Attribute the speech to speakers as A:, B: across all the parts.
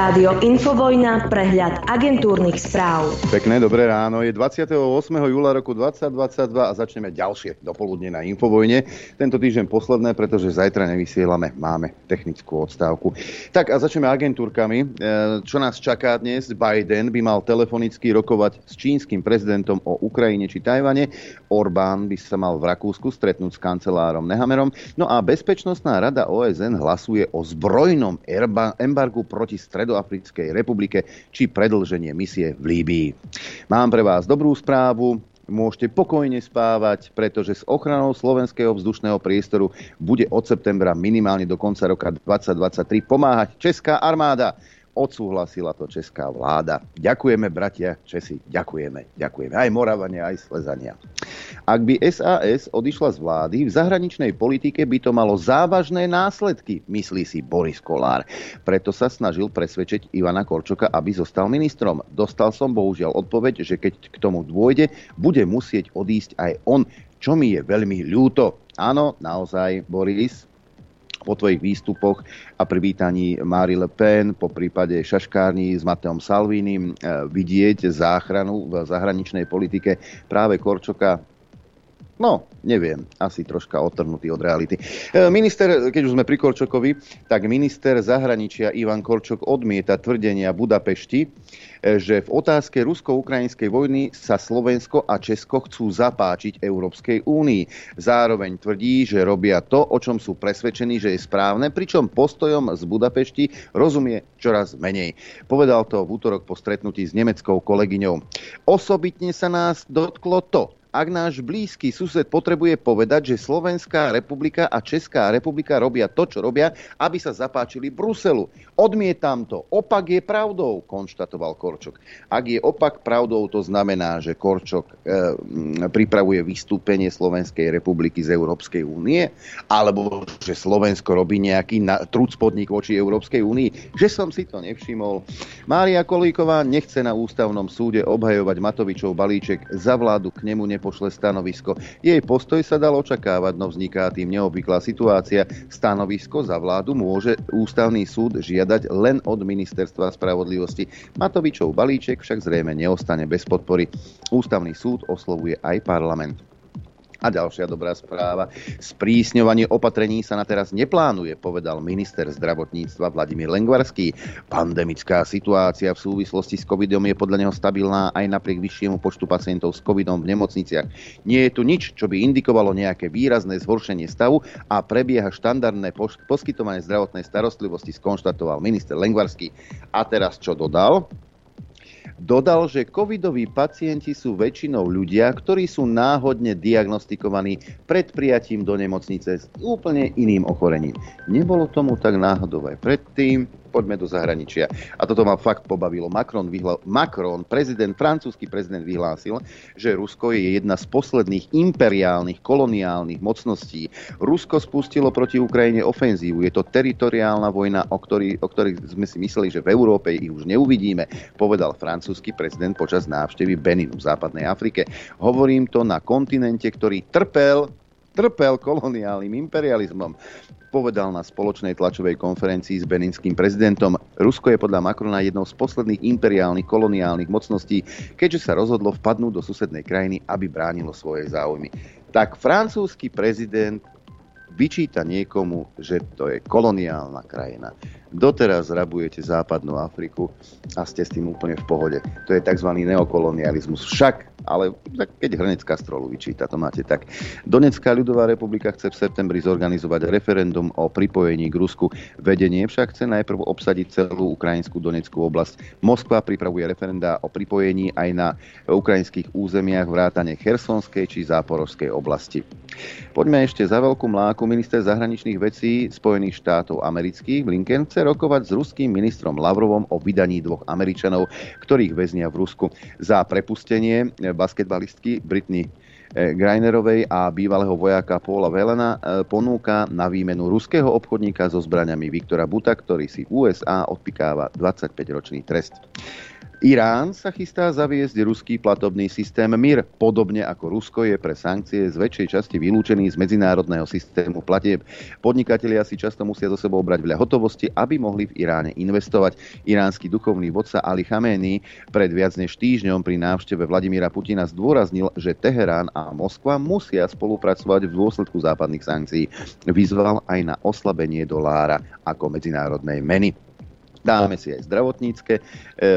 A: Rádio Infovojna, prehľad agentúrnych správ.
B: Pekné dobré ráno, je 28. júla roku 2022 a začneme ďalšie dopoludne na Infovojne. Tento týždeň posledné, pretože zajtra nevysielame, máme technickú odstávku. Tak a začneme agentúrkami. E, čo nás čaká dnes? Biden by mal telefonicky rokovať s čínskym prezidentom o Ukrajine či Tajvane. Orbán by sa mal v Rakúsku stretnúť s kancelárom Nehamerom. No a Bezpečnostná rada OSN hlasuje o zbrojnom embargu proti stredu Stredoafrickej republike či predlženie misie v Líbii. Mám pre vás dobrú správu, môžete pokojne spávať, pretože s ochranou slovenského vzdušného priestoru bude od septembra minimálne do konca roka 2023 pomáhať Česká armáda. Odsúhlasila to česká vláda. Ďakujeme, bratia Česi, ďakujeme, ďakujeme. Aj Moravania, aj Slezania. Ak by SAS odišla z vlády, v zahraničnej politike by to malo závažné následky, myslí si Boris Kolár. Preto sa snažil presvedčiť Ivana Korčoka, aby zostal ministrom. Dostal som bohužiaľ odpoveď, že keď k tomu dôjde, bude musieť odísť aj on, čo mi je veľmi ľúto. Áno, naozaj, Boris, po tvojich výstupoch a pri vítaní Mári Le Pen, po prípade šaškárni s Mateom Salvínim eh, vidieť záchranu v zahraničnej politike práve Korčoka No, neviem, asi troška otrhnutý od reality. E, minister, keď už sme pri Korčokovi, tak minister zahraničia Ivan Korčok odmieta tvrdenia Budapešti, e, že v otázke rusko-ukrajinskej vojny sa Slovensko a Česko chcú zapáčiť Európskej únii. Zároveň tvrdí, že robia to, o čom sú presvedčení, že je správne, pričom postojom z Budapešti rozumie čoraz menej. Povedal to v útorok po stretnutí s nemeckou kolegyňou. Osobitne sa nás dotklo to, ak náš blízky sused potrebuje povedať, že Slovenská republika a Česká republika robia to, čo robia, aby sa zapáčili Bruselu. Odmietam to. Opak je pravdou, konštatoval Korčok. Ak je opak pravdou, to znamená, že Korčok e, pripravuje vystúpenie Slovenskej republiky z Európskej únie, alebo že Slovensko robí nejaký na, trud spodník voči Európskej únii, že som si to nevšimol. Mária Kolíková nechce na ústavnom súde obhajovať Matovičov balíček, za vládu k nemu ne nepošle stanovisko. Jej postoj sa dal očakávať, no vzniká tým neobvyklá situácia. Stanovisko za vládu môže ústavný súd žiadať len od ministerstva spravodlivosti. Matovičov balíček však zrejme neostane bez podpory. Ústavný súd oslovuje aj parlament. A ďalšia dobrá správa. Sprísňovanie opatrení sa na teraz neplánuje, povedal minister zdravotníctva Vladimír Lengvarský. Pandemická situácia v súvislosti s covidom je podľa neho stabilná aj napriek vyššiemu počtu pacientov s covidom v nemocniciach. Nie je tu nič, čo by indikovalo nejaké výrazné zhoršenie stavu a prebieha štandardné poskytovanie zdravotnej starostlivosti, skonštatoval minister Lengvarský. A teraz čo dodal? Dodal, že covidoví pacienti sú väčšinou ľudia, ktorí sú náhodne diagnostikovaní pred prijatím do nemocnice s úplne iným ochorením. Nebolo tomu tak náhodou aj predtým, poďme do zahraničia. A toto ma fakt pobavilo. Macron, vyhla- Macron prezident, francúzsky prezident vyhlásil, že Rusko je jedna z posledných imperiálnych, koloniálnych mocností. Rusko spustilo proti Ukrajine ofenzívu. Je to teritoriálna vojna, o, ktorý, o ktorých sme si mysleli, že v Európe ich už neuvidíme, povedal francúzsky prezident počas návštevy Beninu v západnej Afrike. Hovorím to na kontinente, ktorý trpel trpel koloniálnym imperializmom povedal na spoločnej tlačovej konferencii s beninským prezidentom. Rusko je podľa Macrona jednou z posledných imperiálnych koloniálnych mocností, keďže sa rozhodlo vpadnúť do susednej krajiny, aby bránilo svoje záujmy. Tak francúzsky prezident vyčíta niekomu, že to je koloniálna krajina. Doteraz rabujete západnú Afriku a ste s tým úplne v pohode. To je tzv. neokolonializmus. Však ale keď Hrnec Kastrolu vyčíta, to máte tak. Donetská ľudová republika chce v septembri zorganizovať referendum o pripojení k Rusku. Vedenie však chce najprv obsadiť celú ukrajinskú Donetskú oblasť. Moskva pripravuje referenda o pripojení aj na ukrajinských územiach vrátane Chersonskej či Záporovskej oblasti. Poďme ešte za veľkú mláku. Minister zahraničných vecí Spojených štátov amerických Blinken chce rokovať s ruským ministrom Lavrovom o vydaní dvoch Američanov, ktorých väznia v Rusku za prepustenie basketbalistky Britney eh, Greinerovej a bývalého vojáka Paula Velena eh, ponúka na výmenu ruského obchodníka so zbraniami Viktora Buta, ktorý si v USA odpikáva 25-ročný trest. Irán sa chystá zaviesť ruský platobný systém MIR. Podobne ako Rusko je pre sankcie z väčšej časti vylúčený z medzinárodného systému platieb. Podnikatelia si často musia zo sebou brať veľa hotovosti, aby mohli v Iráne investovať. Iránsky duchovný vodca Ali Khamenei pred viac než týždňom pri návšteve Vladimíra Putina zdôraznil, že Teherán a Moskva musia spolupracovať v dôsledku západných sankcií. Vyzval aj na oslabenie dolára ako medzinárodnej meny. Dáme si aj zdravotnícke e,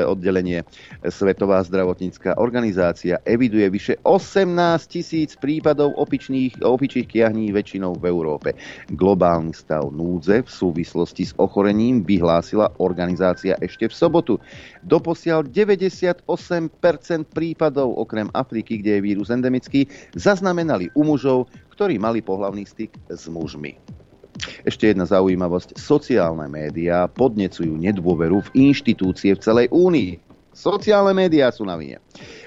B: oddelenie. Svetová zdravotnícká organizácia eviduje vyše 18 tisíc prípadov opičných, opičích kiahní väčšinou v Európe. Globálny stav núdze v súvislosti s ochorením vyhlásila organizácia ešte v sobotu. Doposiaľ 98% prípadov okrem Afriky, kde je vírus endemický, zaznamenali u mužov, ktorí mali pohlavný styk s mužmi. Ešte jedna zaujímavosť. Sociálne médiá podnecujú nedôveru v inštitúcie v celej únii. Sociálne médiá sú na vine.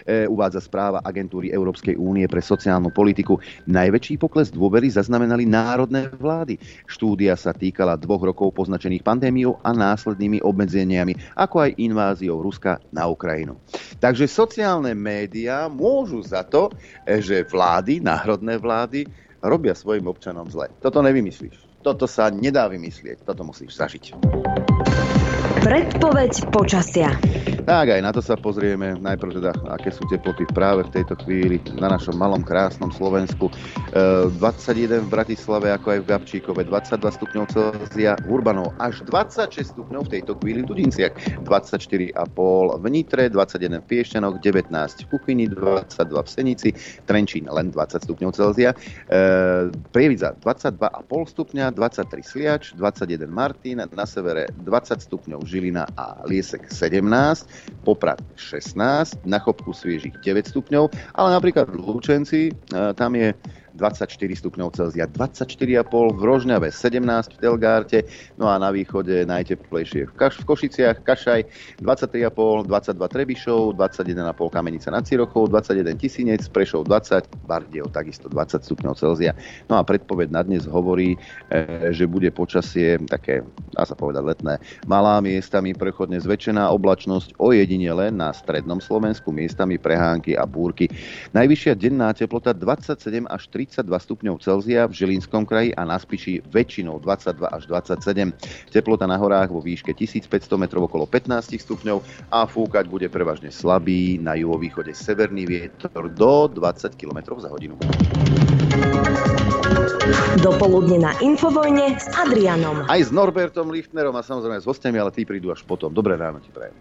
B: E, uvádza správa agentúry Európskej únie pre sociálnu politiku. Najväčší pokles dôvery zaznamenali národné vlády. Štúdia sa týkala dvoch rokov poznačených pandémiou a následnými obmedzeniami, ako aj inváziou Ruska na Ukrajinu. Takže sociálne médiá môžu za to, e, že vlády, národné vlády, robia svojim občanom zle. Toto nevymyslíš. Toto sa nedá vymyslieť, toto musíš zažiť.
A: Predpoveď počasia.
B: Tak aj na to sa pozrieme. Najprv teda, aké sú teploty práve v tejto chvíli na našom malom krásnom Slovensku. E, 21 v Bratislave, ako aj v Gabčíkove, 22 stupňov Celzia, Urbanov až 26 stupňov v tejto chvíli v Dudinciach, 24,5 v Nitre, 21 v Piešťanoch, 19 v Kuchyni, 22 v Senici, Trenčín len 20 stupňov Celzia, e, Prievidza 22,5 stupňa, 23 Sliač, 21 Martin, na severe 20 stupňov Žilina a Liesek 17, Poprad 16, na Chopku sviežich 9 stupňov, ale napríklad v Lučenci e, tam je 24 stupňov Celzia, 24,5 v Rožňave, 17 v Telgárte, no a na východe najteplejšie v, Kaš- v Košiciach, Kašaj, 23,5, 22 Trebišov, 21,5 Kamenica nad Cirochou, 21 Tisinec, Prešov 20, Bardiev takisto 20 stupňov Celzia. No a predpoveď na dnes hovorí, e, že bude počasie také, dá sa povedať, letné. Malá miestami prechodne zväčšená oblačnosť, ojedinele na strednom Slovensku miestami prehánky a búrky. Najvyššia denná teplota 27 až 30 32 stupňov Celzia v Žilinskom kraji a na Spiši väčšinou 22 až 27. Teplota na horách vo výške 1500 metrov okolo 15 stupňov a fúkať bude prevažne slabý, na juhovýchode severný vietor do 20 km za hodinu.
A: Dopoludne na Infovojne s Adrianom.
B: Aj s Norbertom Lichtnerom a samozrejme s hostiami, ale tí prídu až potom. Dobré ráno ti prajem.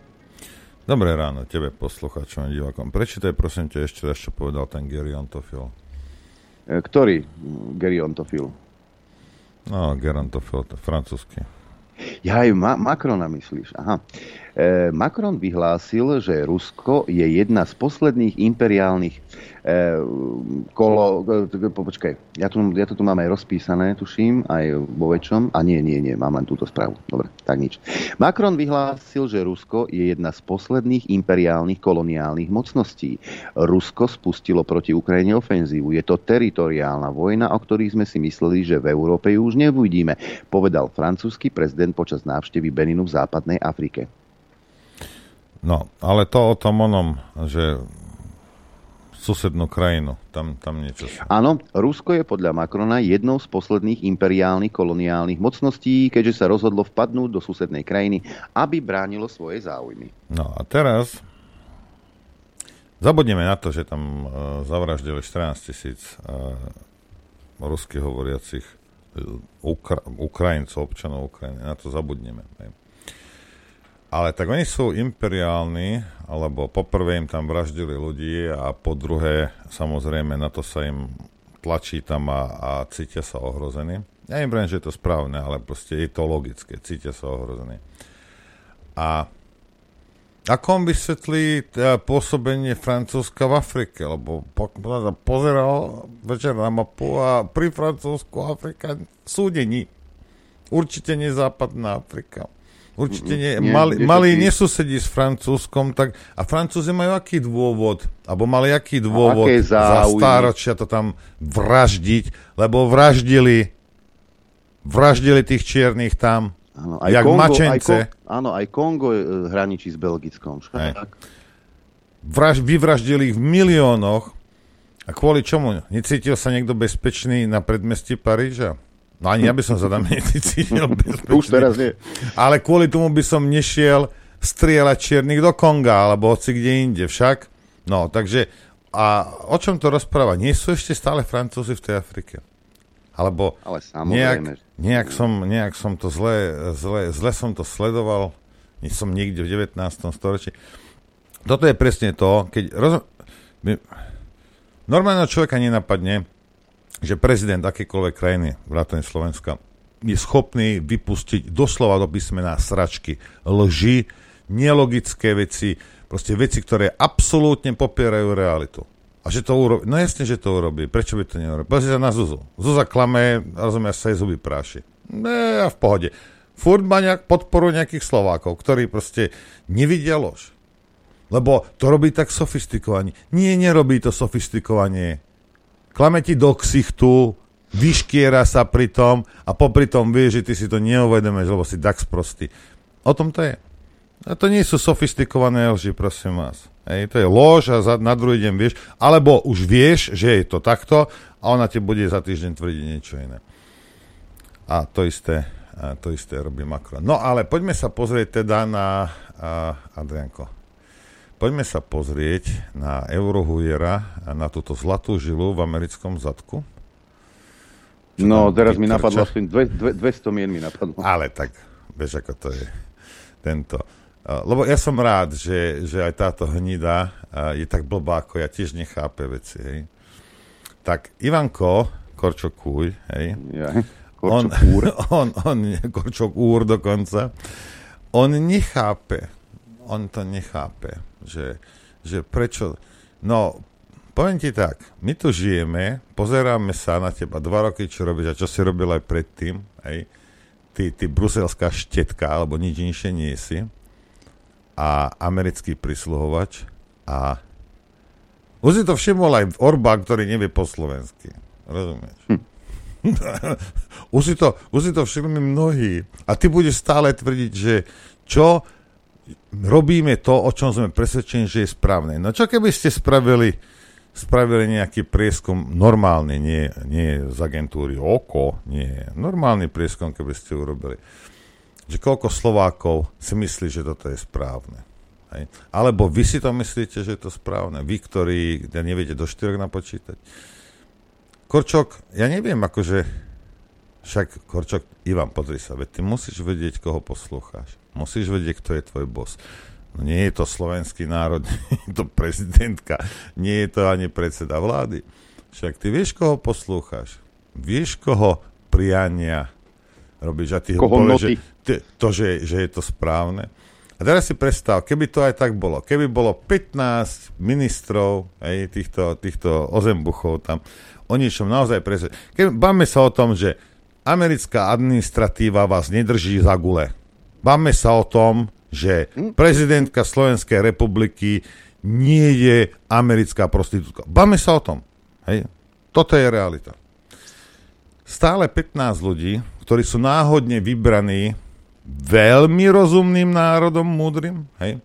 C: Dobré ráno tebe, poslucháčom a divákom. Prečítaj prosím ťa ešte raz, čo povedal ten Gary Antofil.
B: E, ktorý geriontofil?
C: No, gerontofil, to francúzsky.
B: Ja aj Ma- Macrona myslíš. Aha. E, Macron vyhlásil, že Rusko je jedna z posledných imperiálnych E, kolo, e, počkaj, ja, tu, ja to tu mám aj rozpísané, tuším, aj vo väčšom, a nie, nie, nie, mám len túto správu. Dobre, tak nič. Macron vyhlásil, že Rusko je jedna z posledných imperiálnych koloniálnych mocností. Rusko spustilo proti Ukrajine ofenzívu. Je to teritoriálna vojna, o ktorých sme si mysleli, že v Európe ju už neuvidíme, povedal francúzsky prezident počas návštevy Beninu v západnej Afrike.
C: No, ale to o tom onom, že susednú krajinu. Tam, tam niečo
B: sú. Áno, Rusko je podľa Macrona jednou z posledných imperiálnych koloniálnych mocností, keďže sa rozhodlo vpadnúť do susednej krajiny, aby bránilo svoje záujmy.
C: No a teraz zabudneme na to, že tam uh, zavraždili 14 tisíc uh, rusky hovoriacich uh, Ukra- Ukrajincov, občanov Ukrajiny. Na to zabudneme. Ne? Ale tak oni sú imperiálni, alebo poprvé im tam vraždili ľudí a po druhé, samozrejme, na to sa im tlačí tam a, a cítia sa ohrození. Ja im že je to správne, ale proste je to logické, cítia sa ohrození. A ako on vysvetlí teda pôsobenie Francúzska v Afrike? Lebo po, pozeral večer na mapu a pri Francúzsku Afrika sú není. Určite nie západná Afrika. Určite nie. nie mali, mali nesusedí s Francúzskom, tak, a Francúzi majú aký dôvod, alebo mali aký dôvod za stáročia to tam vraždiť, lebo vraždili vraždili tých čiernych tam
B: Áno, aj
C: Jak
B: Kongo,
C: mačence.
B: Aj, Ko- áno, aj Kongo e, hraničí s Belgickom.
C: Vraž, vyvraždili ich v miliónoch. A kvôli čomu? Necítil sa niekto bezpečný na predmestí Paríža? No ani ja by som sa tam necítil bezpečný.
B: Už teraz nie.
C: Ale kvôli tomu by som nešiel strieľať čiernych do Konga, alebo hoci kde inde však. No, takže, a o čom to rozpráva? Nie sú ešte stále Francúzi v tej Afrike? Alebo
B: Ale
C: nejak, nejak, som, nejak som to zle, zle, zle som to sledoval, nie som niekde v 19. storočí. Toto je presne to, keď roz... my- normálneho človeka nenapadne, že prezident akékoľvek krajiny, vrátane Slovenska, je schopný vypustiť doslova do písmena sračky, lži, nelogické veci, proste veci, ktoré absolútne popierajú realitu. A že to urobí, no jasne, že to urobí, prečo by to neurobil? Pozri sa na Zuzu. Zuza klame, rozumie, sa jej zuby práši. Ne, a v pohode. Furt má nejak podporu nejakých Slovákov, ktorí proste nevidia lož. Lebo to robí tak sofistikovane. Nie, nerobí to sofistikovanie. Klame ti do ksichtu, vyškiera sa pri tom a popri tom vie, že ty si to neuvedomuješ, lebo si tak sprostý. O tom to je. A to nie sú sofistikované lži, prosím vás. Hej, to je lož a za, na druhý deň vieš, alebo už vieš, že je to takto a ona ti bude za týždeň tvrdiť niečo iné. A to isté, a to isté robí Macron. No ale poďme sa pozrieť teda na a, Adrianko. Poďme sa pozrieť na Eurohujera na túto zlatú žilu v americkom zadku. Čo
B: No, teraz mi napadlo aspoň dve, dve, 200 mien mi napadlo.
C: Ale tak, vieš, ako to je tento. Lebo ja som rád, že, že aj táto hnida je tak blbá, ako ja tiež nechápe veci, hej. Tak Ivanko Korčokúj, hej,
B: Ja,
C: on,
B: Korčok úr.
C: on, on, Korčok úr dokonca, on nechápe, on to nechápe, že, že prečo, no, poviem ti tak, my tu žijeme, pozeráme sa na teba dva roky, čo robíš a čo si robil aj predtým, hej, ty, ty bruselská štetka, alebo nič inšie nie si, a americký prisluhovač a už si to všimol aj Orbán, ktorý nevie po slovensky. Rozumieš? už, si to, už si to všimli mnohí. A ty budeš stále tvrdiť, že čo robíme to, o čom sme presvedčení, že je správne. No čo keby ste spravili, spravili nejaký prieskum normálny, nie, nie z agentúry OKO, nie, normálny prieskum, keby ste urobili. Že koľko Slovákov si myslí, že toto je správne. Hej? Alebo vy si to myslíte, že je to správne. Vy, ktorí ja neviete do štyroch napočítať. Korčok, ja neviem, akože však Korčok, Ivan, pozri sa, veď ty musíš vedieť, koho poslúcháš. Musíš vedieť, kto je tvoj boss. No nie je to slovenský národ, nie je to prezidentka, nie je to ani predseda vlády. Však ty vieš, koho poslúcháš. Vieš, koho priania robíš a ty
B: Koho
C: povieš, že, ty, to, že, že je to správne. A teraz si predstav, keby to aj tak bolo, keby bolo 15 ministrov, aj týchto, týchto ozembuchov tam, o niečom naozaj presne. Keď báme sa o tom, že americká administratíva vás nedrží za gule. Báme sa o tom, že prezidentka Slovenskej republiky nie je americká prostitútka. Báme sa o tom. Hej? Toto je realita. Stále 15 ľudí, ktorí sú náhodne vybraní veľmi rozumným národom, múdrym, hej,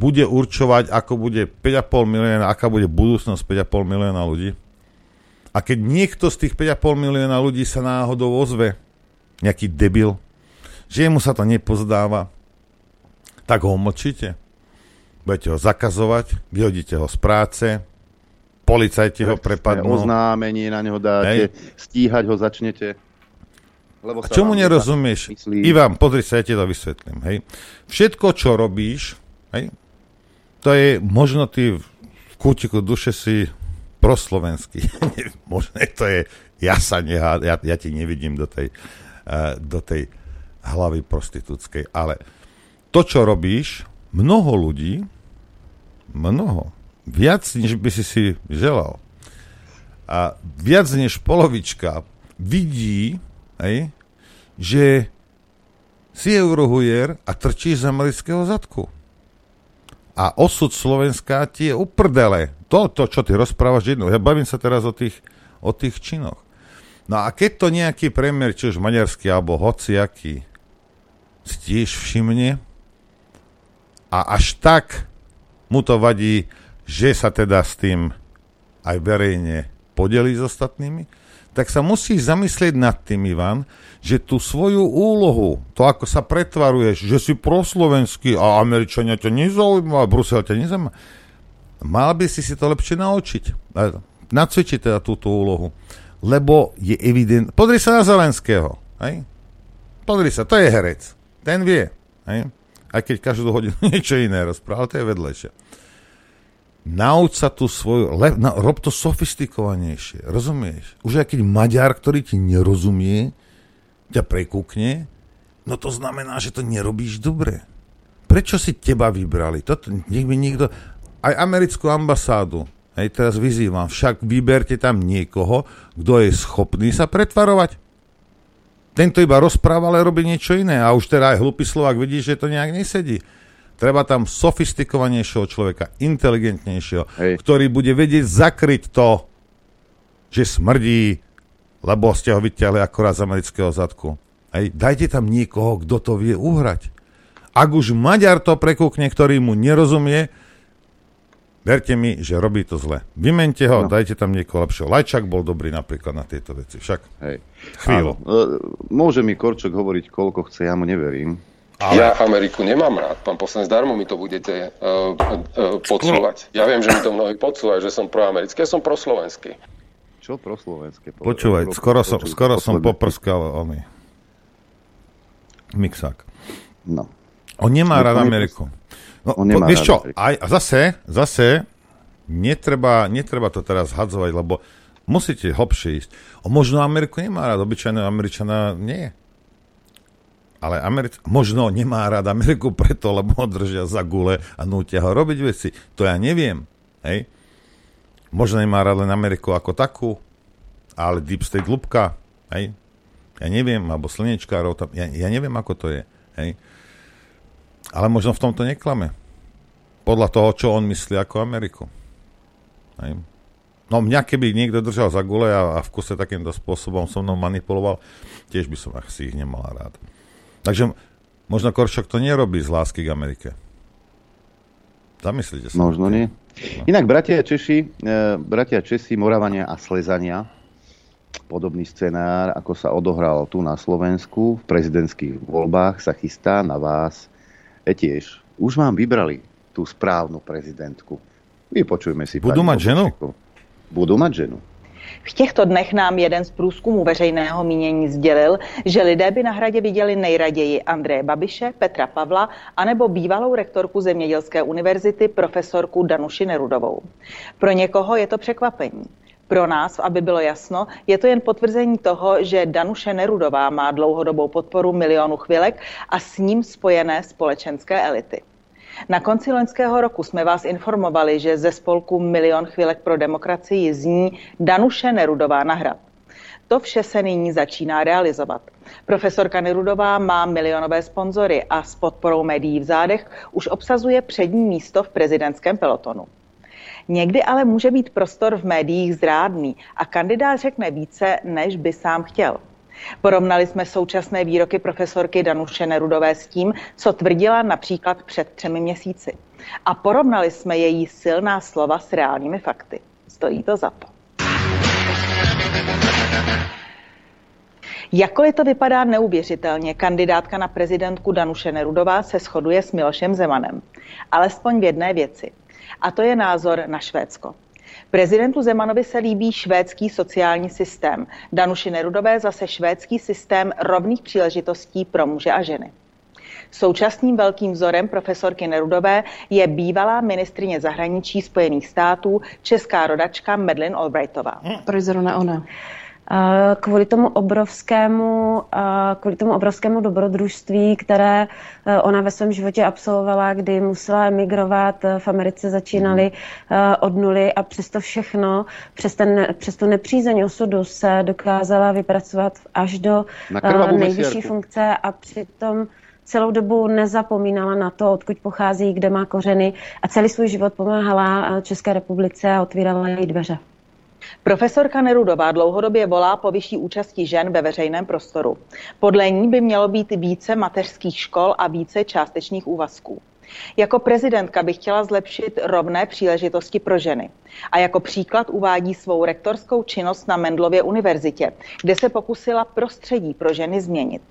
C: bude určovať, ako bude 5,5 milióna, aká bude budúcnosť 5,5 milióna ľudí. A keď niekto z tých 5,5 milióna ľudí sa náhodou ozve, nejaký debil, že jemu sa to nepozdáva, tak ho mlčíte. Budete ho zakazovať, vyhodíte ho z práce, policajti ho prepadnú.
B: Oznámenie na neho dáte, stíhať ho začnete. Lebo
C: A čomu nerozumieš?
B: myslí-
C: Ivan, pozri sa, ja ti to vysvetlím. Hej. Všetko, čo robíš, hej, to je, možno ty v kútiku duše si proslovenský. možno to je, ja sa nehá, ja, ja ti nevidím do tej, uh, do tej hlavy prostitútskej, ale to, čo robíš, mnoho ľudí, mnoho, viac, než by si si želal, a viac než polovička vidí, hej, že si eurohujer a trčíš z amerického zadku. A osud Slovenska ti je uprdele. To, to, čo ty rozprávaš jedno. Ja bavím sa teraz o tých, o tých činoch. No a keď to nejaký premiér, či už maďarský, alebo hociaký, tiež všimne a až tak mu to vadí, že sa teda s tým aj verejne podelí s ostatnými, tak sa musíš zamyslieť nad tým, Ivan, že tú svoju úlohu, to ako sa pretvaruješ, že si proslovenský a Američania ťa nezaujíma, a Brusel ťa nezaujíma, mal by si si to lepšie naučiť. Nacvičiť teda túto úlohu. Lebo je evident... Podri sa na Zelenského. Hej? Podri sa, to je herec. Ten vie. Hej? Aj keď každú hodinu niečo iné rozpráva, to je vedlejšie. Nauč sa tú svoju, le, na, rob to sofistikovanejšie, rozumieš? Už aj keď Maďar, ktorý ti nerozumie, ťa prekúkne, no to znamená, že to nerobíš dobre. Prečo si teba vybrali? Toto, nech mi niekto... Aj americkú ambasádu, hej, teraz vyzývam, však vyberte tam niekoho, kto je schopný sa pretvarovať. Tento iba rozpráva, ale robí niečo iné. A už teda aj hlupý Slovak vidí, že to nejak nesedí. Treba tam sofistikovanejšieho človeka, inteligentnejšieho, Hej. ktorý bude vedieť zakryť to, že smrdí, lebo ste ho vyťahli akorát z amerického zadku. Hej. Dajte tam niekoho, kto to vie uhrať. Ak už Maďar to prekúkne, ktorý mu nerozumie, verte mi, že robí to zle. Vymente ho, no. dajte tam niekoho lepšieho. Lajčak bol dobrý napríklad na tieto veci. Však
B: Hej. chvíľu. Áno. E, môže mi Korčok hovoriť, koľko chce, ja mu neverím.
D: Ale... Ja Ameriku nemám rád, pán poslanec, darmo mi to budete uh, uh, podsúvať. Ja viem, že mi to mnohí podsúvajú, že som proamerický, ja som proslovenský.
B: Čo proslovenské?
C: Počúvaj, skoro som, skoro som poprskal oný mixák.
B: No.
C: On nemá rád Ameriku. No, On nemá vieš čo, aj, zase, zase netreba, netreba to teraz hadzovať, lebo musíte hlbšie ísť. O možno Ameriku nemá rád, obyčajného Američana nie ale Americ- možno nemá rád Ameriku preto, lebo ho držia za gule a nútia ho robiť veci. To ja neviem. Hej? Možno nemá rád len Ameriku ako takú, ale Deep State ľubka. Hej? Ja neviem, alebo slnečkárov, tam, ja, ja neviem, ako to je. Hej? Ale možno v tomto neklame. Podľa toho, čo on myslí ako Ameriku. Hej? No mňa keby niekto držal za gule a, a v kuse takýmto spôsobom so mnou manipuloval, tiež by som asi ich nemal rád. Takže možno Koršok to nerobí z lásky k Amerike. Zamyslite sa.
B: Možno nie. No. Inak bratia Češi, e, bratia Česi, Moravania a Slezania, podobný scenár, ako sa odohral tu na Slovensku v prezidentských voľbách, sa chystá na vás tiež. Už vám vybrali tú správnu prezidentku. Vypočujme si.
C: Budú mať ženu?
B: Budú mať ženu.
E: V těchto dnech nám jeden z průzkumů veřejného mínění sdělil, že lidé by na hradě viděli nejraději Andreje Babiše, Petra Pavla anebo bývalou rektorku Zemědělské univerzity profesorku Danuši Nerudovou. Pro někoho je to překvapení. Pro nás, aby bylo jasno, je to jen potvrzení toho, že Danuše Nerudová má dlouhodobou podporu milionu chvilek a s ním spojené společenské elity. Na konci loňského roku jsme vás informovali, že ze spolku Milion chvílek pro demokracii zní Danuše Nerudová na hrad. To vše se nyní začíná realizovat. Profesorka Nerudová má milionové sponzory a s podporou médií v zádech už obsazuje přední místo v prezidentském pelotonu. Někdy ale může být prostor v médiích zrádný a kandidát řekne více, než by sám chtěl. Porovnali jsme současné výroky profesorky Danuše Nerudové s tím, co tvrdila například před třemi měsíci. A porovnali jsme její silná slova s reálnými fakty. Stojí to za to. Jakkoliv to vypadá neuvěřitelně, kandidátka na prezidentku Danuše Nerudová se shoduje s Milošem Zemanem. Alespoň v jedné věci. A to je názor na Švédsko. Prezidentu Zemanovi se líbí švédský sociální systém. Danuši Nerudové zase švédský systém rovných příležitostí pro muže a ženy. Současným velkým vzorem profesorky Nerudové je bývalá ministrině zahraničí Spojených států, česká rodačka Medlin Albrightová.
F: Proč zrovna ona? Kvůli tomu obrovskému, kvůli tomu obrovskému dobrodružství, které e, ona ve svém životě absolvovala, kdy musela emigrovat, v Americe začínali e, od nuly a přesto všechno, přes, ten, přes tu nepřízeň osudu se dokázala vypracovat až do nejvyšší funkce a přitom celou dobu nezapomínala na to, odkud pochází, kde má kořeny a celý svůj život pomáhala České republice a otvírala její dveře.
E: Profesorka Nerudová dlouhodobě volá po vyšší účasti žen ve veřejném prostoru. Podle ní by mělo být více mateřských škol a více částečných úvazků. Jako prezidentka by chtěla zlepšit rovné příležitosti pro ženy. A jako příklad uvádí svou rektorskou činnost na Mendlově univerzitě, kde se pokusila prostředí pro ženy změnit.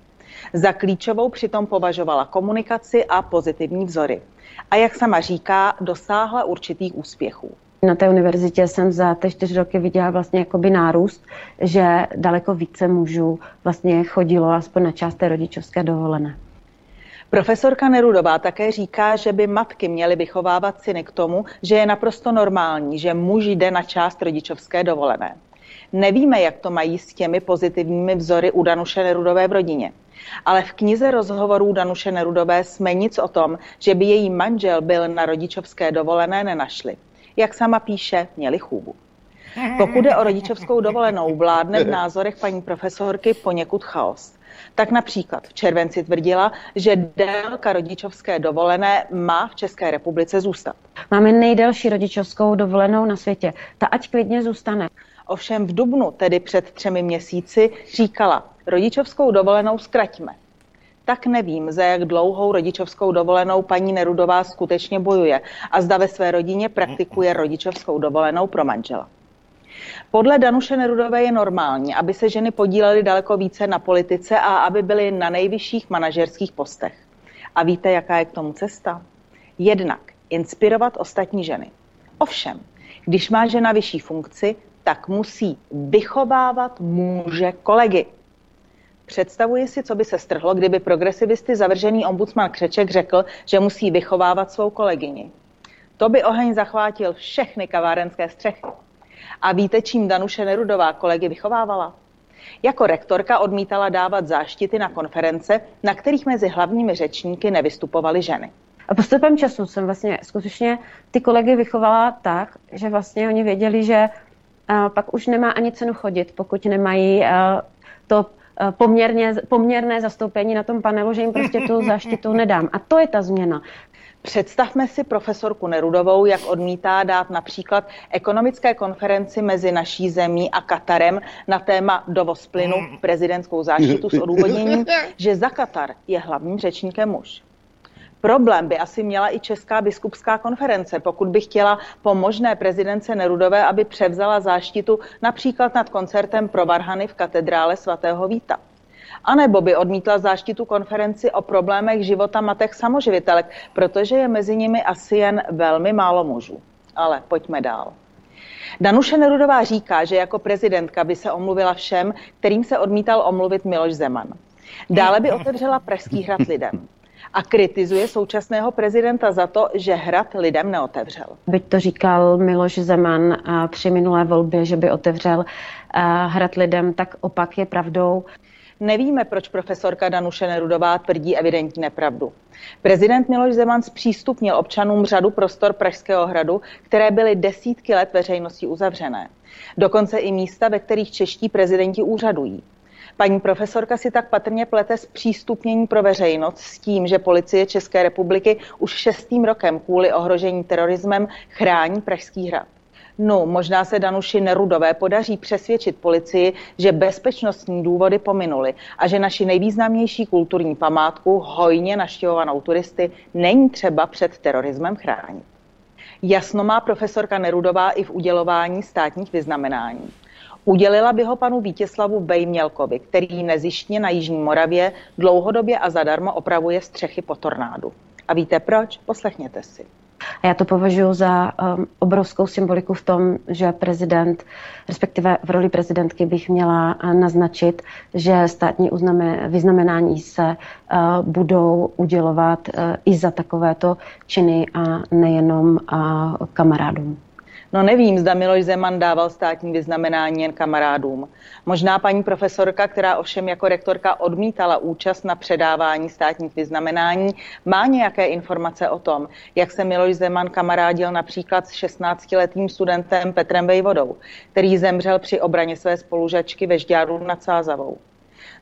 E: Za klíčovou přitom považovala komunikaci a pozitivní vzory. A jak sama říká, dosáhla určitých úspěchů.
F: Na té univerzitě jsem za ty čtyři roky viděla vlastně jakoby nárůst, že daleko více mužů vlastně chodilo aspoň na část té rodičovské dovolené.
E: Profesorka Nerudová také říká, že by matky měly vychovávat syny k tomu, že je naprosto normální, že muž jde na část rodičovské dovolené. Nevíme, jak to mají s těmi pozitivními vzory u Danuše Nerudové v rodině. Ale v knize rozhovorů Danuše Nerudové jsme nic o tom, že by její manžel byl na rodičovské dovolené nenašli. Jak sama píše, měli chůvu. Pokud je o rodičovskou dovolenou, vládne v názorech paní profesorky poněkud chaos. Tak například v červenci tvrdila, že délka rodičovské dovolené má v České republice zůstat.
F: Máme nejdelší rodičovskou dovolenou na světě. Ta ať klidně zůstane.
E: Ovšem v Dubnu, tedy před třemi měsíci, říkala, rodičovskou dovolenou zkraťme. Tak nevím, za jak dlouhou rodičovskou dovolenou paní Nerudová skutečně bojuje a zda ve své rodině praktikuje rodičovskou dovolenou pro manžela. Podle Danuše Nerudové je normální, aby se ženy podílely daleko více na politice a aby byly na nejvyšších manažerských postech. A víte, jaká je k tomu cesta? Jednak inspirovat ostatní ženy. Ovšem, když má žena vyšší funkci, tak musí vychovávat muže kolegy. Představuji si, co by se strhlo, kdyby progresivisty zavržený ombudsman Křeček řekl, že musí vychovávat svou kolegyni. To by oheň zachvátil všechny kavárenské střechy. A víte, čím Danuše Nerudová kolegy vychovávala? Jako rektorka odmítala dávat záštity na konference, na kterých mezi hlavními řečníky nevystupovaly ženy.
F: A postupem času jsem vlastně skutečně ty kolegy vychovala tak, že vlastně oni věděli, že pak už nemá ani cenu chodit, pokud nemají to poměrně, poměrné zastoupení na tom panelu, že jim prostě tu záštitu nedám. A to je ta změna.
E: Představme si profesorku Nerudovou, jak odmítá dát například ekonomické konferenci mezi naší zemí a Katarem na téma dovoz plynu prezidentskou záštitu s odůvodněním, že za Katar je hlavním řečníkem muž. Problém by asi měla i Česká biskupská konference, pokud by chtěla po možné prezidence Nerudové, aby převzala záštitu například nad koncertem pro Varhany v katedrále svatého Víta. A nebo by odmítla záštitu konferenci o problémech života matek samoživitelek, protože je mezi nimi asi jen velmi málo mužů. Ale pojďme dál. Danuše Nerudová říká, že jako prezidentka by se omluvila všem, kterým se odmítal omluvit Miloš Zeman. Dále by otevřela Pražský hrad lidem a kritizuje současného prezidenta za to, že hrad lidem neotevřel.
F: Byť to říkal Miloš Zeman při minulé volbě, že by otevřel hrad lidem, tak opak je pravdou.
E: Nevíme, proč profesorka Danuše Nerudová tvrdí evidentní nepravdu. Prezident Miloš Zeman zpřístupnil občanům řadu prostor Pražského hradu, které byly desítky let veřejnosti uzavřené. Dokonce i místa, ve kterých čeští prezidenti úřadují. Paní profesorka si tak patrně plete zpřístupnění pro veřejnost s tím, že policie České republiky už šestým rokem kvůli ohrožení terorismem chrání Pražský hrad. No, možná se Danuši Nerudové podaří přesvědčit policii, že bezpečnostní důvody pominuly a že naši nejvýznamnější kulturní památku, hojně naštěvovanou turisty, není třeba před terorismem chránit. Jasno má profesorka Nerudová i v udělování státních vyznamenání. Udělila by ho panu Vítězslavu Bejmělkovi, který nezištně na Jižní Moravě dlouhodobě a zadarmo opravuje střechy po tornádu. A víte proč? Poslechněte si.
F: A já to považuji za um, obrovskou symboliku v tom, že prezident, respektive v roli prezidentky bych měla uh, naznačit, že státní uzname, vyznamenání se uh, budou udělovat uh, i za takovéto činy a nejenom uh, kamarádům.
E: No nevím, zda Miloš Zeman dával státní vyznamenání jen kamarádům. Možná paní profesorka, která ovšem jako rektorka odmítala účast na předávání státních vyznamenání, má nějaké informace o tom, jak se Miloš Zeman kamarádil například s 16-letým studentem Petrem Vejvodou, který zemřel při obraně své spolužačky ve Žďáru nad Sázavou.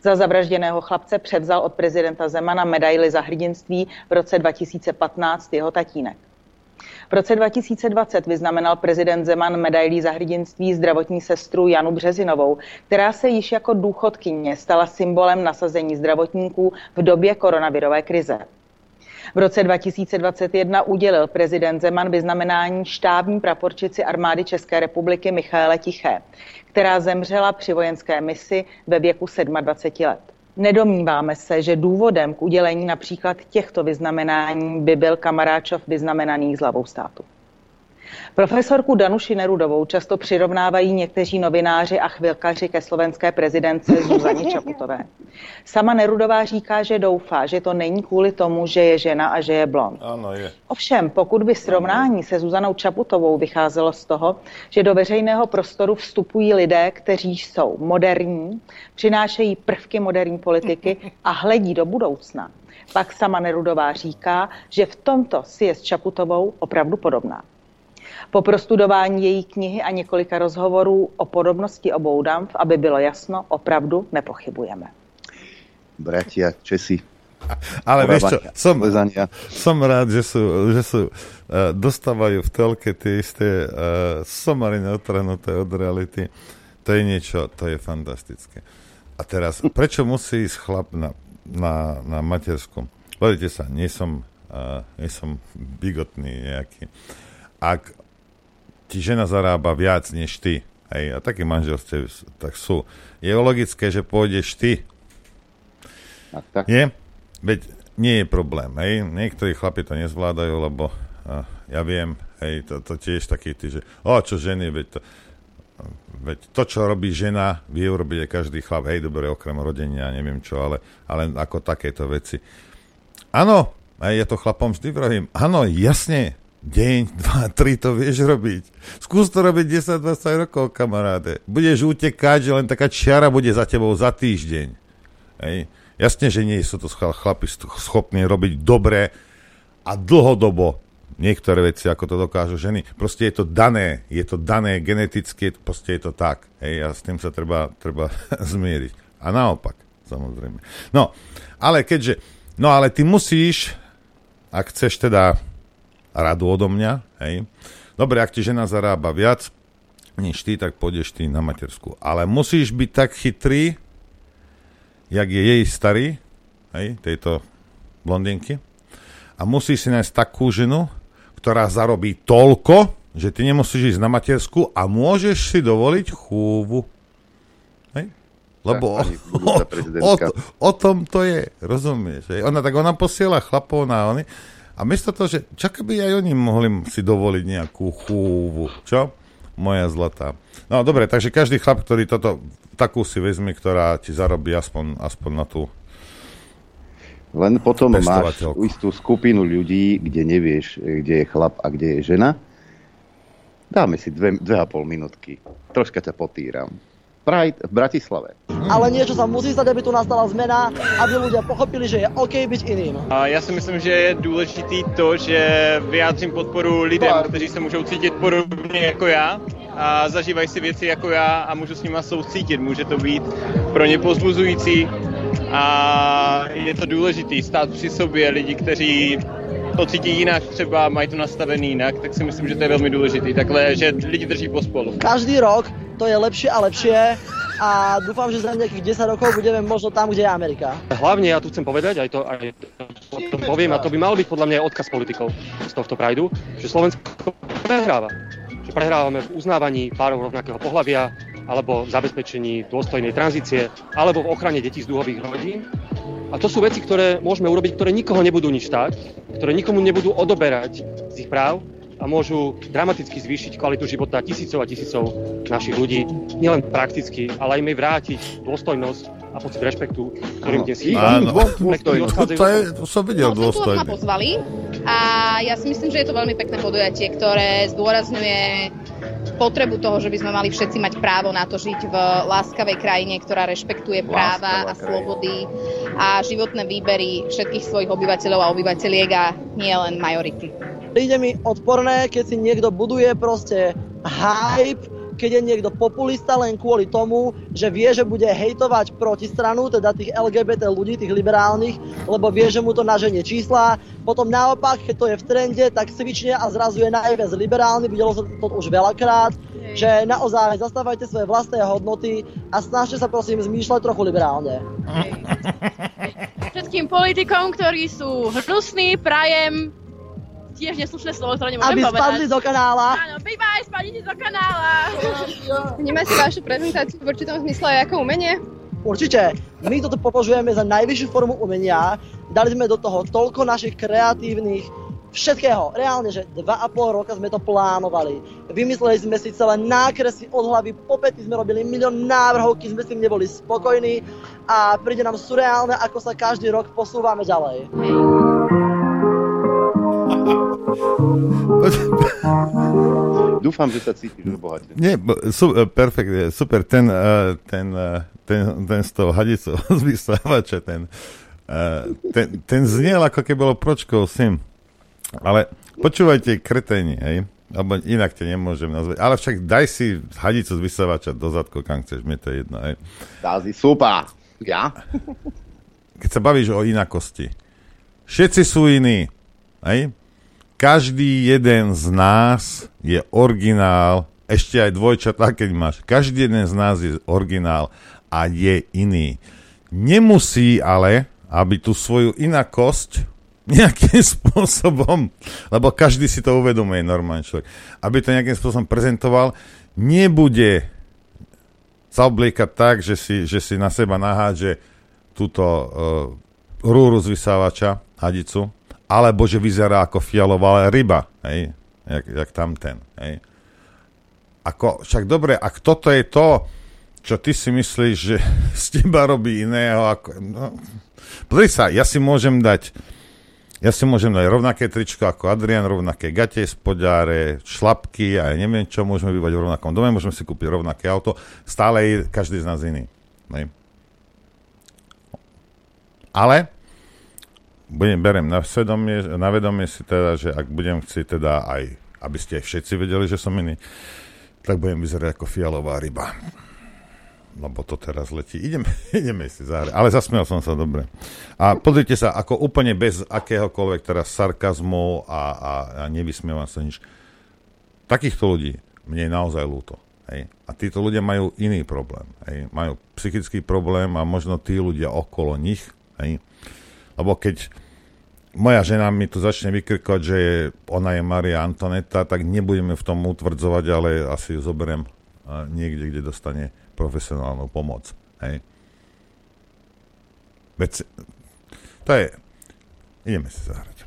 E: Za zavražděného chlapce převzal od prezidenta Zemana medaily za hrdinství v roce 2015 jeho tatínek. V roce 2020 vyznamenal prezident Zeman medailí za hrdinství zdravotní sestru Janu Březinovou, která se již jako důchodkyně stala symbolem nasazení zdravotníků v době koronavirové krize. V roce 2021 udělil prezident Zeman vyznamenání štábní praporčici armády České republiky Michaele Tiché, která zemřela při vojenské misi ve věku 27 let. Nedomníváme se, že důvodem k udělení například těchto vyznamenání by byl kamaráčov vyznamenaný z hlavou státu. Profesorku Danuši Nerudovou často přirovnávají někteří novináři a chvilkaři ke slovenské prezidence Zuzaně Čaputové. Sama Nerudová říká, že doufá, že to není kvůli tomu, že je žena a že je blond.
C: Áno, je.
E: Ovšem, pokud by srovnání se Zuzanou Čaputovou vycházelo z toho, že do veřejného prostoru vstupují lidé, kteří jsou moderní, přinášejí prvky moderní politiky a hledí do budoucna, pak sama Nerudová říká, že v tomto si je s Čaputovou opravdu podobná. Po prostudování její knihy a několika rozhovorů o podobnosti obou dámv, aby bylo jasno, opravdu nepochybujeme.
B: Bratia, Česi,
C: Ale vieš čo, som, som rád, že sú, že sú uh, dostávajú v telke tie isté uh, somariny otrhnuté od reality. To je niečo, to je fantastické. A teraz, prečo musí ísť chlap na, na, na matersku? Pozrite sa, nie som, uh, nie som bigotný nejaký. Ak ti žena zarába viac než ty, hej, a také manželstve tak sú, je logické, že pôjdeš ty
B: Tak, tak.
C: nie? Veď nie je problém, hej? Niektorí chlapi to nezvládajú, lebo a, ja viem, hej, to, to tiež taký ty, že o, čo ženy, veď to, veď to, čo robí žena, vie urobiť aj každý chlap, hej, dobre, okrem rodenia, neviem čo, ale, ale ako takéto veci. Áno, aj ja to chlapom vždy vravím, áno, jasne, deň, dva, tri to vieš robiť. Skús to robiť 10-20 rokov, kamaráde. Budeš utekať, že len taká čiara bude za tebou za týždeň. Hej. Jasne, že nie sú to chlapi schopní robiť dobre a dlhodobo niektoré veci, ako to dokážu ženy. Proste je to dané, je to dané geneticky, proste je to tak. Hej, a s tým sa treba, treba zmieriť. A naopak, samozrejme. No, ale keďže, no ale ty musíš, ak chceš teda radu odo mňa, hej, dobre, ak ti žena zarába viac, než ty, tak pôjdeš ty na matersku. Ale musíš byť tak chytrý, jak je jej starý, hej, tejto blondinky, a musíš si nájsť takú ženu, ktorá zarobí toľko, že ty nemusíš ísť na matersku a môžeš si dovoliť chúvu. Hej? Lebo o,
B: budúca
C: o,
B: prezidentka.
C: to- o tom to je, rozumieš? Hej? Ona tak ona posiela chlapov na oni a miesto toho, že čaká by aj oni mohli si dovoliť nejakú chúvu, čo? Moja zlatá. No dobre, takže každý chlap, ktorý toto, takú si vezmi, ktorá ti zarobí aspoň, aspoň na tú
B: Len potom máš istú skupinu ľudí, kde nevieš, kde je chlap a kde je žena. Dáme si dve, dve a pol minútky. Troška ťa potýram. Pride v Bratislave.
G: ale niečo sa musí stať, aby tu nastala zmena, aby ľudia pochopili, že je OK byť iným.
H: A já si myslím, že je důležitý to, že vyjádřím podporu lidem, kteří se můžou cítit podobně jako já a zažívají si věci jako já a můžu s nima soucítit. Může to být pro ně pozbuzující a je to důležitý stát při sobě lidi, kteří to cítí jinak, třeba mají to nastavený jinak, tak si myslím, že to je velmi důležitý. Takhle, že lidi drží pospolu.
G: Každý rok to je lepšie a lepšie a dúfam, že za nejakých 10 rokov budeme možno tam, kde je Amerika.
I: Hlavne ja tu chcem povedať, aj to, aj to poviem, a to by mal byť podľa mňa aj odkaz politikov z tohto Prideu, že Slovensko prehráva. Že prehrávame v uznávaní párov rovnakého pohľavia, alebo v zabezpečení dôstojnej tranzície, alebo v ochrane detí z dúhových rodín. A to sú veci, ktoré môžeme urobiť, ktoré nikoho nebudú nič stáť, ktoré nikomu nebudú odoberať z ich práv a môžu dramaticky zvýšiť kvalitu života tisícov a tisícov našich ľudí. Nielen prakticky, ale aj im vrátiť dôstojnosť a pocit rešpektu, ktorým dnes chýba.
C: Áno.
I: Ktorých
C: To, je, to som videl
J: No,
C: dôstojne.
J: pozvali a ja si myslím, že je to veľmi pekné podujatie, ktoré zdôrazňuje potrebu toho, že by sme mali všetci mať právo na to žiť v láskavej krajine, ktorá rešpektuje práva
B: Láskavá
J: a slobody a životné výbery všetkých svojich obyvateľov a obyvateľiek a nie len majority.
G: Príde mi odporné, keď si niekto buduje proste hype keď je niekto populista len kvôli tomu, že vie, že bude hejtovať protistranu, teda tých LGBT ľudí, tých liberálnych, lebo vie, že mu to naženie čísla. Potom naopak, keď to je v trende, tak svične a zrazu je najviac liberálny, videlo sa to už veľakrát, že naozaj zastávajte svoje vlastné hodnoty a snažte sa prosím zmýšľať trochu liberálne.
K: Všetkým politikom, ktorí sú hnusní, prajem tiež neslušné slovo, ktoré nemôžem
G: Aby
K: povedať.
G: spadli do kanála.
K: Áno, bye bye, spadnite do kanála.
L: Vnímate vašu prezentáciu v určitom zmysle ako umenie?
G: Určite. My toto považujeme za najvyššiu formu umenia. Dali sme do toho toľko našich kreatívnych všetkého. Reálne, že 2,5 roka sme to plánovali. Vymysleli sme si celé nákresy od hlavy, po pety sme robili milión návrhov, keď sme s tým neboli spokojní a príde nám surreálne, ako sa každý rok posúvame ďalej.
B: Dúfam, že sa cítiš obohatne.
C: Nie, su, e, perfektne, super, ten, e, ten, e, ten, ten z toho hadicou z vysávača, ten, ten, ten zniel ako keby bolo pročkov syn. Ale počúvajte, kreténi, hej, alebo inak ťa nemôžem nazvať, ale však daj si hadicu z vysávača do zadku, kam chceš, mne to je jedno, hej.
B: Dázi, super. Ja?
C: Keď sa bavíš o inakosti, všetci sú iní, hej, každý jeden z nás je originál, ešte aj dvojčatá, keď máš. Každý jeden z nás je originál a je iný. Nemusí ale, aby tú svoju inakosť nejakým spôsobom, lebo každý si to uvedomuje, normálny človek, aby to nejakým spôsobom prezentoval, nebude sa obliekať tak, že si, že si na seba nahádže túto uh, rúru z vysávača, hadicu, alebo že vyzerá ako fialová ryba, hej, jak, jak tam ten, hej. Ako, však dobre, ak toto je to, čo ty si myslíš, že z teba robí iného, ako, no, pozri sa, ja si môžem dať, ja si môžem dať rovnaké tričko ako Adrian, rovnaké gate, spodáre, šlapky a ja neviem čo, môžeme bývať v rovnakom dome, môžeme si kúpiť rovnaké auto, stále je každý z nás iný. Hej. Ale budem, berem na, svedomie, na vedomie si teda, že ak budem chcieť teda aj, aby ste všetci vedeli, že som iný, tak budem vyzerať ako fialová ryba. Lebo to teraz letí. Ideme, ideme si zahrať. Ale zasmiel som sa dobre. A pozrite sa, ako úplne bez akéhokoľvek teraz sarkazmu a, a, a nevysmievam sa nič. Takýchto ľudí mne je naozaj ľúto. Hej. A títo ľudia majú iný problém. Hej. Majú psychický problém a možno tí ľudia okolo nich. Hej. Lebo keď moja žena mi tu začne vykrkovať, že ona je Maria Antoneta, tak nebudeme v tom utvrdzovať, ale asi ju zoberiem niekde, kde dostane profesionálnu pomoc. Hej. Veď, to je... Ideme si zahrať.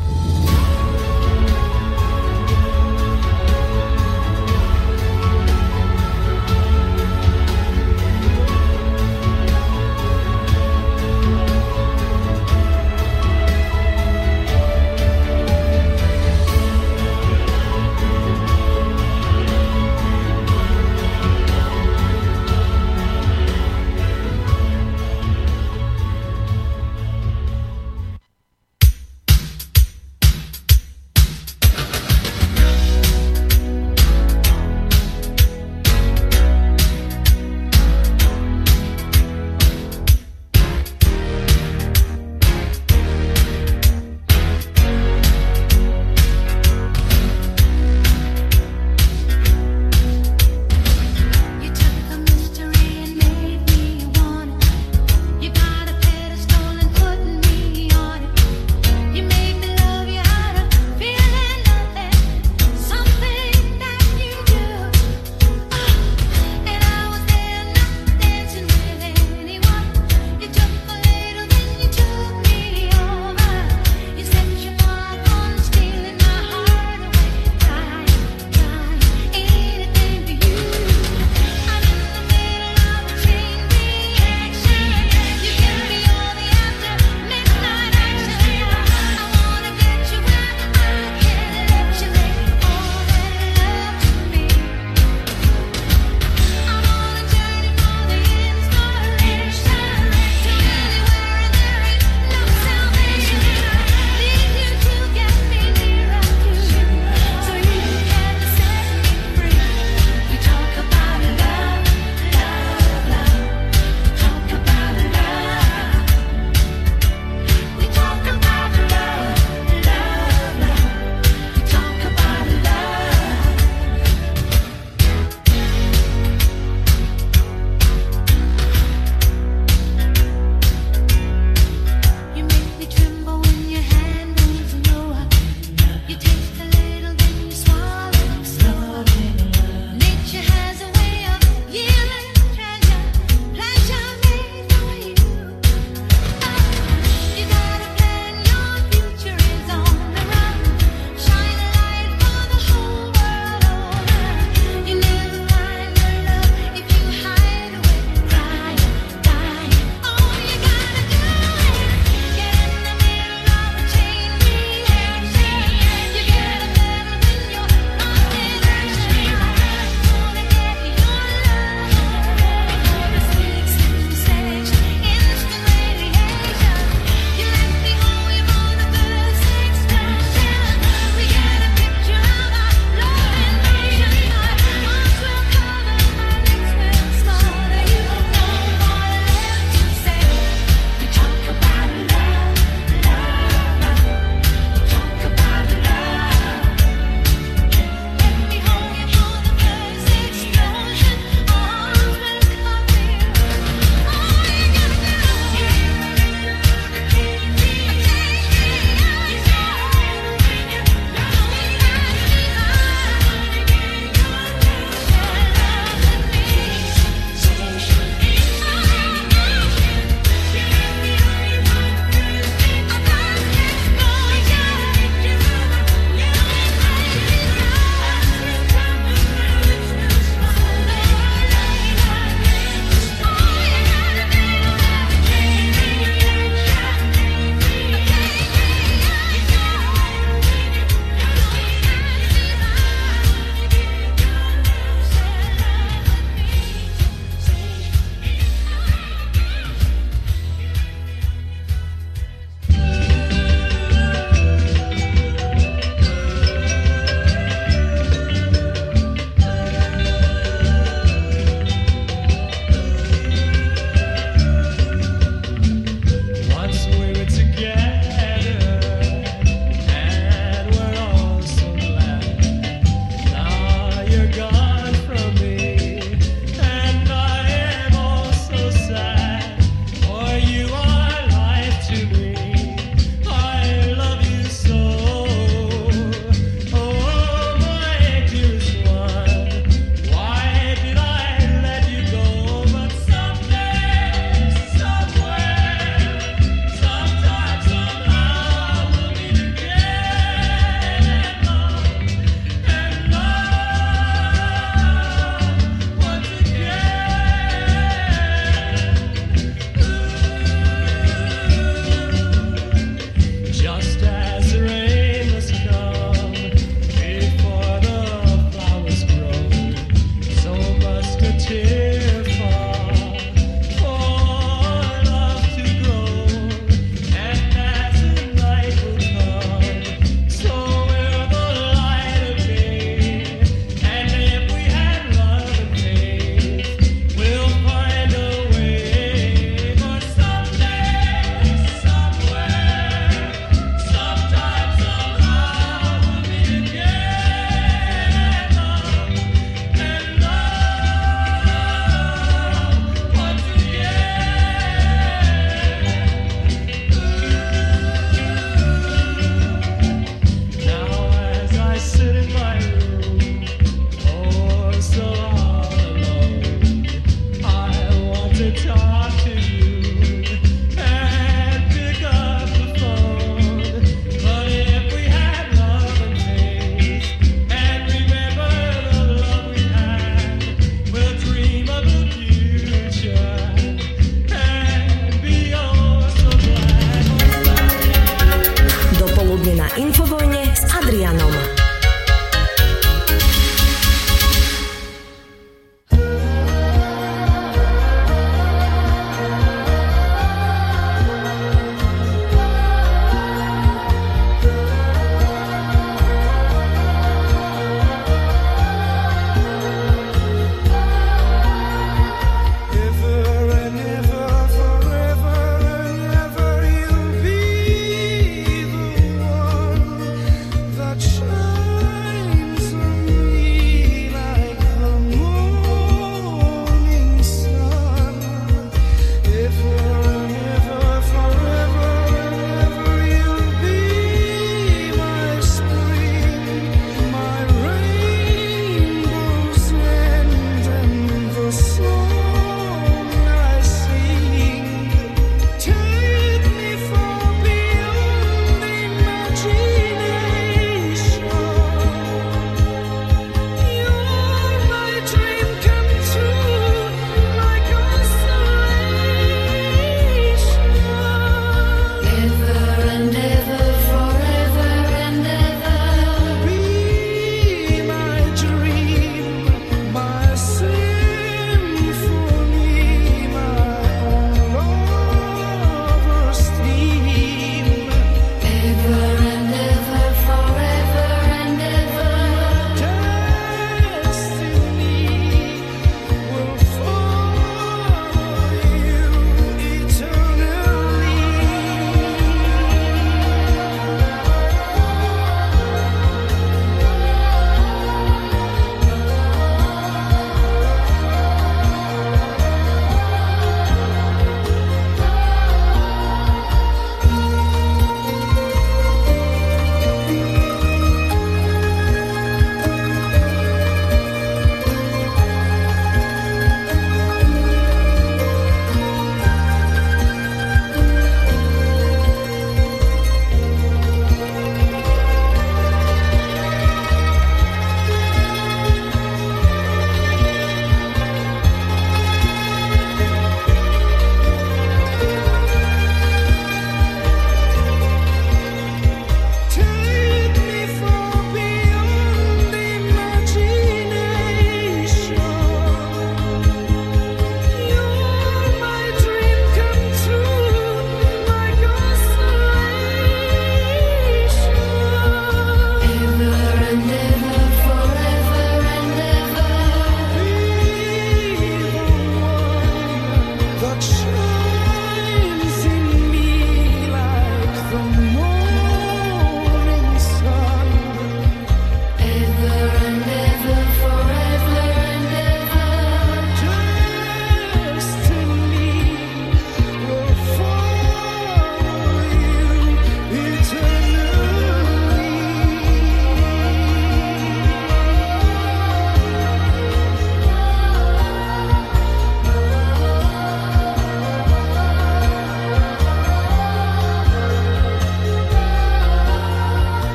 B: Info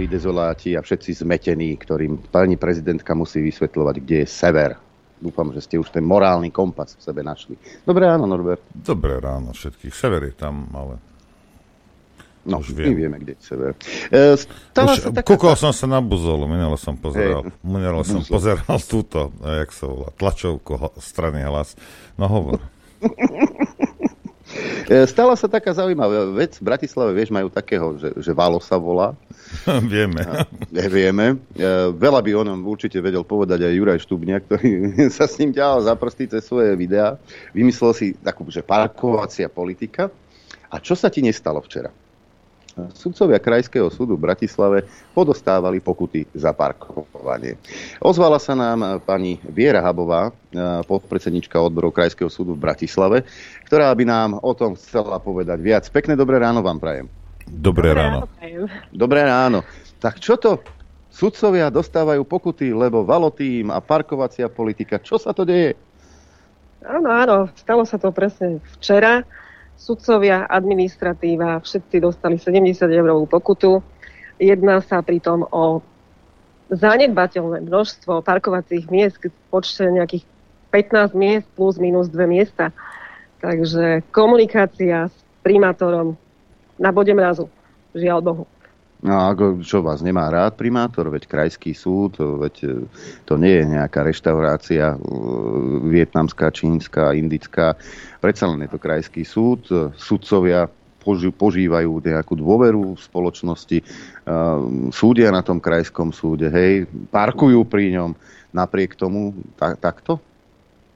B: milí dezoláti a všetci zmetení, ktorým pani prezidentka musí vysvetľovať, kde je sever. Dúfam, že ste už ten morálny kompas v sebe našli. Dobré ráno, Norbert.
C: Dobré ráno všetkých. Sever je tam, ale
B: No,
C: Už
B: my
C: viem.
B: vieme, kde je sever. E, stala
C: Už,
B: sa taká...
C: kúkol som sa na buzolu, minule som pozeral,
B: Hej.
C: minule som pozeral túto, eh, jak sa volá, tlačovku strany hlas. No hovor.
B: E, Stala sa taká zaujímavá vec. V Bratislave, vieš, majú takého, že, že Valo sa volá.
C: Vieme.
B: E, Vieme. E, Veľa by o ňom určite vedel povedať aj Juraj Štubňa, ktorý sa s ním ťahal za prsty cez svoje videá. Vymyslel si takú, že parkovacia politika. A čo sa ti nestalo včera? Sudcovia Krajského súdu v Bratislave podostávali pokuty za parkovanie. Ozvala sa nám pani Viera Habová, eh, podpredsednička odborov Krajského súdu v Bratislave, ktorá by nám o tom chcela povedať viac. Pekné dobré ráno vám prajem.
C: Dobré ráno.
B: Dobré ráno. Tak čo to? Sudcovia dostávajú pokuty, lebo valotým a parkovacia politika. Čo sa to deje?
M: Áno, áno, stalo sa to presne včera. Sudcovia, administratíva, všetci dostali 70 eurovú pokutu. Jedná sa pritom o zanedbateľné množstvo parkovacích miest v počte nejakých 15 miest plus minus 2 miesta. Takže komunikácia s primátorom na bode mrazu. Žiaľ Bohu.
B: No ako, čo vás nemá rád primátor, veď krajský súd, veď e, to nie je nejaká reštaurácia e, vietnamská, čínska, indická. Predsa len je to krajský súd. E, Sudcovia požívajú nejakú dôveru v spoločnosti, súdia na tom krajskom súde, hej, parkujú pri ňom. Napriek tomu tak, takto?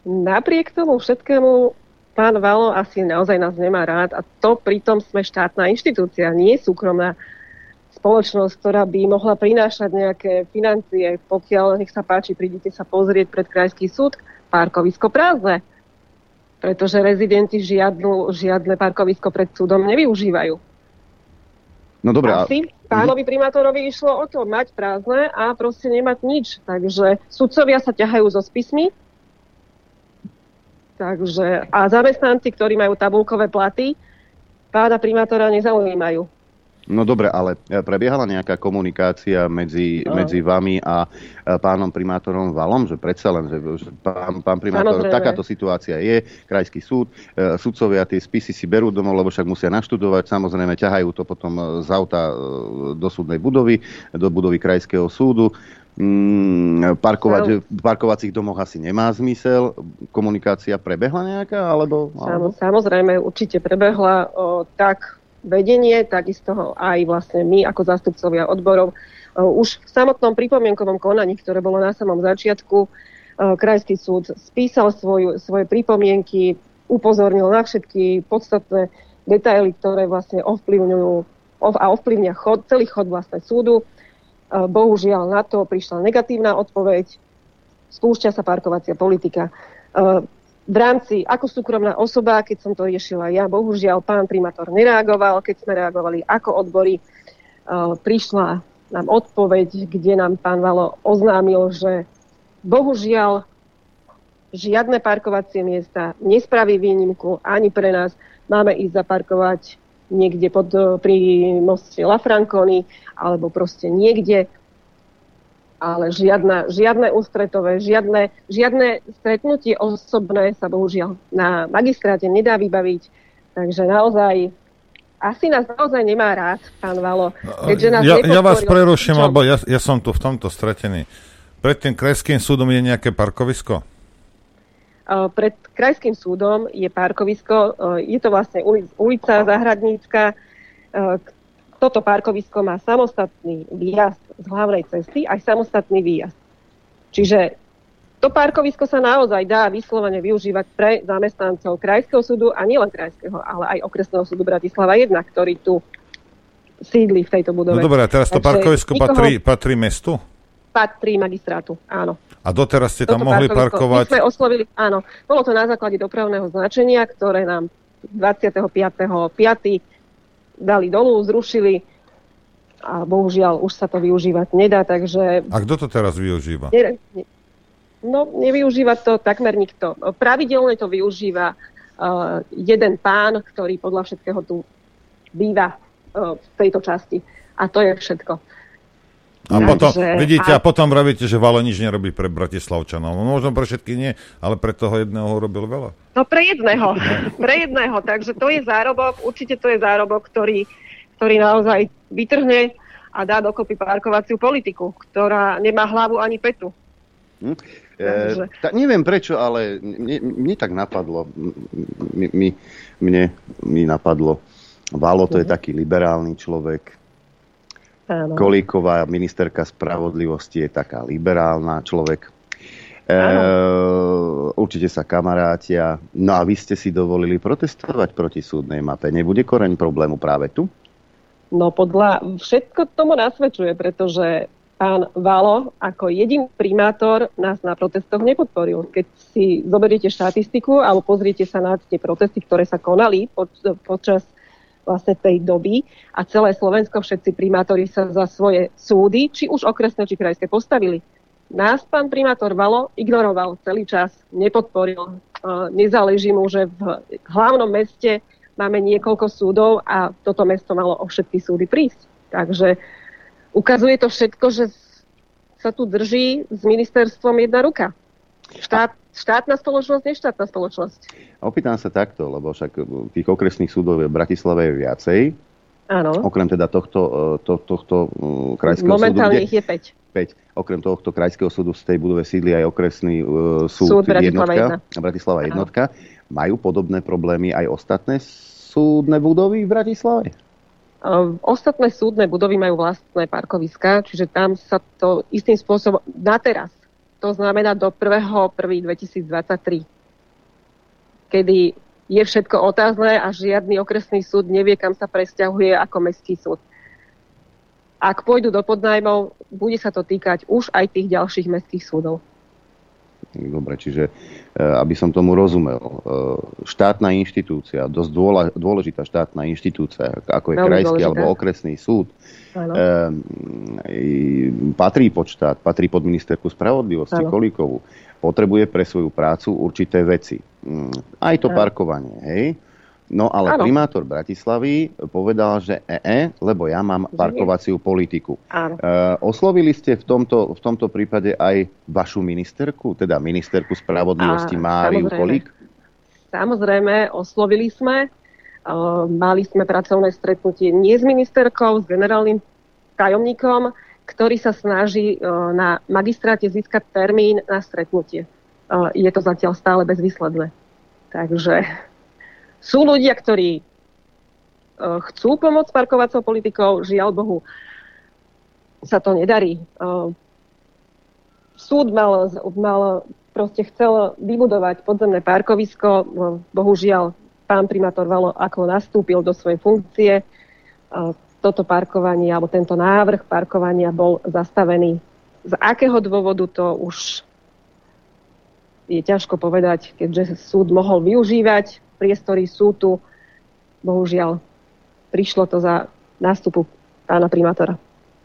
M: Napriek tomu všetkému pán Valo asi naozaj nás nemá rád a to pritom sme štátna inštitúcia, nie súkromná spoločnosť, ktorá by mohla prinášať nejaké financie, pokiaľ, nech sa páči, prídete sa pozrieť pred krajský súd, parkovisko prázdne. Pretože rezidenti žiadnu, žiadne parkovisko pred súdom nevyužívajú.
B: No dobré,
M: Asi pánovi primátorovi išlo o to mať prázdne a proste nemať nič. Takže sudcovia sa ťahajú so spismi, Takže, a zamestnanci, ktorí majú tabulkové platy, pána primátora nezaujímajú.
B: No dobre, ale e, prebiehala nejaká komunikácia medzi,
M: Áno.
B: medzi vami a e, pánom primátorom Valom, že predsa len, že, že pán, pán primátor,
M: Samozrejme.
B: takáto situácia je, krajský súd, e, sudcovia tie spisy si berú domov, lebo však musia naštudovať, samozrejme ťahajú to potom z auta do súdnej budovy, do budovy krajského súdu. Mm, parkovať, v parkovacích domoch asi nemá zmysel. Komunikácia prebehla nejaká, alebo... alebo...
M: Samo, samozrejme, určite prebehla o, tak vedenie, takisto aj vlastne my ako zástupcovia odborov. O, už v samotnom pripomienkovom konaní, ktoré bolo na samom začiatku, o, Krajský súd spísal svoju, svoje pripomienky, upozornil na všetky podstatné detaily, ktoré vlastne ovplyvňujú ov- a ovplyvňa chod, celý chod vlastne súdu. E, Bohužiaľ na to prišla negatívna odpoveď, spúšťa sa parkovacia politika. E, v rámci, ako súkromná osoba, keď som to riešila ja, bohužiaľ pán primátor nereagoval, keď sme reagovali ako odbory, e, prišla nám odpoveď, kde nám pán Valo oznámil, že bohužiaľ žiadne parkovacie miesta nespraví výnimku ani pre nás. Máme ísť zaparkovať niekde pod, e, pri moste La Franconi alebo proste niekde ale žiadna, žiadne ústretové, žiadne, žiadne stretnutie osobné sa bohužiaľ na magistráte nedá vybaviť. Takže naozaj, asi nás naozaj nemá rád, pán Valo. Keďže nás
C: Ja, ja vás preruším, lebo ja, ja som tu v tomto stretený. Pred tým krajským súdom je nejaké parkovisko?
M: Pred krajským súdom je parkovisko, je to vlastne uli- ulica Zahradnícka. Toto parkovisko má samostatný výjazd z hlavnej cesty, aj samostatný výjazd. Čiže to parkovisko sa naozaj dá vyslovene využívať pre zamestnancov Krajského súdu a nielen Krajského, ale aj Okresného súdu Bratislava 1, ktorý tu sídli v tejto budove.
C: No dobré, a teraz to
M: Takže
C: parkovisko
M: nikoho
C: patrí, patrí mestu?
M: Patrí magistrátu, áno.
C: A doteraz ste tam mohli parkovať?
M: My sme oslovili, áno, bolo to na základe dopravného značenia, ktoré nám 25.5. dali dolu, zrušili a bohužiaľ už sa to využívať nedá, takže
C: A kto to teraz využíva?
M: ne, ne, No, nevyužíva to takmer nikto. Pravidelne to využíva uh, jeden pán, ktorý podľa všetkého tu býva uh, v tejto časti. A to je všetko.
C: A potom, Takže, vidíte, a... a potom vravíte, že Valo nič nerobí pre Bratislavčanov. No, možno pre všetky nie, ale pre toho jedného robil veľa.
M: No pre jedného, pre jedného. Takže to je zárobok, určite to je zárobok, ktorý, ktorý naozaj vytrhne a dá dokopy parkovaciu politiku, ktorá nemá hlavu ani petu.
B: Hm? E, tak neviem prečo, ale mne, mne tak napadlo, mi, mi, mne mi napadlo, Valo to je mhm. taký liberálny človek, Áno. Kolíková, ministerka spravodlivosti, je taká liberálna človek. E, určite sa kamarátia. No a vy ste si dovolili protestovať proti súdnej mape. Nebude koreň problému práve tu?
M: No podľa všetko tomu nasvedčuje, pretože pán Valo ako jediný primátor nás na protestoch nepodporil. Keď si zoberiete štatistiku alebo pozriete sa na tie protesty, ktoré sa konali počas vlastne tej doby a celé Slovensko, všetci primátori sa za svoje súdy, či už okresné, či krajské, postavili. Nás pán primátor Valo ignoroval celý čas, nepodporil. Nezáleží mu, že v hlavnom meste máme niekoľko súdov a toto mesto malo o všetky súdy prísť. Takže ukazuje to všetko, že sa tu drží s ministerstvom jedna ruka. Štát, štátna spoločnosť, neštátna spoločnosť.
B: Opýtam sa takto, lebo však tých okresných súdov v Bratislave je viacej.
M: Áno.
B: Okrem teda tohto, e, to, tohto uh, krajského
M: Momentálne
B: súdu.
M: ich je
B: 5. 5. Okrem tohto krajského súdu z tej budove sídli aj okresný uh, súd, súd Bratislava jednotka, 1. Bratislava jednotka. Majú podobné problémy aj ostatné súdne budovy v Bratislave?
M: Uh, ostatné súdne budovy majú vlastné parkoviska, čiže tam sa to istým spôsobom, na teraz, to znamená do 1.1.2023, kedy je všetko otázne a žiadny okresný súd nevie, kam sa presťahuje ako mestský súd. Ak pôjdu do podnajmov, bude sa to týkať už aj tých ďalších mestských súdov.
B: Dobre, čiže e, aby som tomu rozumel, e, štátna inštitúcia, dosť dôležitá štátna inštitúcia, ako je Veľmi krajský dôležitá. alebo okresný súd, ano. patrí pod štát, patrí pod ministerku spravodlivosti ano. Kolíkovú, potrebuje pre svoju prácu určité veci. Mm, aj to ano. parkovanie, hej? No ale ano. primátor Bratislavy povedal, že EE, lebo ja mám parkovaciu politiku.
M: Áno.
B: E, oslovili ste v tomto, v tomto prípade aj vašu ministerku, teda ministerku spravodlivosti Máriu Kolík?
M: Samozrejme, oslovili sme. E, mali sme pracovné stretnutie nie s ministerkou, s generálnym tajomníkom, ktorý sa snaží e, na magistráte získať termín na stretnutie. E, je to zatiaľ stále bezvýsledné. Takže sú ľudia, ktorí e, chcú pomôcť parkovacou politikou, žiaľ Bohu, sa to nedarí. E, súd mal, mal proste chcel vybudovať podzemné parkovisko, e, bohužiaľ pán primátor Valo ako nastúpil do svojej funkcie, toto parkovanie alebo tento návrh parkovania bol zastavený. Z akého dôvodu to už je ťažko povedať, keďže súd mohol využívať priestory sú tu. Bohužiaľ, prišlo to za nástupu pána primátora.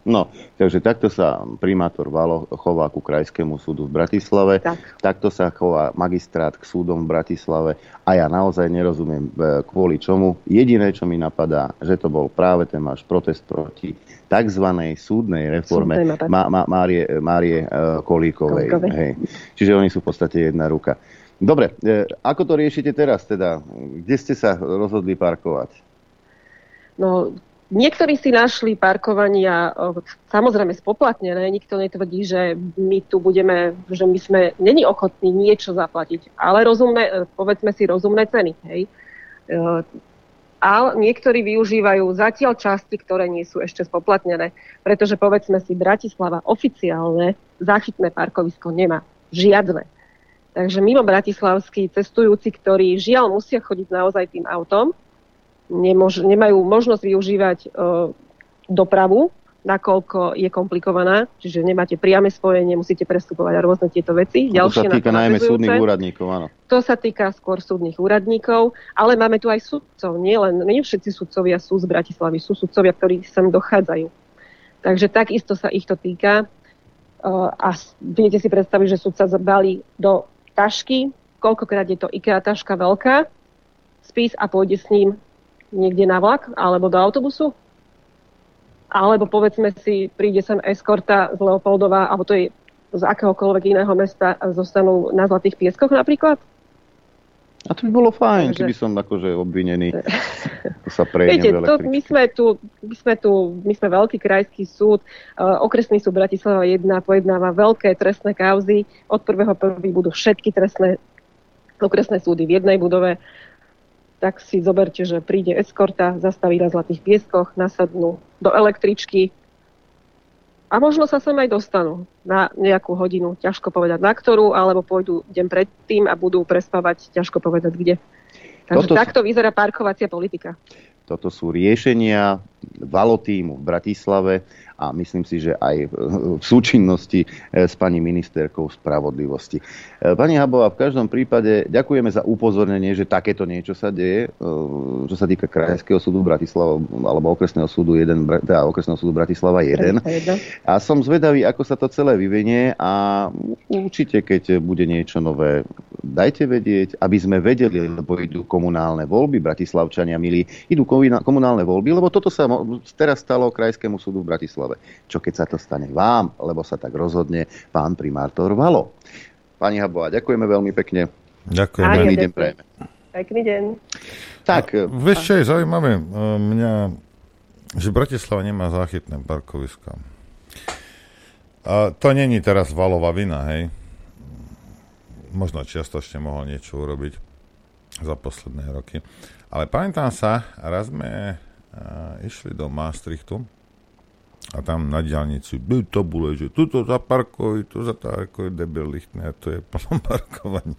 B: No, takže takto sa primátor Valo chová ku Krajskému súdu v Bratislave, tak. takto sa chová magistrát k súdom v Bratislave a ja naozaj nerozumiem e, kvôli čomu. Jediné, čo mi napadá, že to bol práve ten váš protest proti tzv. súdnej reforme Má, Má, Márie, Márie uh, Kolíkovej. Hej. Čiže oni sú v podstate jedna ruka. Dobre, e, ako to riešite teraz teda? Kde ste sa rozhodli parkovať?
M: No, niektorí si našli parkovania samozrejme spoplatnené. Nikto netvrdí, že my tu budeme, že my sme není ochotní niečo zaplatiť. Ale rozumné, e, povedzme si rozumné ceny. Hej? E, a niektorí využívajú zatiaľ časti, ktoré nie sú ešte spoplatnené. Pretože povedzme si, Bratislava oficiálne záchytné parkovisko nemá. Žiadne. Takže mimo bratislavskí cestujúci, ktorí žiaľ musia chodiť naozaj tým autom, nemož, nemajú možnosť využívať e, dopravu, nakoľko je komplikovaná, čiže nemáte priame spojenie, musíte prestupovať a rôzne tieto veci.
B: To Ďalšie sa týka najmä súdnych úradníkov, áno.
M: To sa týka skôr súdnych úradníkov, ale máme tu aj sudcov. Nie len, nie všetci sudcovia sú z Bratislavy, sú sudcovia, ktorí sem dochádzajú. Takže takisto sa ich to týka. a viete si predstaviť, že sudca zabali do tašky, koľkokrát je to IKEA taška veľká, spís a pôjde s ním niekde na vlak alebo do autobusu? Alebo povedzme si, príde sem eskorta z Leopoldova, alebo to je z akéhokoľvek iného mesta zostanú na Zlatých pieskoch napríklad?
B: A to by bolo fajn, Takže... keby som akože obvinený sa
M: Viete, to, my, sme tu, my sme tu, my sme veľký krajský súd, uh, okresný súd Bratislava 1 pojednáva veľké trestné kauzy. Od prvého prvý budú všetky trestné okresné súdy v jednej budove. Tak si zoberte, že príde eskorta, zastaví na Zlatých pieskoch, nasadnú do električky, a možno sa sem aj dostanú na nejakú hodinu, ťažko povedať na ktorú, alebo pôjdu deň predtým a budú prespávať, ťažko povedať kde. Takže Toto... takto vyzerá parkovacia politika.
B: Toto sú riešenia valotímu v Bratislave a myslím si, že aj v súčinnosti eh, s pani ministerkou spravodlivosti. Eh, pani Habová, v každom prípade ďakujeme za upozornenie, že takéto niečo sa deje, eh, čo sa týka Krajského súdu Bratislava alebo okresného súdu 1, teda okresného súdu Bratislava 1. A som zvedavý, ako sa to celé vyvinie a určite, keď bude niečo nové, dajte vedieť, aby sme vedeli, lebo idú komunálne voľby, Bratislavčania milí, idú komunálne voľby, lebo toto sa teraz stalo Krajskému súdu v Bratislave. Bratislave. Čo keď sa to stane vám, lebo sa tak rozhodne pán primátor Valo. Pani Habová, ďakujeme veľmi pekne.
C: Ďakujem.
M: Pekný deň prejme. Pekný deň.
C: Tak. A, vieš, čo je zaujímavé? E, mňa, že Bratislava nemá záchytné parkoviska. A to není teraz valová vina, hej? Možno čiastočne mohol niečo urobiť za posledné roky. Ale pamätám sa, raz sme uh, išli do Maastrichtu a tam na diálnici to bude, že tuto zaparkuj, tu za to ako je debil lichtné, to je plnom parkovanie.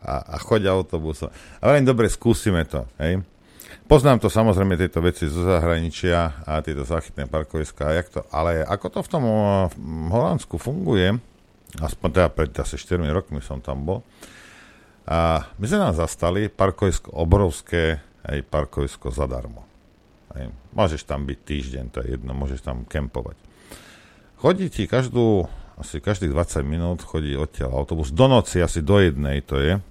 C: A, a choď autobusa. A veľmi dobre, skúsime to. Hej. Poznám to samozrejme tieto veci zo zahraničia a tieto záchytné parkoviská, jak to, ale ako to v tom v Holandsku funguje, aspoň teda pred asi 4 rokmi som tam bol, a my sme nás zastali, parkovisko obrovské, aj parkovisko zadarmo. Hej. Môžeš tam byť týždeň, to je jedno, môžeš tam kempovať. Chodí ti každú, asi každých 20 minút chodí odtiaľ autobus, do noci asi do jednej to je.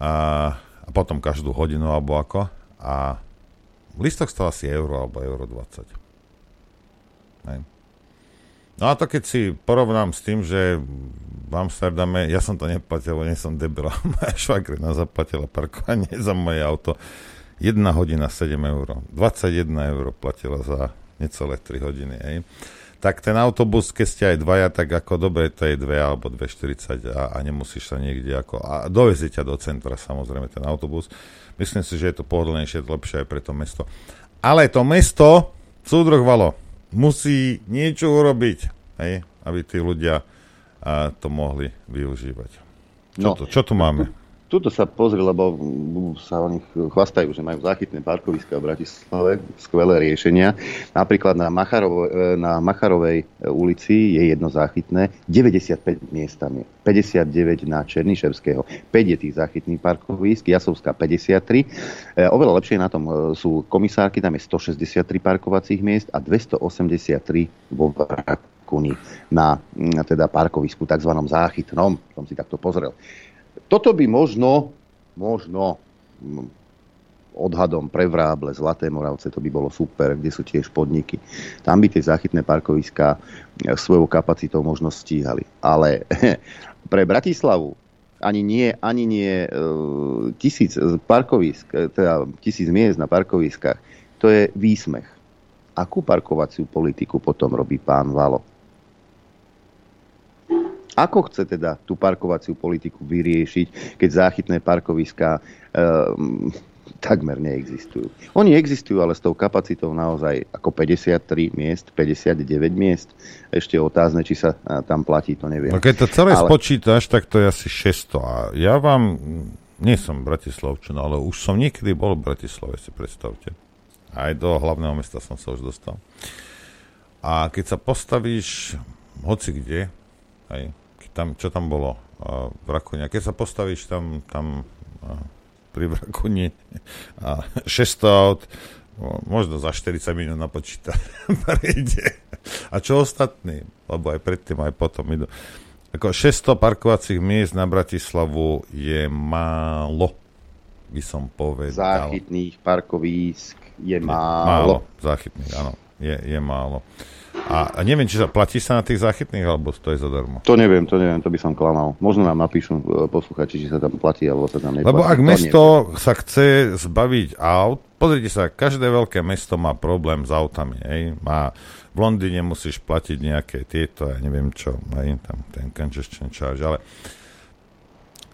C: A, a potom každú hodinu alebo ako. A listok stal asi euro alebo euro 20. Hej. No a to keď si porovnám s tým, že v Amsterdame, ja som to neplatil, nie som debil, moja švagrina zaplatila parkovanie za moje auto 1 hodina 7 eur. 21 eur platila za necelé 3 hodiny. Hej. Tak ten autobus, keď ste aj dvaja, tak ako dobre, to je 2 alebo 2,40 a, a nemusíš sa niekde ako... A dovezie ťa do centra samozrejme ten autobus. Myslím si, že je to pohodlnejšie, lepšie aj pre to mesto. Ale to mesto, súdruh Valo, musí niečo urobiť, hej, aby tí ľudia a, to mohli využívať. Čo, no. to, čo tu máme?
B: Tuto sa pozri, lebo sa o nich chvastajú, že majú záchytné parkoviska v Bratislave, skvelé riešenia. Napríklad na, Macharov, e, na Macharovej ulici je jedno záchytné, 95 miestami, 59 na Černiševského, 5 je tých záchytných parkovisk, Jasovská 53. E, oveľa lepšie na tom e, sú komisárky, tam je 163 parkovacích miest a 283 vo Vrakuni na, na teda parkovisku, tzv. záchytnom, som si takto pozrel. Toto by možno, možno hm, odhadom pre Vráble, Zlaté Moravce, to by bolo super, kde sú tiež podniky. Tam by tie záchytné parkoviská eh, svojou kapacitou možno stíhali. Ale pre Bratislavu ani nie, ani nie e, tisíc parkovisk, eh, teda tisíc miest na parkoviskách, to je výsmech. Akú parkovaciu politiku potom robí pán Valo? Ako chce teda tú parkovaciu politiku vyriešiť, keď záchytné parkoviská e, takmer neexistujú. Oni existujú, ale s tou kapacitou naozaj ako 53 miest, 59 miest. Ešte otázne, či sa eh, tam platí, to neviem.
C: No keď to celé ale... spočítaš, tak to je asi 600. A ja vám, nie som Bratislavčan, ale už som niekedy bol v Bratislave, si predstavte. Aj do hlavného mesta som sa už dostal. A keď sa postavíš hoci kde, aj tam, čo tam bolo uh, v Rakúne. A keď sa postavíš tam, tam uh, pri Rakúni a 600 aut, možno za 40 minút na počítač prejde. A čo ostatní? Lebo aj predtým, aj potom idú. Ako 600 parkovacích miest na Bratislavu je málo, by som povedal.
B: Záchytných parkovísk je
C: málo.
B: málo.
C: Záchytných, áno. Je, je málo. A, a neviem, či sa platí sa na tých záchytných, alebo to je zadarmo.
B: To neviem, to neviem, to by som klamal. Možno nám napíšu e, posluchači, či sa tam platí, alebo sa tam neplatí.
C: Lebo ak
B: To
C: mesto sa chce zbaviť aut, pozrite sa, každé veľké mesto má problém s autami. Hej? Má, v Londýne musíš platiť nejaké tieto, ja neviem čo, hej? tam ten congestion charge, ale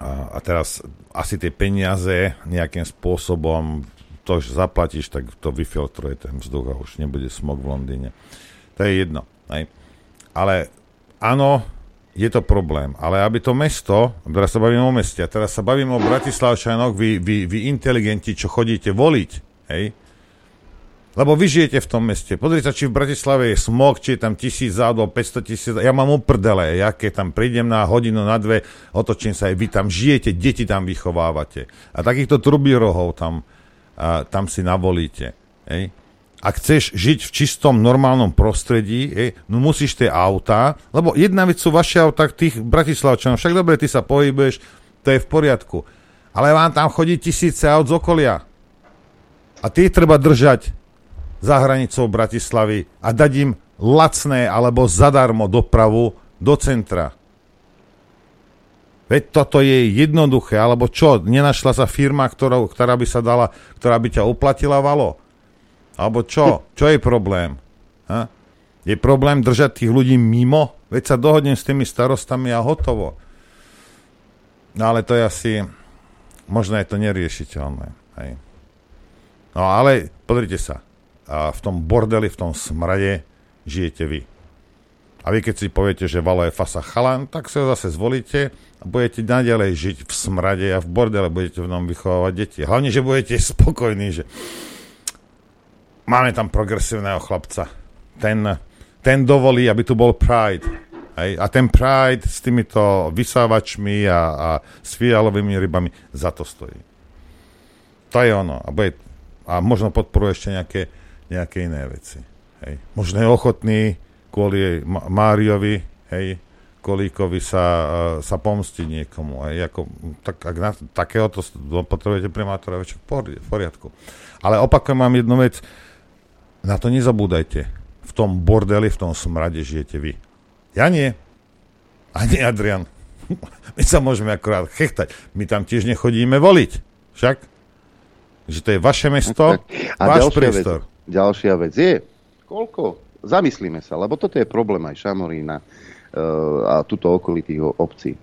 C: a, a teraz asi tie peniaze nejakým spôsobom to, že zaplatíš, tak to vyfiltruje ten vzduch a už nebude smog v Londýne. To je jedno. Hej. Ale áno, je to problém. Ale aby to mesto, teraz sa bavím o meste, a teraz sa bavím o Bratislavčanoch, vy, vy, vy inteligenti, čo chodíte voliť, hej, lebo vy žijete v tom meste. Pozrite sa, či v Bratislave je smog, či je tam tisíc alebo 500 tisíc. Ja mám uprdele, ja keď tam prídem na hodinu, na dve, otočím sa aj vy tam žijete, deti tam vychovávate. A takýchto trubírohov tam, a, tam si navolíte. Hej. Ak chceš žiť v čistom, normálnom prostredí, hej, no musíš tie autá, lebo jedna vec sú vaše autá tých Bratislavčanov, však dobre, ty sa pohybuješ, to je v poriadku. Ale vám tam chodí tisíce aut z okolia. A tie treba držať za hranicou Bratislavy a dať im lacné alebo zadarmo dopravu do centra. Veď toto je jednoduché, alebo čo? Nenašla sa firma, ktorá, ktorá by sa dala, ktorá by ťa uplatila valo? Alebo čo? Čo je problém? Ha? Je problém držať tých ľudí mimo? Veď sa dohodnem s tými starostami a hotovo. No ale to je asi... Možno je to neriešiteľné. Hej. No ale pozrite sa a v tom bordeli, v tom smrade žijete vy. A vy keď si poviete, že Valo je fasa chalan, tak ho zase zvolíte a budete naďalej žiť v smrade a v bordele budete v ňom vychovávať deti. Hlavne, že budete spokojní, že máme tam progresívneho chlapca. Ten, ten dovolí, aby tu bol Pride. Hej? A ten Pride s týmito vysávačmi a, a s fialovými rybami za to stojí. To je ono. A, bude, a možno podporuje ešte nejaké nejaké iné veci. Hej. Možno je ochotný kvôli Máriovi, hej, Kolíkovi sa, uh, sa pomstiť niekomu. Hej, ako, tak, ak na takéhoto potrebujete primátora, v poriadku. Ale opakujem vám jednu vec, na to nezabúdajte. V tom bordeli, v tom smrade žijete vy. Ja nie. Ani Adrian. My sa môžeme akorát chechtať. My tam tiež nechodíme voliť. Však? Že to je vaše mesto, a váš priestor.
B: Vec, ďalšia vec je, koľko, zamyslíme sa, lebo toto je problém aj Šamorína uh, a tuto okolitých obcí.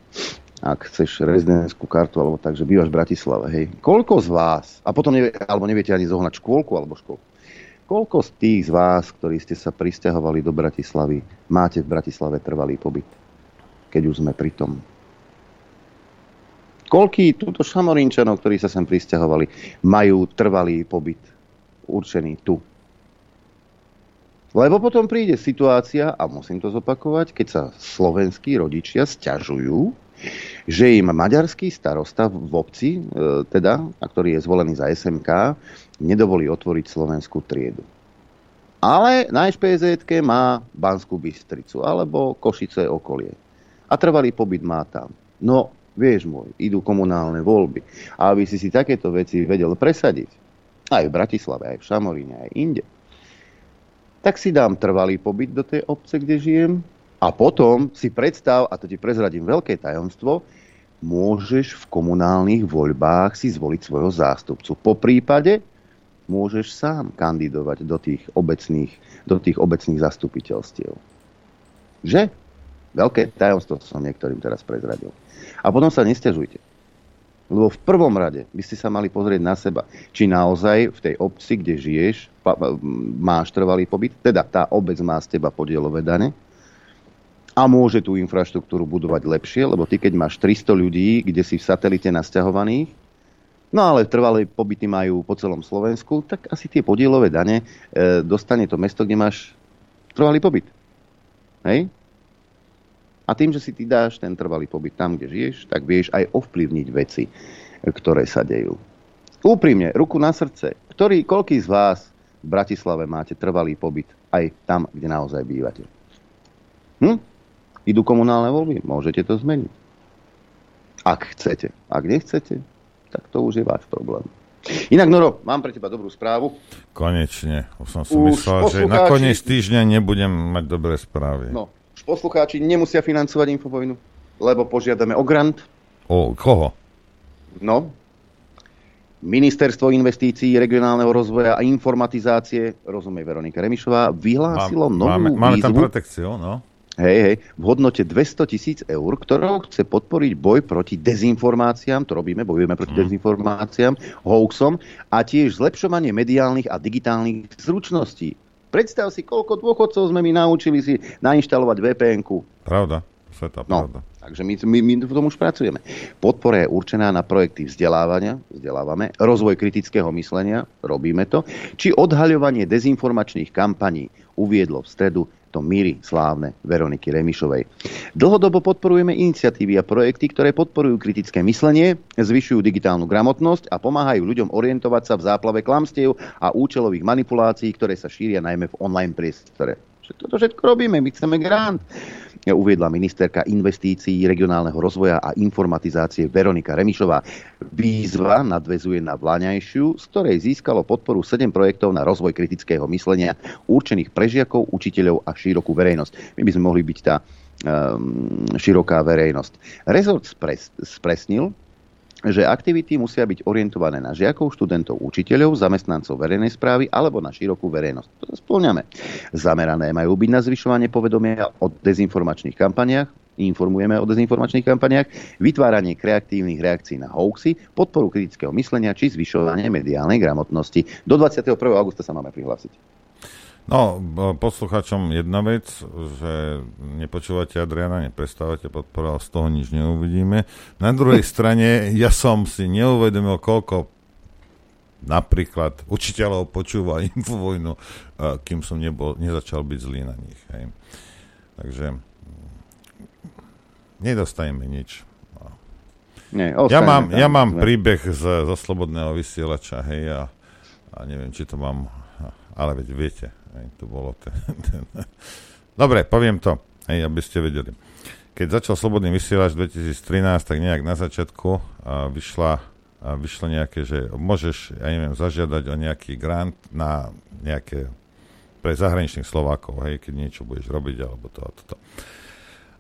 B: Ak chceš rezidentskú kartu, alebo tak, že bývaš v Bratislave, hej. Koľko z vás, a potom nevie, alebo neviete ani zohnať škôlku alebo školu, koľko z tých z vás, ktorí ste sa pristahovali do Bratislavy, máte v Bratislave trvalý pobyt? Keď už sme pri tom. Koľký túto šamorínčanov, ktorí sa sem pristahovali, majú trvalý pobyt určený tu? Lebo potom príde situácia, a musím to zopakovať, keď sa slovenskí rodičia sťažujú, že im maďarský starosta v obci, e, teda, a ktorý je zvolený za SMK, nedovolí otvoriť slovenskú triedu. Ale na špz má Banskú Bystricu alebo Košice okolie. A trvalý pobyt má tam. No, vieš môj, idú komunálne voľby. A aby si si takéto veci vedel presadiť, aj v Bratislave, aj v Šamoríne, aj inde, tak si dám trvalý pobyt do tej obce, kde žijem a potom si predstav, a to ti prezradím veľké tajomstvo, môžeš v komunálnych voľbách si zvoliť svojho zástupcu. Po prípade môžeš sám kandidovať do tých obecných, do tých obecných zastupiteľstiev. Že? Veľké tajomstvo som niektorým teraz prezradil. A potom sa nestiažujte. Lebo v prvom rade by ste sa mali pozrieť na seba, či naozaj v tej obci, kde žiješ, máš trvalý pobyt, teda tá obec má z teba podielové dane a môže tú infraštruktúru budovať lepšie, lebo ty keď máš 300 ľudí, kde si v satelite nasťahovaných, no ale trvalé pobyty majú po celom Slovensku, tak asi tie podielové dane e, dostane to mesto, kde máš trvalý pobyt. Hej? A tým, že si ty dáš ten trvalý pobyt tam, kde žiješ, tak vieš aj ovplyvniť veci, ktoré sa dejú. Úprimne, ruku na srdce, ktorý, koľký z vás v Bratislave máte trvalý pobyt aj tam, kde naozaj bývate. Hm? Idú komunálne voľby, môžete to zmeniť. Ak chcete. Ak nechcete, tak to už je váš problém. Inak, Noro, mám pre teba dobrú správu.
C: Konečne. Už som si už myslel, poslucháči... že na koniec týždňa nebudem mať dobré správy.
B: No, už poslucháči nemusia financovať Infovojnu, lebo požiadame o grant.
C: O koho?
B: No, Ministerstvo investícií, regionálneho rozvoja a informatizácie, rozumie Veronika Remišová, vyhlásilo Mám, novú
C: máme, máme
B: výzvu.
C: tam protekciu, no
B: hej, hej, v hodnote 200 tisíc eur, ktorou chce podporiť boj proti dezinformáciám, to robíme, bojujeme proti mm. dezinformáciám, hoaxom a tiež zlepšovanie mediálnych a digitálnych zručností. Predstav si, koľko dôchodcov sme my naučili si nainštalovať VPN-ku.
C: Pravda, sveta no, pravda.
B: Takže my, my, my v tom už pracujeme. Podpora je určená na projekty vzdelávania, vzdelávame, rozvoj kritického myslenia, robíme to, či odhaľovanie dezinformačných kampaní uviedlo v stredu to míry slávne Veroniky Remišovej. Dlhodobo podporujeme iniciatívy a projekty, ktoré podporujú kritické myslenie, zvyšujú digitálnu gramotnosť a pomáhajú ľuďom orientovať sa v záplave klamstiev a účelových manipulácií, ktoré sa šíria najmä v online priestore. Toto všetko robíme, my chceme grant uviedla ministerka investícií, regionálneho rozvoja a informatizácie Veronika Remišová. Výzva nadvezuje na vláňajšiu, z ktorej získalo podporu 7 projektov na rozvoj kritického myslenia určených pre žiakov, učiteľov a širokú verejnosť. My by sme mohli byť tá um, široká verejnosť. Rezort spres, spresnil, že aktivity musia byť orientované na žiakov, študentov, učiteľov, zamestnancov verejnej správy alebo na širokú verejnosť. To spĺňame. Zamerané majú byť na zvyšovanie povedomia o dezinformačných kampaniách, informujeme o dezinformačných kampaniách, vytváranie kreatívnych reakcií na hoaxy, podporu kritického myslenia či zvyšovanie mediálnej gramotnosti. Do 21. augusta sa máme prihlásiť.
C: No, posluchačom jedna vec, že nepočúvate Adriana, neprestávate podporovať, z toho nič neuvidíme. Na druhej strane, ja som si neuvedomil, koľko napríklad učiteľov počúva infovojnu, kým som nebol, nezačal byť zlý na nich. Hej. Takže nedostaneme nič.
B: Nie,
C: ja mám, tam, ja mám ne. príbeh z, zo Slobodného vysielača, hej, a, a neviem, či to mám, ale veď viete, Hej, to bolo ten, ten. Dobre, poviem to, hej, aby ste vedeli. Keď začal Slobodný vysielač 2013, tak nejak na začiatku a vyšla, a vyšlo nejaké, že môžeš, ja neviem, zažiadať o nejaký grant na nejaké pre zahraničných Slovákov, hej, keď niečo budeš robiť, alebo to a toto.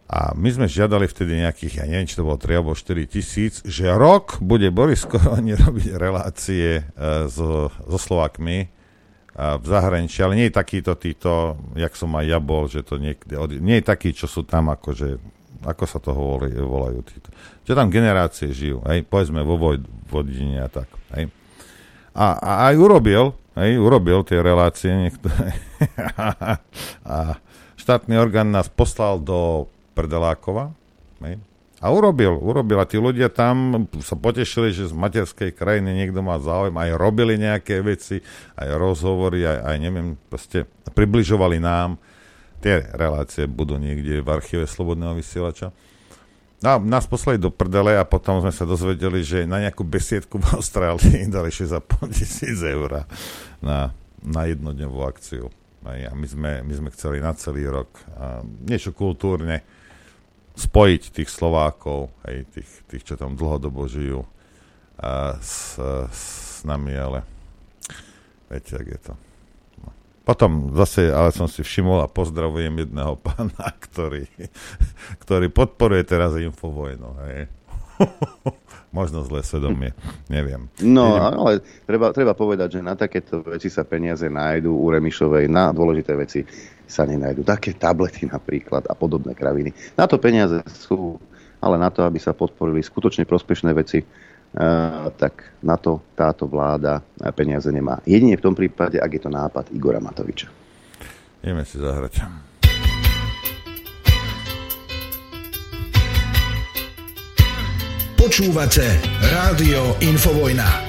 C: A my sme žiadali vtedy nejakých, ja neviem, či to bolo 3 alebo 4 tisíc, že rok bude Boris Koroni robiť relácie uh, so, so Slovákmi v zahraničí, ale nie je takýto títo, jak som aj ja bol, že to niekde, nie je taký, čo sú tam akože, ako sa to volí, volajú títo. Čo tam generácie žijú, hej, povedzme vo Vojvodine a tak, hej. A, a aj urobil, hej, urobil tie relácie niektoré. a štátny orgán nás poslal do Prdelákova, hej, a urobil, urobil. A tí ľudia tam sa potešili, že z materskej krajiny niekto má záujem, aj robili nejaké veci, aj rozhovory, aj, aj neviem, proste približovali nám. Tie relácie budú niekde v archíve Slobodného vysielača. No, nás poslali do prdele a potom sme sa dozvedeli, že na nejakú besiedku v Austrálii dali 6,5 tisíc eur na, na jednodňovú akciu. A my sme, my sme chceli na celý rok a niečo kultúrne spojiť tých Slovákov, aj tých, tých, čo tam dlhodobo žijú a s, s nami, ale viete, ak je to. No. Potom zase, ale som si všimol a pozdravujem jedného pána, ktorý, ktorý podporuje teraz Infovojnu. Hej. Možno zlé svedomie, neviem.
B: No, ale treba, treba povedať, že na takéto veci sa peniaze nájdú u Remišovej, na dôležité veci sa nenajdu. Také tablety napríklad a podobné kraviny. Na to peniaze sú, ale na to, aby sa podporili skutočne prospešné veci, Uh, tak na to táto vláda peniaze nemá. Jedine v tom prípade, ak je to nápad Igora Matoviča.
C: Ideme si zahrať.
N: Počúvate Rádio Infovojna.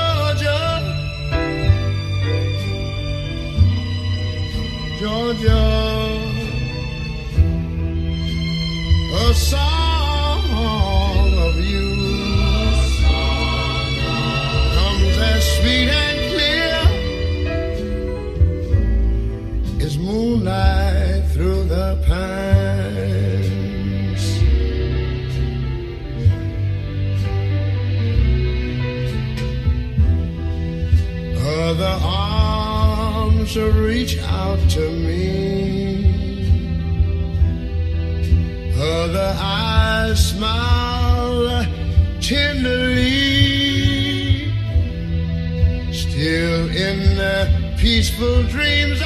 O: yo. Arms reach out to me. Other eyes smile tenderly. Still in the peaceful dreams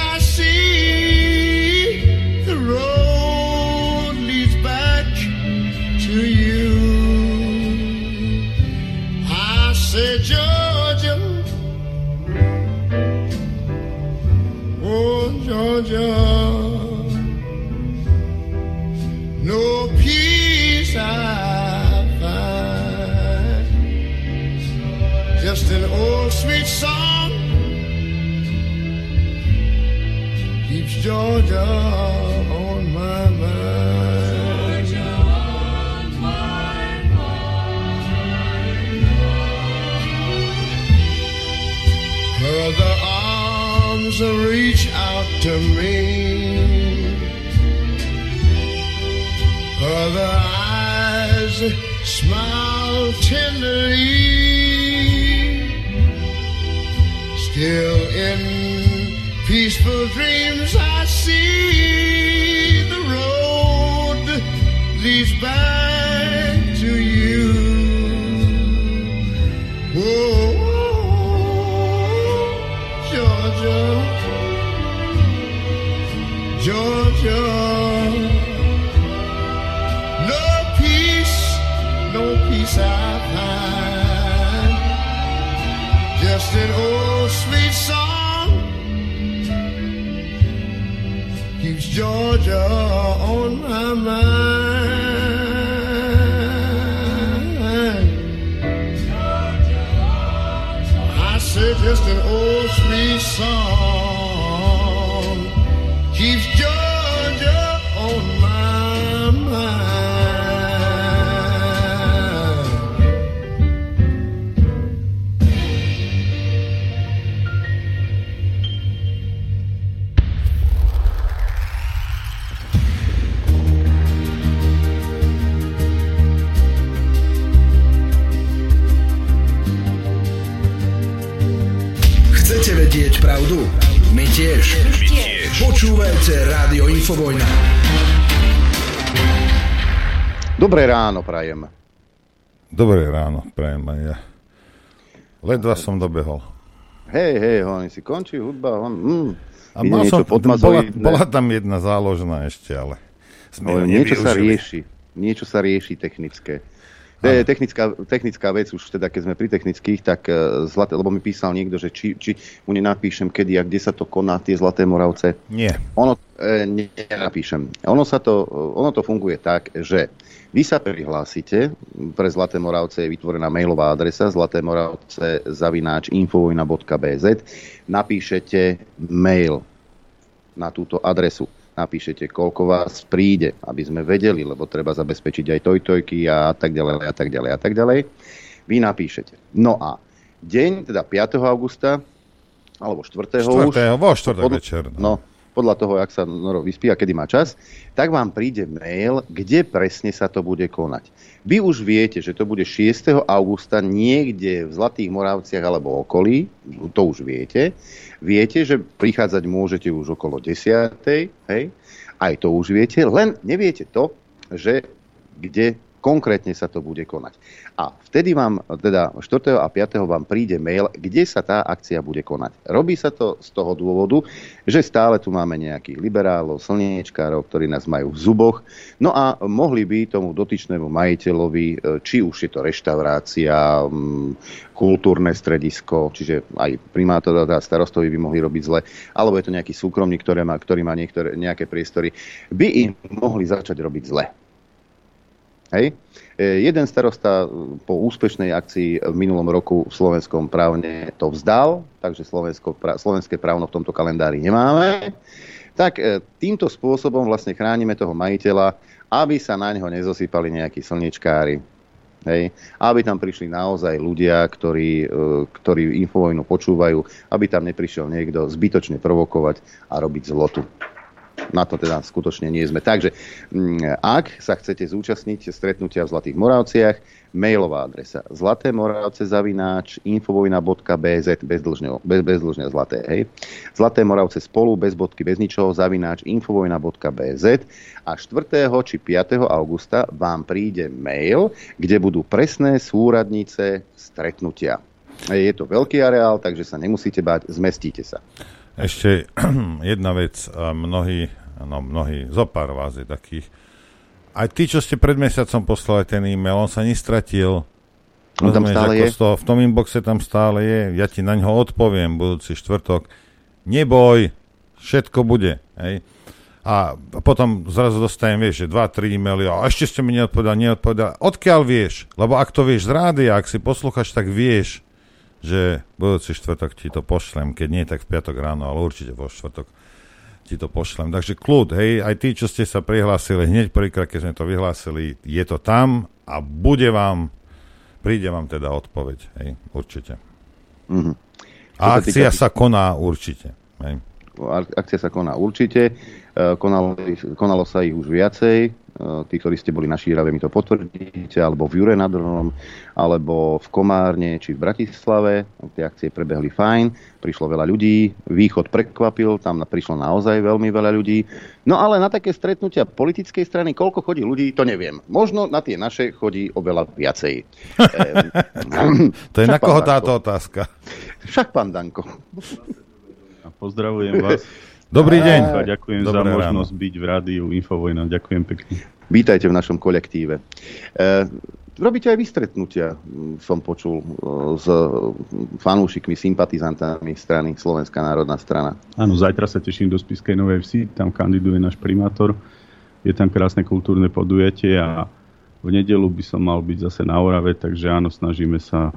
B: pretend prajem.
C: Dobré ráno, prajem aj ja. Ledva som dobehol.
B: Hej, hej, honi si končí hudba, hon, mm,
C: A mal som, bola, bola tam jedna záložná ešte, ale sme
B: Ale niečo sa rieši. Niečo sa rieši technické. To je technická, technická vec, už teda keď sme pri technických, tak uh, zlaté, lebo mi písal niekto, že či, či mu nenapíšem kedy a kde sa to koná, tie Zlaté Moravce.
C: Nie.
B: Ono, e, nenapíšem. Ono, sa to, ono to funguje tak, že vy sa prihlásite, pre Zlaté Moravce je vytvorená mailová adresa zlatémoravce zavináč infovojna.bz napíšete mail na túto adresu. Napíšete, koľko vás príde, aby sme vedeli, lebo treba zabezpečiť aj tojtojky a tak ďalej a tak ďalej a tak ďalej. Vy napíšete. No a deň, teda 5. augusta, alebo 4.
C: Štvrtého,
B: už.
C: vo štvrtok
B: Pod-
C: večer.
B: No, podľa toho, jak sa Noro vyspí a kedy má čas, tak vám príde mail, kde presne sa to bude konať. Vy už viete, že to bude 6. augusta niekde v Zlatých Moravciach alebo okolí, to už viete. Viete, že prichádzať môžete už okolo 10. Hej? Aj to už viete, len neviete to, že kde konkrétne sa to bude konať. A vtedy vám, teda 4. a 5. vám príde mail, kde sa tá akcia bude konať. Robí sa to z toho dôvodu, že stále tu máme nejakých liberálov, slniečkárov, ktorí nás majú v zuboch. No a mohli by tomu dotyčnému majiteľovi, e, či už je to reštaurácia, kultúrne stredisko, čiže aj primátor a starostovi by mohli robiť zle, alebo je to nejaký súkromník, ktorý má, ktorý má niektoré, nejaké priestory, by im mohli začať robiť zle. Hej. E, Jeden starosta e, po úspešnej akcii v minulom roku v slovenskom právne to vzdal, takže Slovensko, pra, slovenské právno v tomto kalendári nemáme. Tak e, týmto spôsobom vlastne chránime toho majiteľa, aby sa na neho nezosypali nejakí slnečkári. Hej. Aby tam prišli naozaj ľudia, ktorí, ktorí infovojnu počúvajú, aby tam neprišiel niekto zbytočne provokovať a robiť zlotu na to teda skutočne nie sme. Takže mm, ak sa chcete zúčastniť stretnutia v Zlatých Moravciach, mailová adresa zlatémoravce zavináč infovojna.bz bezdlžne, bez, bezdlžne zlaté, hej. Zlaté Moravce spolu bez bodky, bez ničoho zavináč infovojna.bz a 4. či 5. augusta vám príde mail, kde budú presné súradnice stretnutia. Je to veľký areál, takže sa nemusíte báť, zmestíte sa.
C: Ešte jedna vec, mnohí, no mnohí, zo pár vás je takých, aj tí, čo ste pred mesiacom poslali ten e-mail, on sa nestratil.
B: On tam
C: Rozumieš,
B: stále je?
C: toho, v tom inboxe tam stále je. Ja ti na ňo odpoviem budúci štvrtok. Neboj, všetko bude. Hej. A potom zrazu dostanem, vieš, že 2-3 e-maily a ešte ste mi neodpovedali, neodpovedali. Odkiaľ vieš? Lebo ak to vieš z rádia, ak si poslúchaš, tak vieš, že budúci štvrtok ti to pošlem, keď nie, tak v piatok ráno, ale určite vo štvrtok ti to pošlem. Takže kľud, hej, aj tí, čo ste sa prihlásili hneď prvýkrát, keď sme to vyhlásili, je to tam a bude vám, príde vám teda odpoveď, hej, určite.
B: Mhm. Čo
C: A akcia
B: týka-
C: sa koná určite. Hej.
B: Ak- Akcia sa koná určite. E, Konalo, konalo sa ich už viacej. E, Tí, ktorí ste boli na Šírave, mi to potvrdíte. Alebo v Jure nad Hronom, alebo v Komárne, či v Bratislave. Tie akcie prebehli fajn. Prišlo veľa ľudí. Východ prekvapil. Tam na- prišlo naozaj veľmi veľa ľudí. No ale na také stretnutia politickej strany, koľko chodí ľudí, to neviem. Možno na tie naše chodí oveľa viacej. Ehm,
C: To je na koho táto otázka?
B: Však pán Danko.
P: Pozdravujem vás.
C: Dobrý deň.
P: A ďakujem za
C: Dobré
P: možnosť byť v rádiu Infovojna. Ďakujem pekne.
B: Vítajte v našom kolektíve. E, robíte aj vystretnutia, m, som počul, e, s fanúšikmi, sympatizantami strany Slovenská národná strana.
P: Áno, zajtra sa teším do Spiskej Novej Vsi, tam kandiduje náš primátor. Je tam krásne kultúrne podujatie a v nedelu by som mal byť zase na Orave, takže áno, snažíme sa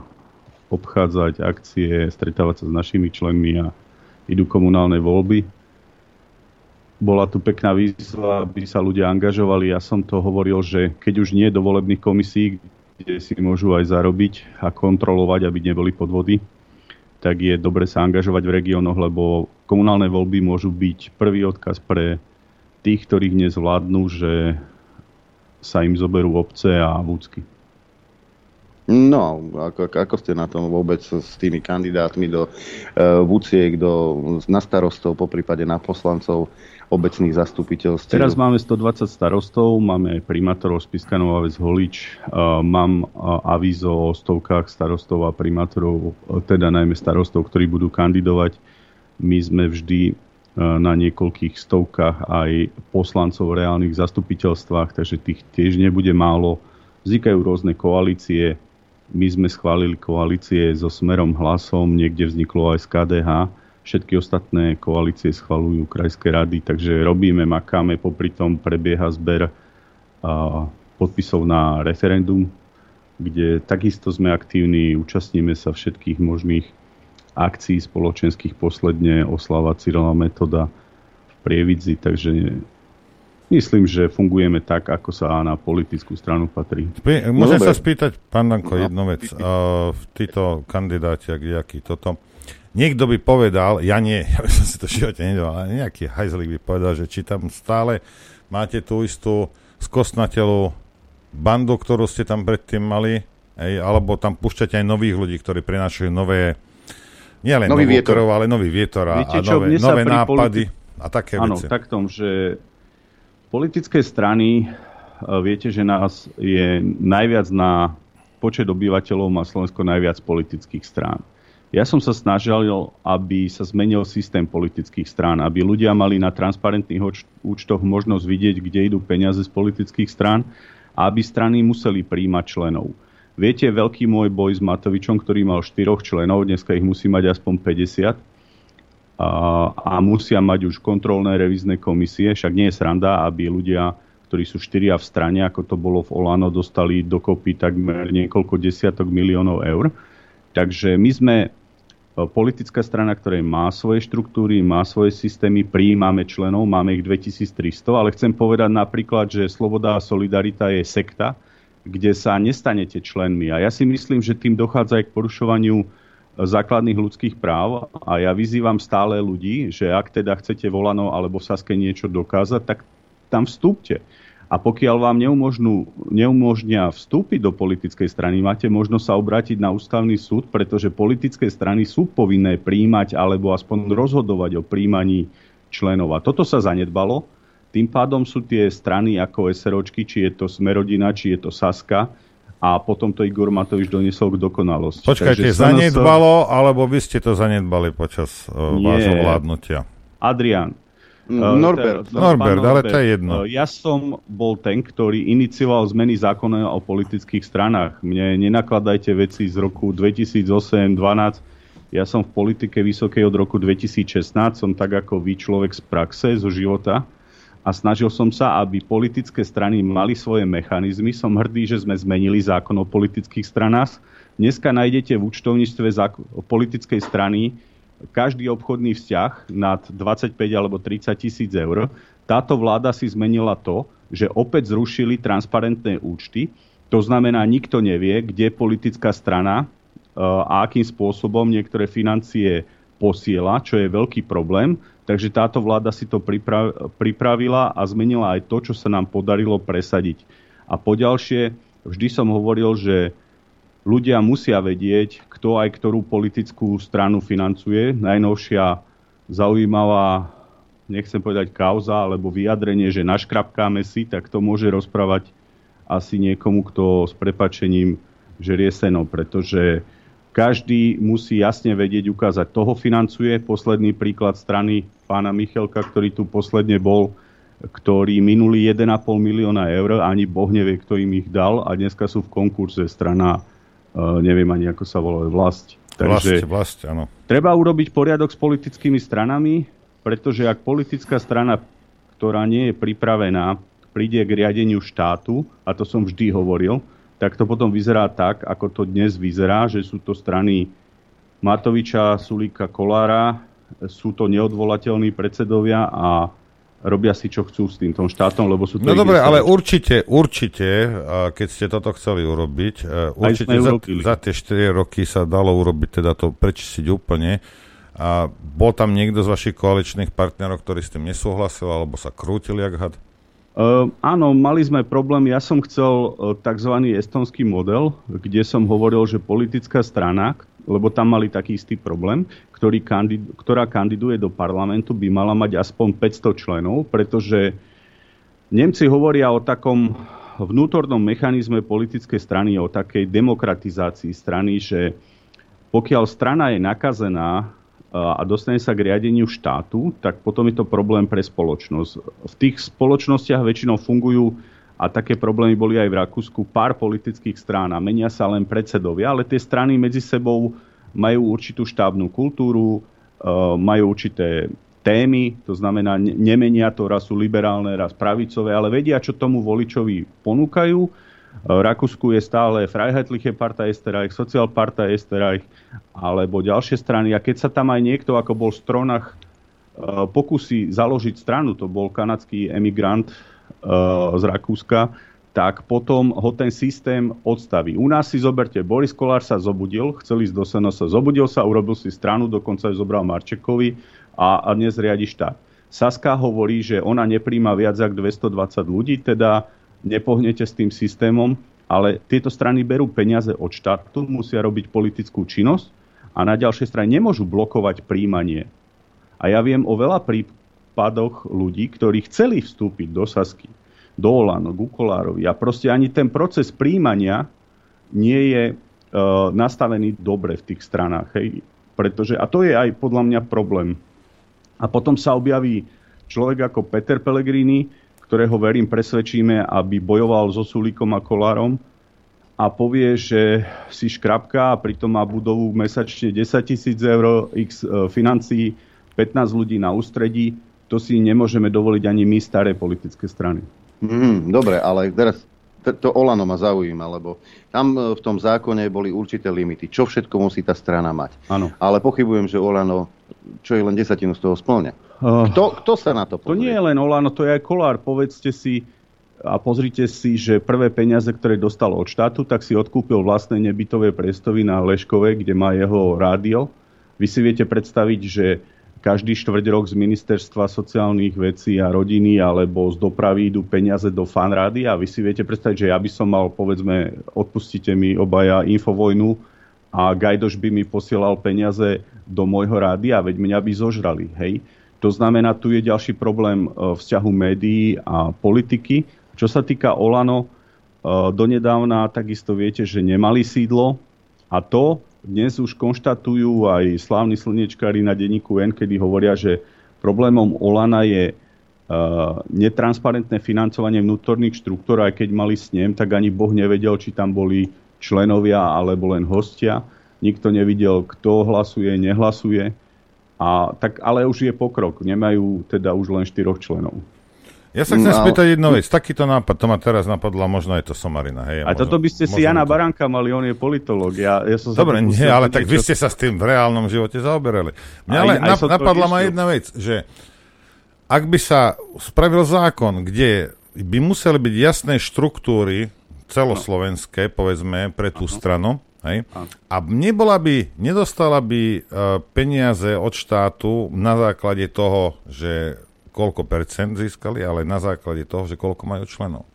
P: obchádzať akcie, stretávať sa s našimi členmi a idú komunálne voľby. Bola tu pekná výzva, aby sa ľudia angažovali. Ja som to hovoril, že keď už nie do volebných komisí, kde si môžu aj zarobiť a kontrolovať, aby neboli podvody, tak je dobre sa angažovať v regiónoch, lebo komunálne voľby môžu byť prvý odkaz pre tých, ktorých nezvládnu, že sa im zoberú obce a vúcky.
B: No, ako, ako ste na tom vôbec s tými kandidátmi do uh, vúciek, do, na starostov, po prípade na poslancov obecných zastupiteľstv?
P: Teraz máme 120 starostov, máme primátorov Spiska Nová Holič, uh, mám uh, avízo o stovkách starostov a primátorov, uh, teda najmä starostov, ktorí budú kandidovať. My sme vždy na niekoľkých stovkách aj poslancov v reálnych zastupiteľstvách, takže tých tiež nebude málo. Vznikajú rôzne koalície, my sme schválili koalície so Smerom hlasom, niekde vzniklo aj z KDH. Všetky ostatné koalície schvalujú krajské rady, takže robíme, makáme, popri tom prebieha zber podpisov na referendum, kde takisto sme aktívni, účastníme sa všetkých možných akcií spoločenských, posledne oslava Cyrila metoda v Prievidzi, takže myslím, že fungujeme tak, ako sa na politickú stranu patrí.
C: Spí- Môžem sa spýtať, pán Danko, jednu vec. Uh, títo kandidáti, ak jaký toto, niekto by povedal, ja nie, ja by som si to v živote nedal, ale nejaký hajzlík by povedal, že či tam stále máte tú istú skosnatelú bandu, ktorú ste tam predtým mali, hej, alebo tam púšťate aj nových ľudí, ktorí prinášajú nové, nielen
B: Nový
C: novú
B: vietor.
C: krv, ale nový vietor a,
P: Viete
C: a nové, nové nápady
P: politi-
C: a také
P: Áno,
C: veci.
P: tak tom, že politické strany, e, viete, že nás je najviac na počet obyvateľov má Slovensko najviac politických strán. Ja som sa snažil, aby sa zmenil systém politických strán, aby ľudia mali na transparentných účtoch možnosť vidieť, kde idú peniaze z politických strán a aby strany museli príjmať členov. Viete, veľký môj boj s Matovičom, ktorý mal štyroch členov, dneska ich musí mať aspoň 50, a, musia mať už kontrolné revízne komisie. Však nie je sranda, aby ľudia, ktorí sú štyria v strane, ako to bolo v Olano, dostali dokopy takmer niekoľko desiatok miliónov eur. Takže my sme politická strana, ktorá má svoje štruktúry, má svoje systémy, prijímame členov, máme ich 2300, ale chcem povedať napríklad, že Sloboda a Solidarita je sekta, kde sa nestanete členmi. A ja si myslím, že tým dochádza aj k porušovaniu základných ľudských práv a ja vyzývam stále ľudí, že ak teda chcete volano alebo Saske niečo dokázať, tak tam vstúpte. A pokiaľ vám neumožnia vstúpiť do politickej strany, máte možnosť sa obrátiť na ústavný súd, pretože politické strany sú povinné príjmať alebo aspoň rozhodovať o príjmaní členov. A toto sa zanedbalo. Tým pádom sú tie strany ako SROčky, či je to Smerodina, či je to Saska, a potom to Igor Matovič doniesol k dokonalosti.
C: Počkajte,
P: Takže
C: zanedbalo, alebo vy ste to zanedbali počas uh, vášho vládnutia?
P: Adrian.
B: Mm,
P: eh,
B: Norbert.
P: te-
C: Norbert, ale to je jedno.
P: eh, Ja som bol ten, ktorý inicioval zmeny zákona o politických stranách. Mne nenakladajte veci z roku 2008-2012. Ja som v politike vysokej od roku 2016, som tak ako vy človek z praxe, zo života a snažil som sa, aby politické strany mali svoje mechanizmy. Som hrdý, že sme zmenili zákon o politických stranách. Dneska nájdete v účtovníctve zák- politickej strany každý obchodný vzťah nad 25 alebo 30 tisíc eur. Táto vláda si zmenila to, že opäť zrušili transparentné účty. To znamená, nikto nevie, kde politická strana e, a akým spôsobom niektoré financie posiela, čo je veľký problém. Takže táto vláda si to pripra- pripravila a zmenila aj to, čo sa nám podarilo presadiť. A poďalšie, vždy som hovoril, že ľudia musia vedieť, kto aj ktorú politickú stranu financuje. Najnovšia zaujímavá, nechcem povedať kauza, alebo vyjadrenie, že naškrapkáme si, tak to môže rozprávať asi niekomu, kto s prepačením žerie seno, pretože každý musí jasne vedieť, ukázať, toho financuje. Posledný príklad strany pána Michelka, ktorý tu posledne bol, ktorý minulý 1,5 milióna eur, ani Boh nevie, kto im ich dal a dneska sú v konkurze strana, neviem ani ako sa volá, vlast.
C: Vlast, vlast, áno.
P: Treba urobiť poriadok s politickými stranami, pretože ak politická strana, ktorá nie je pripravená, príde k riadeniu štátu, a to som vždy hovoril, tak to potom vyzerá tak, ako to dnes vyzerá, že sú to strany Matoviča, Sulíka, Kolára, sú to neodvolateľní predsedovia a robia si, čo chcú s týmto štátom, lebo sú to
C: No dobre, ale určite, určite, keď ste toto chceli urobiť, e, určite za,
P: urobili.
C: za tie 4 roky sa dalo urobiť, teda to prečistiť úplne. A bol tam niekto z vašich koaličných partnerov, ktorý s tým nesúhlasil, alebo sa krútil jak had?
P: Uh, áno, mali sme problém. Ja som chcel uh, tzv. estonský model, kde som hovoril, že politická strana, lebo tam mali taký istý problém, ktorý kandid- ktorá kandiduje do parlamentu, by mala mať aspoň 500 členov, pretože Nemci hovoria o takom vnútornom mechanizme politickej strany, o takej demokratizácii strany, že pokiaľ strana je nakazená a dostane sa k riadeniu štátu, tak potom je to problém pre spoločnosť. V tých spoločnostiach väčšinou fungujú, a také problémy boli aj v Rakúsku, pár politických strán a menia sa len predsedovia, ale tie strany medzi sebou majú určitú štábnu kultúru, majú určité témy, to znamená, nemenia to, raz sú liberálne, raz pravicové, ale vedia, čo tomu voličovi ponúkajú. Rakúsku je stále Freiheitliche Partei Österreich, Sozialpartei Österreich alebo ďalšie strany. A keď sa tam aj niekto, ako bol v Stronach, pokusí založiť stranu, to bol kanadský emigrant z Rakúska, tak potom ho ten systém odstaví. U nás si zoberte, Boris Kolár sa zobudil, chcel ísť do SNS, zobudil sa, urobil si stranu, dokonca ju zobral Marčekovi a, a dnes riadi štát. Saska hovorí, že ona nepríjma viac ako 220 ľudí, teda nepohnete s tým systémom, ale tieto strany berú peniaze od štátu, musia robiť politickú činnosť a na ďalšej strane nemôžu blokovať príjmanie. A ja viem o veľa prípadoch ľudí, ktorí chceli vstúpiť do Sasky, do Olano, k Ukolárovi a proste ani ten proces príjmania nie je e, nastavený dobre v tých stranách. Hej. Pretože, a to je aj podľa mňa problém. A potom sa objaví človek ako Peter Pellegrini, ktorého verím presvedčíme, aby bojoval so Sulíkom a Kolárom a povie, že si škrapka a pritom má budovu mesačne 10 tisíc eur, x e, financií, 15 ľudí na ústredí. To si nemôžeme dovoliť ani my, staré politické strany.
B: Mm, dobre, ale teraz to Olano ma zaujíma, lebo tam e, v tom zákone boli určité limity, čo všetko musí tá strana mať.
P: Áno.
B: Ale pochybujem, že Olano, čo je len desatinu z toho splňa. Kto, kto sa na to pozrie?
P: To nie je len Olano, to je aj Kolár. Povedzte si a pozrite si, že prvé peniaze, ktoré dostal od štátu, tak si odkúpil vlastné nebytové priestory na Leškove, kde má jeho rádio. Vy si viete predstaviť, že každý štvrť rok z ministerstva sociálnych vecí a rodiny alebo z dopravy idú peniaze do fanrády a vy si viete predstaviť, že ja by som mal, povedzme, odpustite mi obaja Infovojnu a Gajdoš by mi posielal peniaze do môjho rádia, veď mňa by zožrali, hej. To znamená, tu je ďalší problém e, vzťahu médií a politiky. Čo sa týka Olano, e, donedávna takisto viete, že nemali sídlo a to dnes už konštatujú aj slávni slnečkári na denníku N, kedy hovoria, že problémom Olana je e, netransparentné financovanie vnútorných štruktúr, aj keď mali snem, tak ani Boh nevedel, či tam boli členovia alebo len hostia. Nikto nevidel, kto hlasuje, nehlasuje a, tak, ale už je pokrok. Nemajú teda už len štyroch členov.
C: Ja sa chcem no, spýtať jednu vec. Takýto nápad, to ma teraz napadla, možno je to Somarina. Hej,
P: a možno, toto by ste si Jana to... Baranka mali, on je politolog. Ja, ja som
C: Dobre, nie, ale tak vy ste sa s tým v reálnom živote zaoberali. Mňa ale nap- napadla ma jedna vec, že ak by sa spravil zákon, kde by museli byť jasné štruktúry celoslovenské, povedzme, pre tú stranu, Hej? A nebola by, nedostala by uh, peniaze od štátu na základe toho, že koľko percent získali, ale na základe toho, že koľko majú členov.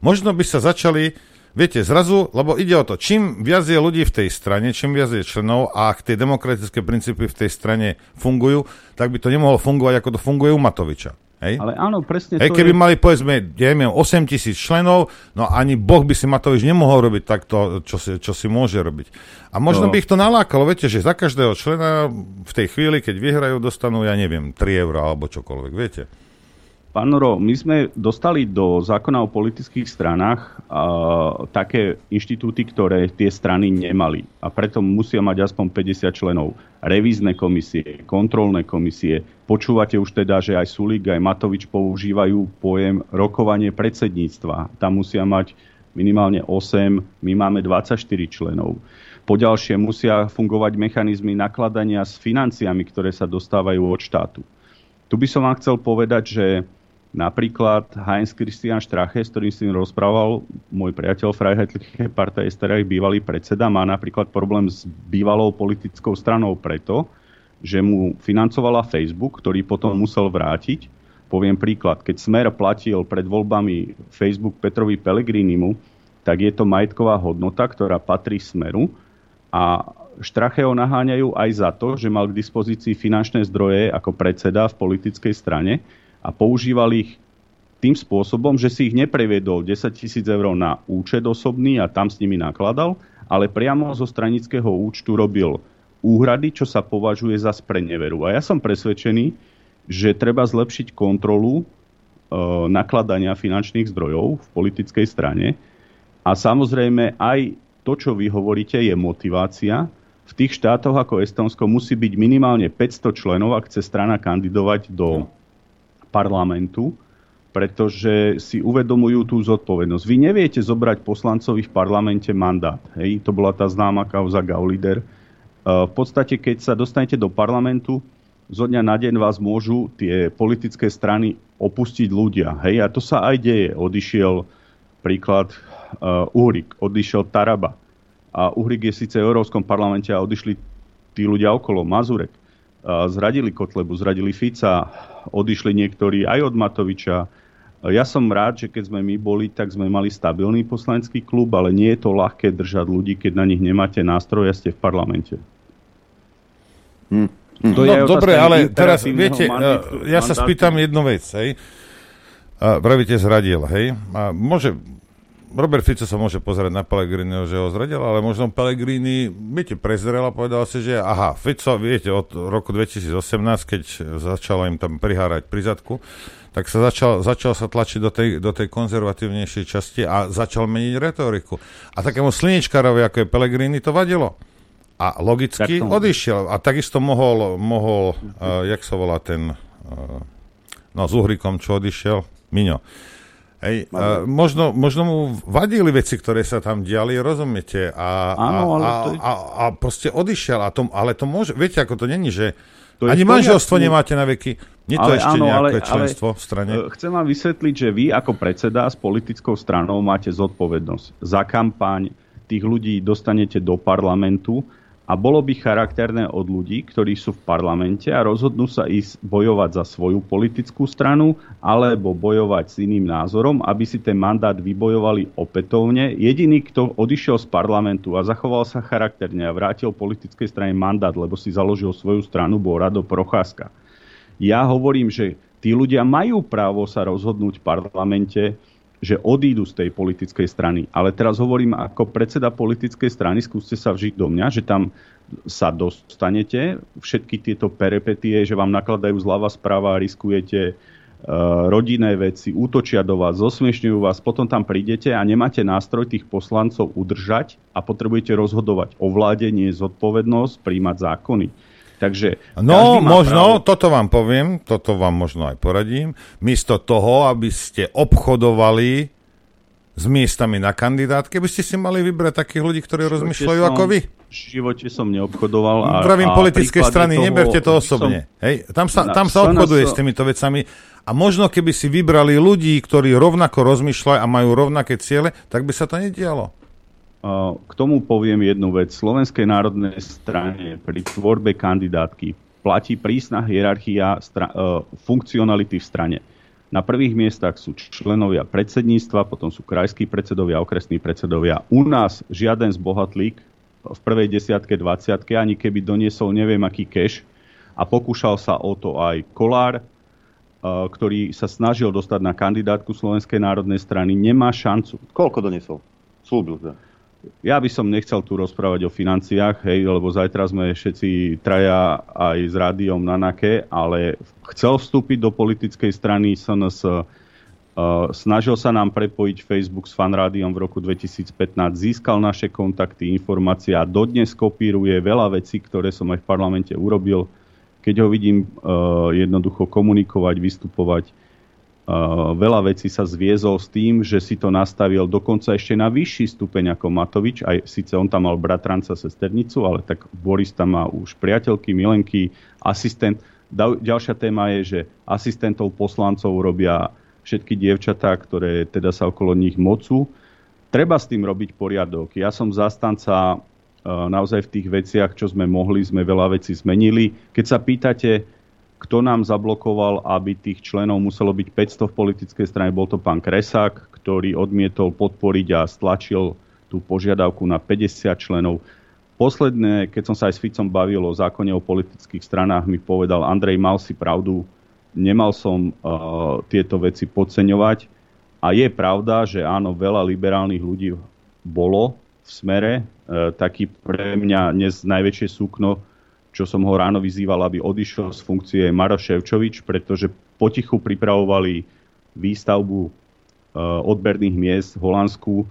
C: Možno by sa začali, viete, zrazu, lebo ide o to, čím viac je ľudí v tej strane, čím viac je členov a ak tie demokratické princípy v tej strane fungujú, tak by to nemohlo fungovať, ako to funguje u Matoviča. Hej?
P: Ale áno, presne
C: Hej,
P: to
C: keby
P: je...
C: mali, povedzme, ja neviem, 8 tisíc členov, no ani Boh by si Matovič nemohol robiť takto, čo si, čo si môže robiť. A možno no. by ich to nalákalo, viete, že za každého člena v tej chvíli, keď vyhrajú, dostanú, ja neviem, 3 eur alebo čokoľvek, viete.
P: Pán Noro, my sme dostali do zákona o politických stranách uh, také inštitúty, ktoré tie strany nemali. A preto musia mať aspoň 50 členov. Revízne komisie, kontrolné komisie. Počúvate už teda, že aj Sulík, aj Matovič používajú pojem rokovanie predsedníctva. Tam musia mať minimálne 8, my máme 24 členov. Poďalšie musia fungovať mechanizmy nakladania s financiami, ktoré sa dostávajú od štátu. Tu by som vám chcel povedať, že Napríklad Heinz Christian Strache, s ktorým si rozprával môj priateľ Freiheitliche Partei Österreich, bývalý predseda, má napríklad problém s bývalou politickou stranou preto, že mu financovala Facebook, ktorý potom musel vrátiť. Poviem príklad, keď Smer platil pred voľbami Facebook Petrovi Pellegrinimu, tak je to majetková hodnota, ktorá patrí Smeru a Štrache ho naháňajú aj za to, že mal k dispozícii finančné zdroje ako predseda v politickej strane a používal ich tým spôsobom, že si ich nepreviedol 10 tisíc eur na účet osobný a tam s nimi nakladal, ale priamo zo stranického účtu robil úhrady, čo sa považuje za spreneveru. A ja som presvedčený, že treba zlepšiť kontrolu e, nakladania finančných zdrojov v politickej strane. A samozrejme aj to, čo vy hovoríte, je motivácia. V tých štátoch ako Estonsko musí byť minimálne 500 členov, ak chce strana kandidovať do parlamentu, pretože si uvedomujú tú zodpovednosť. Vy neviete zobrať poslancovi v parlamente mandát. Hej? To bola tá známa kauza Gaulider. E, v podstate, keď sa dostanete do parlamentu, zo dňa na deň vás môžu tie politické strany opustiť ľudia. Hej, a to sa aj deje. Odišiel príklad uh, Uhrik, odišiel Taraba. A Uhrik je síce v Európskom parlamente a odišli tí ľudia okolo, Mazurek. Zradili Kotlebu, zradili Fica, odišli niektorí aj od Matoviča. Ja som rád, že keď sme my boli, tak sme mali stabilný poslanecký klub, ale nie je to ľahké držať ľudí, keď na nich nemáte nástroj a ste v parlamente.
C: Hm. To no dobre, ale teraz, viete, manditu, ja sa spýtam jednu vec, hej. Pravíte zradil, hej. A môže, Robert Fico sa môže pozerať na Pellegriniho, že ho zradil, ale možno Pellegrini, viete, prezrel a povedal si, že aha, Fico, viete, od roku 2018, keď začalo im tam prihárať pri zadku, tak sa začal, začal sa tlačiť do tej, do tej konzervatívnejšej časti a začal meniť retoriku. A takému sliničkárovi, ako je Pellegrini, to vadilo. A logicky odišiel. A takisto mohol, mohol uh, jak sa volá ten, uh, no s Uhrikom, čo odišiel, Miňo. Hej, uh, možno, možno mu vadili veci, ktoré sa tam diali, rozumiete? A,
P: Áno, ale
C: a,
P: to...
C: a, a, a proste odišiel. A to, ale to môže, viete, ako to není, že to ani manželstvo nemáte na veky. Nie to ale, ešte áno, nejaké ale, členstvo ale, v strane.
P: Chcem vám vysvetliť, že vy ako predseda s politickou stranou máte zodpovednosť. Za kampaň tých ľudí dostanete do parlamentu a bolo by charakterné od ľudí, ktorí sú v parlamente a rozhodnú sa ísť bojovať za svoju politickú stranu alebo bojovať s iným názorom, aby si ten mandát vybojovali opätovne. Jediný, kto odišiel z parlamentu a zachoval sa charakterne a vrátil politickej strane mandát, lebo si založil svoju stranu, bol Rado Procházka. Ja hovorím, že tí ľudia majú právo sa rozhodnúť v parlamente, že odídu z tej politickej strany. Ale teraz hovorím ako predseda politickej strany, skúste sa vžiť do mňa, že tam sa dostanete, všetky tieto perepetie, že vám nakladajú zľava správa riskujete uh, rodinné veci, útočia do vás, zosmiešňujú vás, potom tam prídete a nemáte nástroj tých poslancov udržať a potrebujete rozhodovať o vláde, nie zodpovednosť, príjmať zákony. Takže
C: no, možno, právo... toto vám poviem, toto vám možno aj poradím. Miesto toho, aby ste obchodovali s miestami na kandidátke, by ste si mali vybrať takých ľudí, ktorí rozmýšľajú
P: som,
C: ako vy.
P: V živote som neobchodoval. A,
C: Pravím politické strany, toho, neberte to osobne. Som, Hej, tam sa, tam sa obchoduje som, s týmito vecami. A možno keby si vybrali ľudí, ktorí rovnako rozmýšľajú a majú rovnaké ciele, tak by sa to nedialo.
P: K tomu poviem jednu vec. Slovenskej národnej strane pri tvorbe kandidátky platí prísna hierarchia stra- e, funkcionality v strane. Na prvých miestach sú členovia predsedníctva, potom sú krajskí predsedovia, okresní predsedovia. U nás žiaden zbohatlík v prvej desiatke, dvaciatke, ani keby doniesol neviem aký keš a pokúšal sa o to aj Kolár, e, ktorý sa snažil dostať na kandidátku Slovenskej národnej strany, nemá šancu.
B: Koľko doniesol? Slúbil teda
P: ja by som nechcel tu rozprávať o financiách, hej, lebo zajtra sme všetci traja aj s rádiom na NAKE, ale chcel vstúpiť do politickej strany SNS, uh, snažil sa nám prepojiť Facebook s fanrádiom v roku 2015, získal naše kontakty, informácie a dodnes kopíruje veľa vecí, ktoré som aj v parlamente urobil. Keď ho vidím uh, jednoducho komunikovať, vystupovať, veľa vecí sa zviezol s tým, že si to nastavil dokonca ešte na vyšší stupeň ako Matovič. Aj síce on tam mal bratranca, sesternicu, ale tak Boris tam má už priateľky, milenky, asistent. Ďalšia téma je, že asistentov poslancov robia všetky dievčatá, ktoré teda sa okolo nich mocú. Treba s tým robiť poriadok. Ja som zastanca e, naozaj v tých veciach, čo sme mohli, sme veľa vecí zmenili. Keď sa pýtate, kto nám zablokoval, aby tých členov muselo byť 500 v politickej strane. Bol to pán Kresák, ktorý odmietol podporiť a stlačil tú požiadavku na 50 členov. Posledné, keď som sa aj s Ficom bavil o zákone o politických stranách, mi povedal, Andrej, mal si pravdu, nemal som uh, tieto veci podceňovať. A je pravda, že áno, veľa liberálnych ľudí bolo v smere. Uh, taký pre mňa dnes najväčšie súkno čo som ho ráno vyzýval, aby odišiel z funkcie Maroš Ševčovič, pretože potichu pripravovali výstavbu e, odberných miest v Holandsku, e,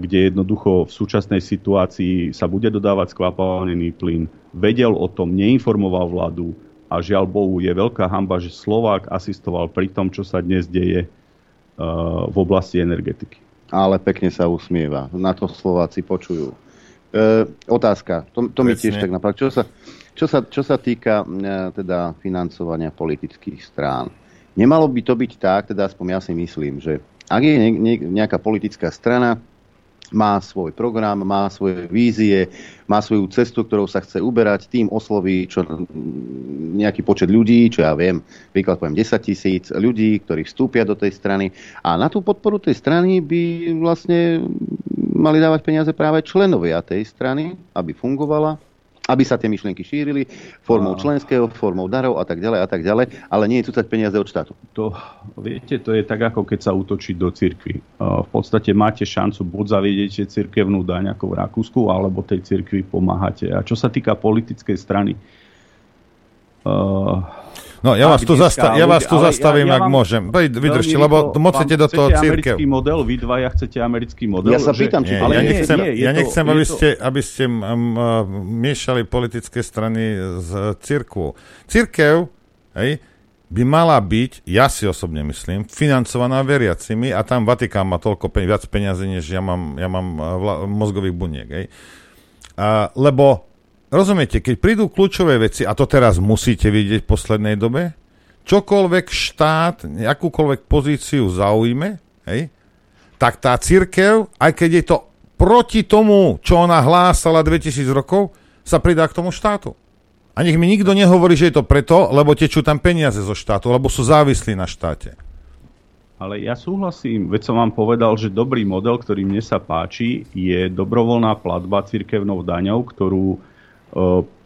P: kde jednoducho v súčasnej situácii sa bude dodávať skvapalnený plyn. Vedel o tom, neinformoval vládu a žiaľ Bohu je veľká hamba, že Slovák asistoval pri tom, čo sa dnes deje e, v oblasti energetiky.
B: Ale pekne sa usmieva. Na to Slováci počujú otázka, to, to mi tiež tak napadlo. Čo sa, čo sa, čo sa týka e, teda financovania politických strán. Nemalo by to byť tak, teda aspoň ja si myslím, že ak je ne, ne, nejaká politická strana, má svoj program, má svoje vízie, má svoju cestu, ktorou sa chce uberať, tým osloví čo, nejaký počet ľudí, čo ja viem, príklad poviem 10 tisíc ľudí, ktorí vstúpia do tej strany a na tú podporu tej strany by vlastne mali dávať peniaze práve členovia tej strany, aby fungovala, aby sa tie myšlienky šírili formou členského, formou darov a tak ďalej a tak ďalej, ale nie je cucať peniaze od štátu.
P: To, viete, to je tak, ako keď sa útočí do cirkvi. V podstate máte šancu, buď zaviedete cirkevnú daň ako v Rakúsku, alebo tej cirkvi pomáhate. A čo sa týka politickej strany, uh,
C: No, ja vás tu, zasta- ja vás tu zastavím,
P: ja- ja
C: ak
P: vám
C: môžem. Vydržte, lebo
P: rýchlo-
C: moc chcete
P: vám
C: do toho církev.
P: americký model, vy dvaja chcete americký model.
B: Ja sa pýtam, či
C: Nie,
B: Ale
C: ja
B: nie,
C: nechcem,
P: nie, je
C: ja
P: to-
C: nechcem aby,
P: to-
C: ste, aby ste um, uh, miešali politické strany s církvou. Církev hej, by mala byť, ja si osobne myslím, financovaná veriacimi a tam Vatikán má toľko pe- viac peniazy, než ja mám, ja mám uh, vla- mozgových buniek. Hej. A, lebo, rozumiete, keď prídu kľúčové veci, a to teraz musíte vidieť v poslednej dobe, čokoľvek štát, akúkoľvek pozíciu zaujme, hej, tak tá církev, aj keď je to proti tomu, čo ona hlásala 2000 rokov, sa pridá k tomu štátu. A nech mi nikto nehovorí, že je to preto, lebo tečú tam peniaze zo štátu, lebo sú závislí na štáte.
P: Ale ja súhlasím, veď som vám povedal, že dobrý model, ktorý mne sa páči, je dobrovoľná platba cirkevnou daňou, ktorú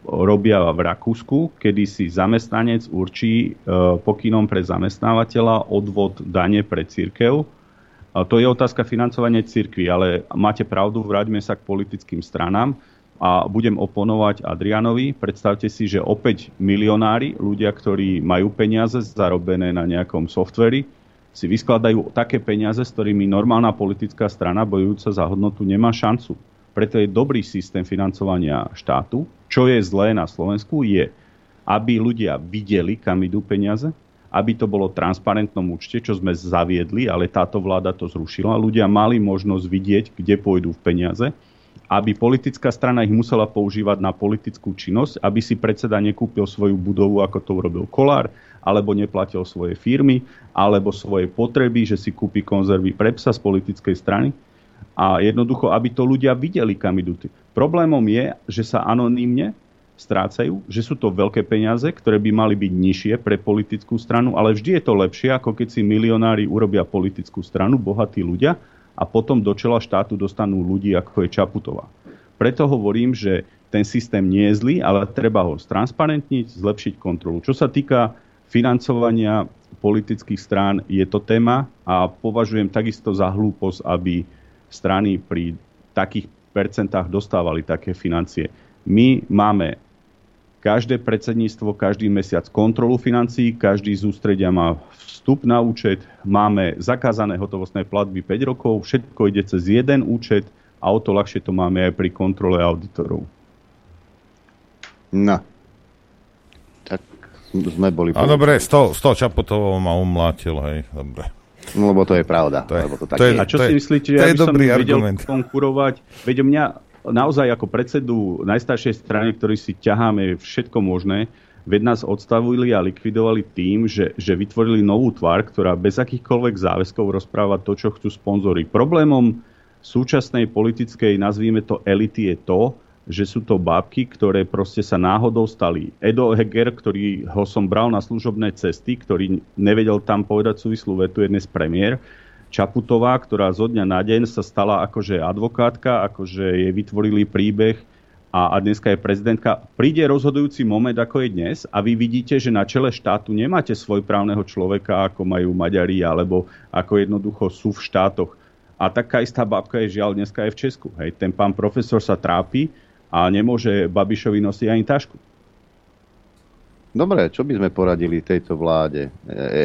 P: robia v Rakúsku, kedy si zamestnanec určí e, pokynom pre zamestnávateľa odvod dane pre cirkev. A to je otázka financovania cirkvi, ale máte pravdu, vráťme sa k politickým stranám a budem oponovať Adrianovi. Predstavte si, že opäť milionári, ľudia, ktorí majú peniaze zarobené na nejakom softveri, si vyskladajú také peniaze, s ktorými normálna politická strana bojujúca za hodnotu nemá šancu. Preto je dobrý systém financovania štátu. Čo je zlé na Slovensku je, aby ľudia videli, kam idú peniaze, aby to bolo transparentnom účte, čo sme zaviedli, ale táto vláda to zrušila. Ľudia mali možnosť vidieť, kde pôjdu v peniaze, aby politická strana ich musela používať na politickú činnosť, aby si predseda nekúpil svoju budovu, ako to urobil Kolár, alebo neplatil svoje firmy, alebo svoje potreby, že si kúpi konzervy pre psa z politickej strany. A jednoducho, aby to ľudia videli, kam idú. Problémom je, že sa anonymne strácajú, že sú to veľké peniaze, ktoré by mali byť nižšie pre politickú stranu, ale vždy je to lepšie, ako keď si milionári urobia politickú stranu, bohatí ľudia, a potom do čela štátu dostanú ľudí, ako je Čaputová. Preto hovorím, že ten systém nie je zlý, ale treba ho stransparentniť, zlepšiť kontrolu. Čo sa týka financovania politických strán, je to téma a považujem takisto za hlúposť, aby strany pri takých percentách dostávali také financie. My máme každé predsedníctvo každý mesiac kontrolu financií, každý z ústredia má vstup na účet, máme zakázané hotovostné platby 5 rokov, všetko ide cez jeden účet a o to ľahšie to máme aj pri kontrole auditorov.
B: No. Tak sme boli...
C: A dobre, s tou, s tou Čaputovou ma umlátil, hej, dobre.
B: No, lebo to je pravda.
C: To je-
B: lebo to tak
C: to je-
B: je.
P: A čo
C: to
P: si
C: je-
P: myslíte, že ja by som
C: dobrý
P: vedel
C: argument.
P: konkurovať? Veď mňa naozaj ako predsedu najstaršej strany, ktorý si ťaháme všetko možné, veď nás odstavili a likvidovali tým, že, že vytvorili novú tvár, ktorá bez akýchkoľvek záväzkov rozpráva to, čo chcú sponzori. Problémom súčasnej politickej, nazvíme to elity, je to, že sú to bábky, ktoré proste sa náhodou stali. Edo Heger, ktorý ho som bral na služobné cesty, ktorý nevedel tam povedať súvislú vetu, je dnes premiér. Čaputová, ktorá zo dňa na deň sa stala akože advokátka, akože jej vytvorili príbeh a, a dneska je prezidentka. Príde rozhodujúci moment, ako je dnes a vy vidíte, že na čele štátu nemáte svojprávneho človeka, ako majú Maďari, alebo ako jednoducho sú v štátoch. A taká istá babka je žiaľ dneska aj v Česku. Hej. Ten pán profesor sa trápi a nemôže Babišovi nosiť ani tašku.
B: Dobre, čo by sme poradili tejto vláde?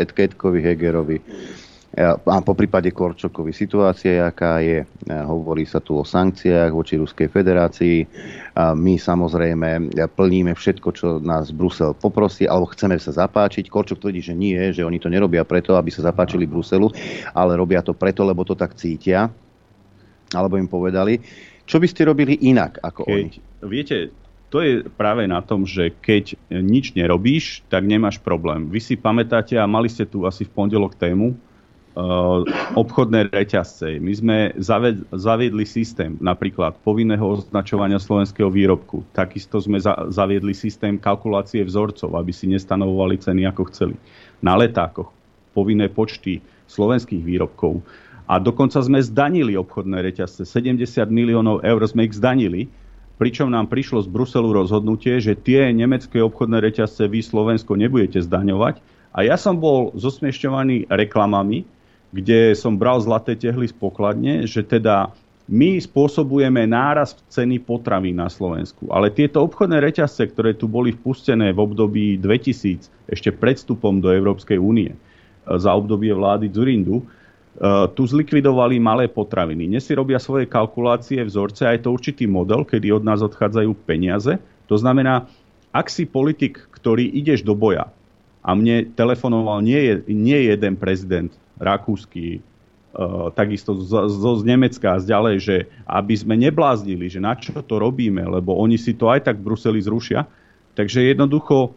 B: Edketkovi, Hegerovi a po prípade Korčokovi. Situácia, aká je, hovorí sa tu o sankciách voči Ruskej federácii. A my samozrejme plníme všetko, čo nás Brusel poprosí, alebo chceme sa zapáčiť. Korčok tvrdí, že nie, že oni to nerobia preto, aby sa zapáčili Bruselu, ale robia to preto, lebo to tak cítia, alebo im povedali. Čo by ste robili inak ako
P: keď,
B: oni?
P: Viete, to je práve na tom, že keď nič nerobíš, tak nemáš problém. Vy si pamätáte, a mali ste tu asi v pondelok tému, uh, obchodné reťazce. My sme zaved, zaviedli systém napríklad povinného označovania slovenského výrobku. Takisto sme za, zaviedli systém kalkulácie vzorcov, aby si nestanovovali ceny ako chceli. Na letákoch povinné počty slovenských výrobkov. A dokonca sme zdanili obchodné reťazce. 70 miliónov eur sme ich zdanili, pričom nám prišlo z Bruselu rozhodnutie, že tie nemecké obchodné reťazce vy Slovensko nebudete zdaňovať. A ja som bol zosmiešťovaný reklamami, kde som bral zlaté tehly z pokladne, že teda my spôsobujeme náraz ceny potravy na Slovensku. Ale tieto obchodné reťazce, ktoré tu boli vpustené v období 2000, ešte pred vstupom do Európskej únie, za obdobie vlády Zurindu, tu zlikvidovali malé potraviny. Dnes si robia svoje kalkulácie, vzorce a je to určitý model, kedy od nás odchádzajú peniaze. To znamená, ak si politik, ktorý ideš do boja a mne telefonoval nie, nie jeden prezident rakúsky, uh, takisto zo, z Nemecka a z ďalej, že aby sme nebláznili, že na čo to robíme, lebo oni si to aj tak v Bruseli zrušia. Takže jednoducho,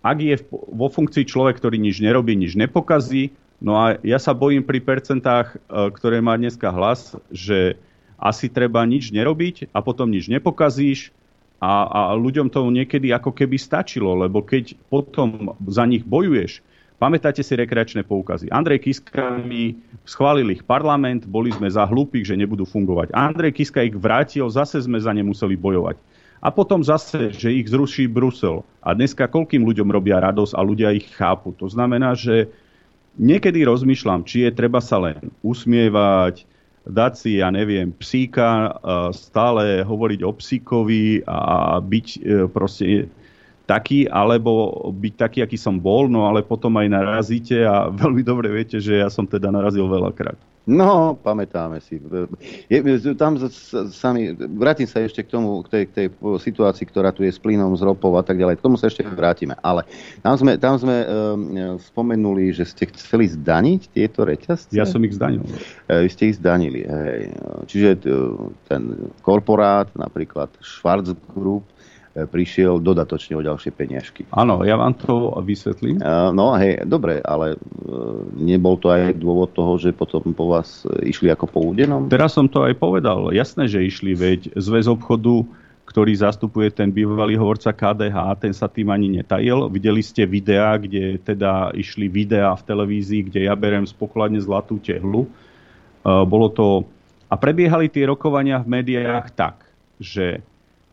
P: ak je vo funkcii človek, ktorý nič nerobí, nič nepokazí, No a ja sa bojím pri percentách, e, ktoré má dneska hlas, že asi treba nič nerobiť a potom nič nepokazíš a, a ľuďom to niekedy ako keby stačilo, lebo keď potom za nich bojuješ, pamätáte si rekreačné poukazy. Andrej Kiska mi schválil ich parlament, boli sme za hlúpych, že nebudú fungovať. Andrej Kiska ich vrátil, zase sme za ne museli bojovať. A potom zase, že ich zruší Brusel. A dneska koľkým ľuďom robia radosť a ľudia ich chápu. To znamená, že niekedy rozmýšľam, či je treba sa len usmievať, dať si, ja neviem, psíka, stále hovoriť o psíkovi a byť e, proste taký, alebo byť taký, aký som bol, no ale potom aj narazíte a veľmi dobre viete, že ja som teda narazil veľakrát.
B: No, pamätáme si. Je, tam sami, vrátim sa ešte k tomu, k tej, k tej situácii, ktorá tu je s plynom, s ropou a tak ďalej. K tomu sa ešte vrátime. Ale tam sme, tam sme um, spomenuli, že ste chceli zdaniť tieto reťazce.
P: Ja som ich zdanil.
B: E, vy ste ich zdanili. Hej. Čiže ten korporát, napríklad Schwarz Group, E, prišiel dodatočne o ďalšie peniažky.
P: Áno, ja vám to vysvetlím.
B: No hej, dobre, ale e, nebol to aj dôvod toho, že potom po vás išli ako po údenom?
P: Teraz som to aj povedal. Jasné, že išli, veď zväz obchodu ktorý zastupuje ten bývalý hovorca KDH, ten sa tým ani netajil. Videli ste videá, kde teda išli videá v televízii, kde ja berem z pokladne zlatú tehlu. E, bolo to... A prebiehali tie rokovania v médiách tak, že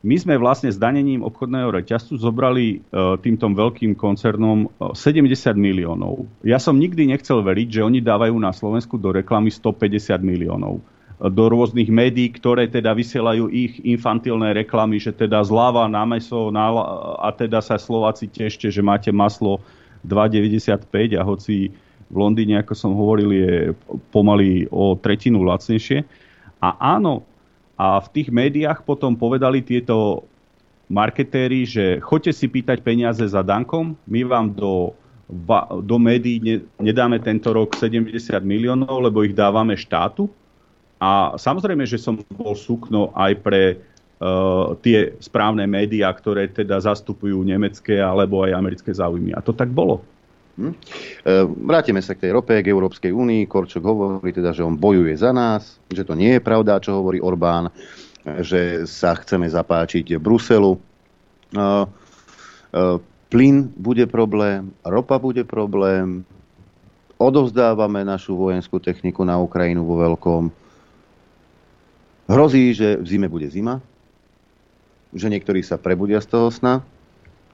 P: my sme vlastne s danením obchodného reťazcu zobrali e, týmto veľkým koncernom 70 e, miliónov. Ja som nikdy nechcel veriť, že oni dávajú na Slovensku do reklamy 150 miliónov e, do rôznych médií, ktoré teda vysielajú ich infantilné reklamy, že teda zláva na meso na, a teda sa Slováci tešte, že máte maslo 2,95 a hoci v Londýne, ako som hovoril, je pomaly o tretinu lacnejšie. A áno, a v tých médiách potom povedali tieto marketéri, že choďte si pýtať peniaze za Dankom, my vám do, do médií ne, nedáme tento rok 70 miliónov, lebo ich dávame štátu. A samozrejme, že som bol sukno aj pre uh, tie správne médiá, ktoré teda zastupujú nemecké alebo aj americké záujmy. A to tak bolo. Hm?
B: E, vrátime sa k tej rope, k Európskej únii. Korčok hovorí teda, že on bojuje za nás, že to nie je pravda, čo hovorí Orbán, že sa chceme zapáčiť Bruselu. E, e, plyn bude problém, ropa bude problém, odovzdávame našu vojenskú techniku na Ukrajinu vo veľkom. Hrozí, že v zime bude zima, že niektorí sa prebudia z toho sna.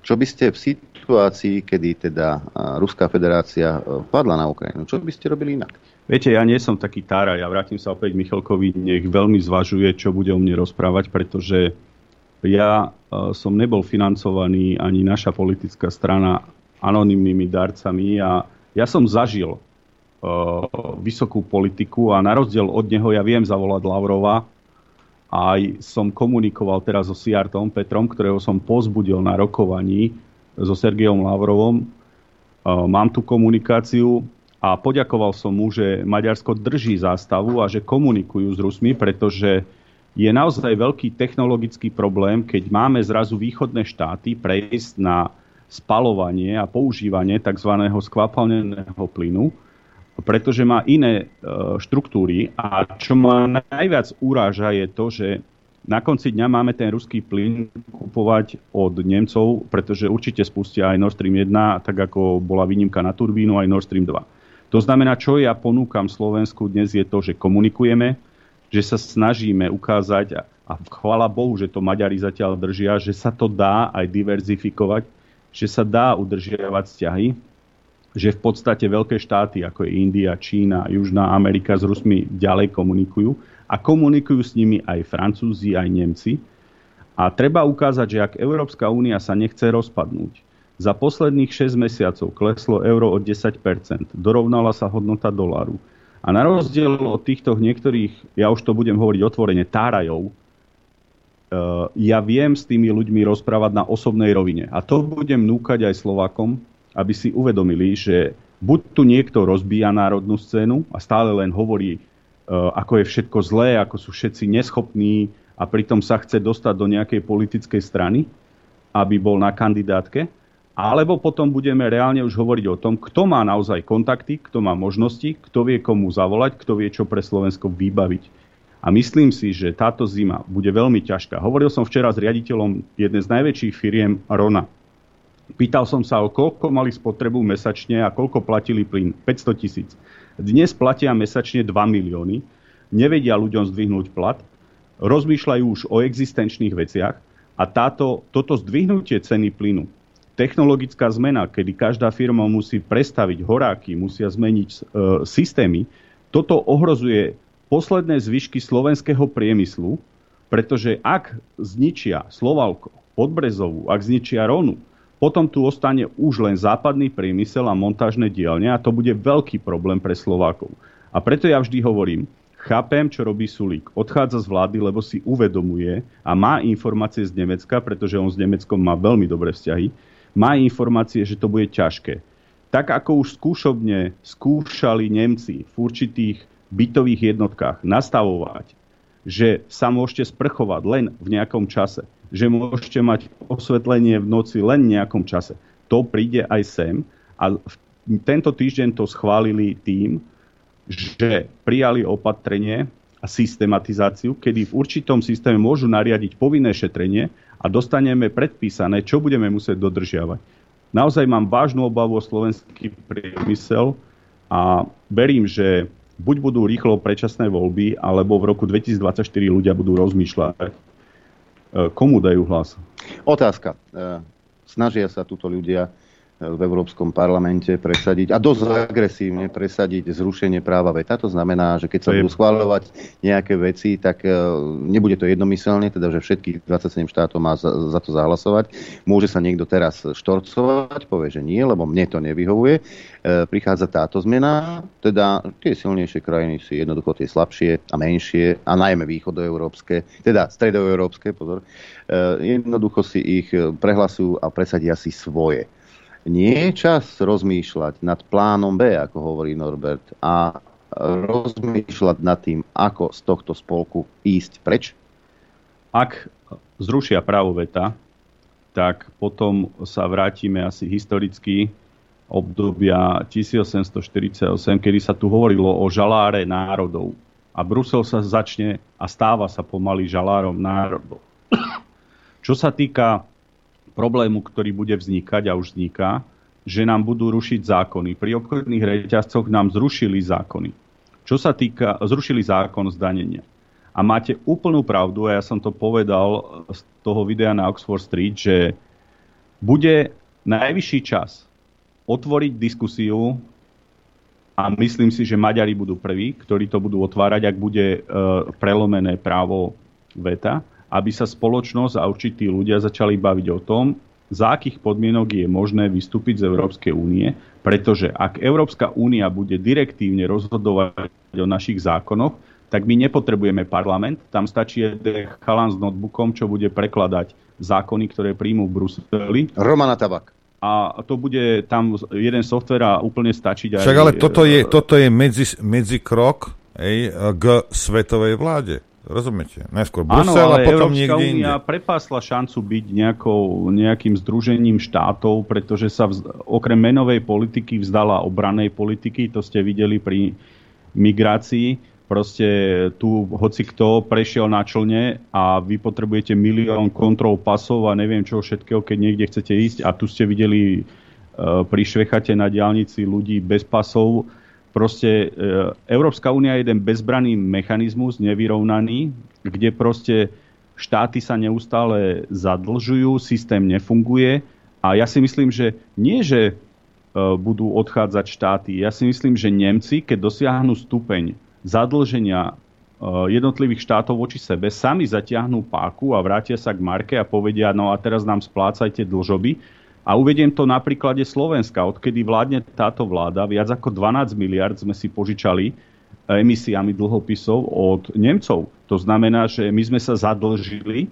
B: Čo by ste v situácii, kedy teda Ruská federácia e, padla na Ukrajinu, čo by ste robili inak?
P: Viete, ja nie som taký tára, ja vrátim sa opäť Michalkovi, nech veľmi zvažuje, čo bude o mne rozprávať, pretože ja e, som nebol financovaný ani naša politická strana anonymnými darcami a ja som zažil uh, vysokú politiku a na rozdiel od neho ja viem zavolať Lavrova, aj som komunikoval teraz so Siartom Petrom, ktorého som pozbudil na rokovaní so Sergejom Lavrovom. E, mám tu komunikáciu a poďakoval som mu, že Maďarsko drží zástavu a že komunikujú s Rusmi, pretože je naozaj veľký technologický problém, keď máme zrazu východné štáty prejsť na spalovanie a používanie tzv. skvapalneného plynu, pretože má iné e, štruktúry a čo ma najviac uráža je to, že na konci dňa máme ten ruský plyn kupovať od Nemcov, pretože určite spustia aj Nord Stream 1, tak ako bola výnimka na turbínu, aj Nord Stream 2. To znamená, čo ja ponúkam Slovensku dnes je to, že komunikujeme, že sa snažíme ukázať, a chvala Bohu, že to Maďari zatiaľ držia, že sa to dá aj diverzifikovať, že sa dá udržiavať vzťahy, že v podstate veľké štáty ako je India, Čína, Južná Amerika s Rusmi ďalej komunikujú a komunikujú s nimi aj Francúzi, aj Nemci. A treba ukázať, že ak Európska únia sa nechce rozpadnúť, za posledných 6 mesiacov kleslo euro o 10%, dorovnala sa hodnota dolaru. A na rozdiel od týchto niektorých, ja už to budem hovoriť otvorene, tárajov, eh, ja viem s tými ľuďmi rozprávať na osobnej rovine. A to budem núkať aj Slovakom, aby si uvedomili, že buď tu niekto rozbíja národnú scénu a stále len hovorí ako je všetko zlé, ako sú všetci neschopní a pritom sa chce dostať do nejakej politickej strany, aby bol na kandidátke. Alebo potom budeme reálne už hovoriť o tom, kto má naozaj kontakty, kto má možnosti, kto vie komu zavolať, kto vie čo pre Slovensko vybaviť. A myslím si, že táto zima bude veľmi ťažká. Hovoril som včera s riaditeľom jednej z najväčších firiem Rona. Pýtal som sa, o koľko mali spotrebu mesačne a koľko platili plyn. 500 tisíc. Dnes platia mesačne 2 milióny, nevedia ľuďom zdvihnúť plat, rozmýšľajú už o existenčných veciach a táto, toto zdvihnutie ceny plynu, technologická zmena, kedy každá firma musí prestaviť horáky, musia zmeniť e, systémy, toto ohrozuje posledné zvyšky slovenského priemyslu, pretože ak zničia Slovalko, Podbrezovú, ak zničia Ronu, potom tu ostane už len západný priemysel a montážne dielne a to bude veľký problém pre Slovákov. A preto ja vždy hovorím, chápem, čo robí Sulík. Odchádza z vlády, lebo si uvedomuje a má informácie z Nemecka, pretože on s Nemeckom má veľmi dobré vzťahy, má informácie, že to bude ťažké. Tak ako už skúšobne skúšali Nemci v určitých bytových jednotkách nastavovať, že sa môžete sprchovať len v nejakom čase, že môžete mať osvetlenie v noci len v nejakom čase. To príde aj sem a tento týždeň to schválili tým, že prijali opatrenie a systematizáciu, kedy v určitom systéme môžu nariadiť povinné šetrenie a dostaneme predpísané, čo budeme musieť dodržiavať. Naozaj mám vážnu obavu o slovenský priemysel a verím, že buď budú rýchlo predčasné voľby, alebo v roku 2024 ľudia budú rozmýšľať, komu dajú hlas?
B: Otázka. E, snažia sa túto ľudia v Európskom parlamente presadiť a dosť agresívne presadiť zrušenie práva veta. To znamená, že keď sa budú schváľovať nejaké veci, tak e, nebude to jednomyselne, teda že všetkých 27 štátov má za, to zahlasovať. Môže sa niekto teraz štorcovať, povie, že nie, lebo mne to nevyhovuje. E, prichádza táto zmena, teda tie silnejšie krajiny sú jednoducho tie slabšie a menšie, a najmä východoeurópske, teda stredoeurópske, pozor, e, jednoducho si ich prehlasujú a presadia si svoje nie je čas rozmýšľať nad plánom B, ako hovorí Norbert, a rozmýšľať nad tým, ako z tohto spolku ísť preč?
P: Ak zrušia právo veta, tak potom sa vrátime asi historicky obdobia 1848, kedy sa tu hovorilo o žaláre národov. A Brusel sa začne a stáva sa pomaly žalárom národov. Čo sa týka problému, ktorý bude vznikať a už vzniká, že nám budú rušiť zákony. Pri obchodných reťazcoch nám zrušili zákony. Čo sa týka, zrušili zákon zdanenia. A máte úplnú pravdu, a ja som to povedal z toho videa na Oxford Street, že bude najvyšší čas otvoriť diskusiu a myslím si, že Maďari budú prví, ktorí to budú otvárať, ak bude e, prelomené právo veta aby sa spoločnosť a určití ľudia začali baviť o tom, za akých podmienok je možné vystúpiť z Európskej únie, pretože ak Európska únia bude direktívne rozhodovať o našich zákonoch, tak my nepotrebujeme parlament, tam stačí jeden chalan s notebookom, čo bude prekladať zákony, ktoré príjmú v Bruseli.
B: Romana Tabak.
P: A to bude tam jeden software a úplne stačiť
C: aj... Však ale toto je, toto je medzi, medzi krok ej, k svetovej vláde. Rozumiete? Najskôr
P: Áno,
C: Brusel a
P: ale
C: potom
P: Európska
C: niekde inde.
P: únia prepásla šancu byť nejakou, nejakým združením štátov, pretože sa vz, okrem menovej politiky vzdala obranej politiky, to ste videli pri migrácii. Proste tu hoci kto prešiel na člne a vy potrebujete milión kontrol pasov a neviem čo všetkého, keď niekde chcete ísť a tu ste videli e, pri Švechate na diálnici ľudí bez pasov, proste e, Európska únia je jeden bezbranný mechanizmus, nevyrovnaný, kde proste štáty sa neustále zadlžujú, systém nefunguje. A ja si myslím, že nie, že e, budú odchádzať štáty, ja si myslím, že Nemci, keď dosiahnu stupeň zadlženia e, jednotlivých štátov voči sebe, sami zatiahnú páku a vrátia sa k marke a povedia, no a teraz nám splácajte dlžoby, a uvediem to na príklade Slovenska. Odkedy vládne táto vláda, viac ako 12 miliard sme si požičali emisiami dlhopisov od Nemcov. To znamená, že my sme sa zadlžili,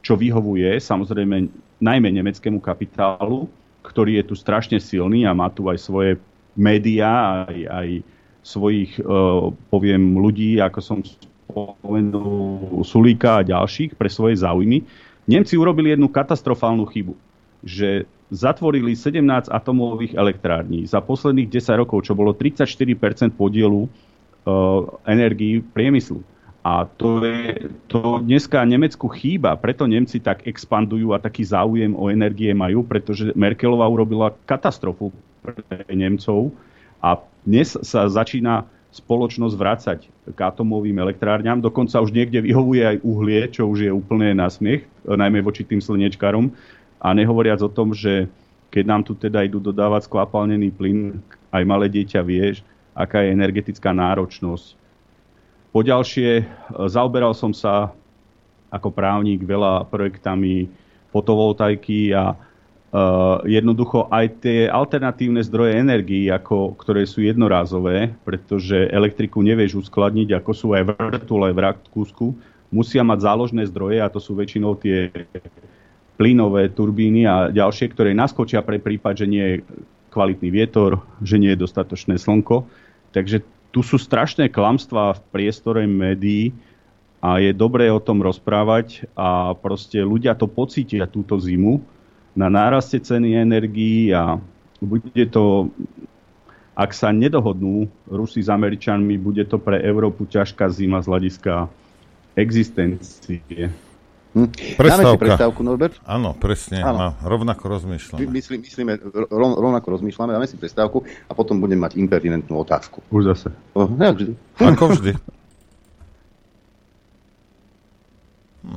P: čo vyhovuje samozrejme najmä nemeckému kapitálu, ktorý je tu strašne silný a má tu aj svoje médiá, aj, aj svojich, uh, poviem, ľudí, ako som spomenul, Sulíka a ďalších pre svoje záujmy. Nemci urobili jednu katastrofálnu chybu, že zatvorili 17 atomových elektrární za posledných 10 rokov, čo bolo 34 podielu uh, energií priemyslu. A to, je, to dneska Nemecku chýba, preto Nemci tak expandujú a taký záujem o energie majú, pretože Merkelová urobila katastrofu pre Nemcov a dnes sa začína spoločnosť vrácať k atomovým elektrárňam. Dokonca už niekde vyhovuje aj uhlie, čo už je úplne na smiech, najmä voči tým slnečkarom. A nehovoriac o tom, že keď nám tu teda idú dodávať skvapalnený plyn, aj malé dieťa vieš, aká je energetická náročnosť. Poďalšie, zaoberal som sa ako právnik veľa projektami fotovoltaiky a uh, jednoducho aj tie alternatívne zdroje energií, ako, ktoré sú jednorázové, pretože elektriku nevieš uskladniť, ako sú aj vrtule v Rakúsku, musia mať záložné zdroje a to sú väčšinou tie plynové turbíny a ďalšie, ktoré naskočia pre prípad, že nie je kvalitný vietor, že nie je dostatočné slnko. Takže tu sú strašné klamstvá v priestore médií a je dobré o tom rozprávať a proste ľudia to pocítia túto zimu na náraste ceny energií a bude to, ak sa nedohodnú Rusi s Američanmi, bude to pre Európu ťažká zima z hľadiska existencie.
B: Hm. Dáme si prestávku, Norbert?
C: Áno, presne. Áno. rovnako rozmýšľame.
B: Myslí, myslíme, rov, rovnako rozmýšľame, dáme si prestávku a potom budem mať impertinentnú otázku.
P: Už zase.
B: Oh, ja vždy.
C: Ako vždy. Hm.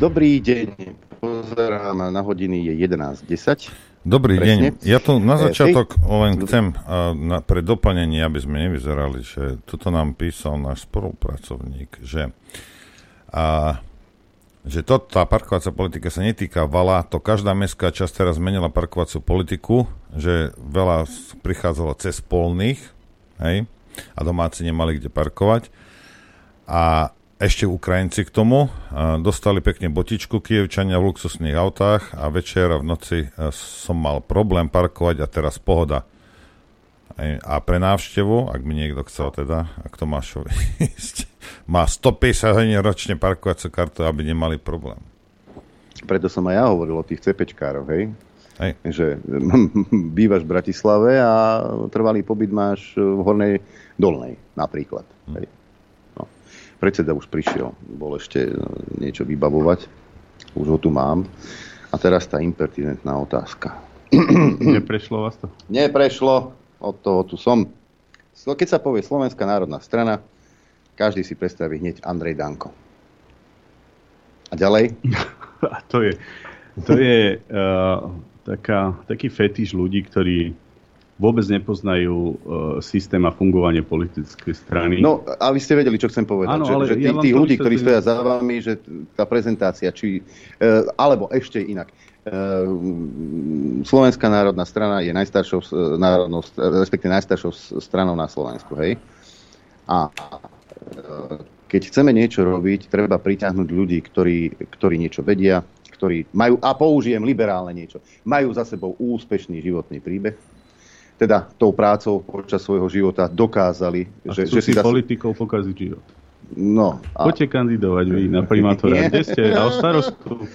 B: Dobrý deň, pozerám na hodiny, je 11.10.
C: Dobrý
B: Presne.
C: deň, ja tu na
B: eh,
C: začiatok len chcem na, pre doplnenie, aby sme nevyzerali, že toto nám písal náš spolupracovník, že, a, že to, tá parkovacia politika sa netýka vala, to každá mestská časť teraz zmenila parkovaciu politiku, že veľa prichádzalo cez polných, hej, a domáci nemali kde parkovať. A ešte Ukrajinci k tomu dostali pekne botičku Kievčania v luxusných autách a večer a v noci a som mal problém parkovať a teraz pohoda. Hej, A pre návštevu, ak mi niekto chcel teda, ak Tomášovi ísť, má 150 hodín ročne parkovaciu kartu, aby nemali problém.
B: Preto som aj ja hovoril o tých CPčkároch, hej?
C: Hej.
B: Že bývaš v Bratislave a trvalý pobyt máš v Hornej Dolnej napríklad. Hej. Predseda už prišiel, bol ešte e, niečo vybavovať. Už ho tu mám. A teraz tá impertinentná otázka.
P: Neprešlo vás to?
B: Neprešlo, od toho tu som. So- Keď sa povie Slovenská národná strana, každý si predstaví hneď Andrej Danko. A ďalej?
P: A to je, to je uh, taká, taký fetiš ľudí, ktorí vôbec nepoznajú uh, systém a fungovanie politickej strany.
B: No, a vy ste vedeli, čo chcem povedať.
P: Áno,
B: že,
P: ale
B: že tí,
P: ja to
B: ľudí, ktorí
P: vysvetlím.
B: stoja za vami, že tá prezentácia, či, e, alebo ešte inak. E, Slovenská národná strana je najstaršou národnou, respektíve najstaršou stranou na Slovensku, hej? A e, keď chceme niečo robiť, treba priťahnuť ľudí, ktorí, ktorí niečo vedia, ktorí majú, a použijem liberálne niečo, majú za sebou úspešný životný príbeh, teda tou prácou počas svojho života dokázali,
P: A
B: že,
P: chcú
B: že si
P: si
B: za...
P: politikou pokaziť život.
B: No, a...
P: Poďte kandidovať vy na primátora. Kde ste? A o starostu.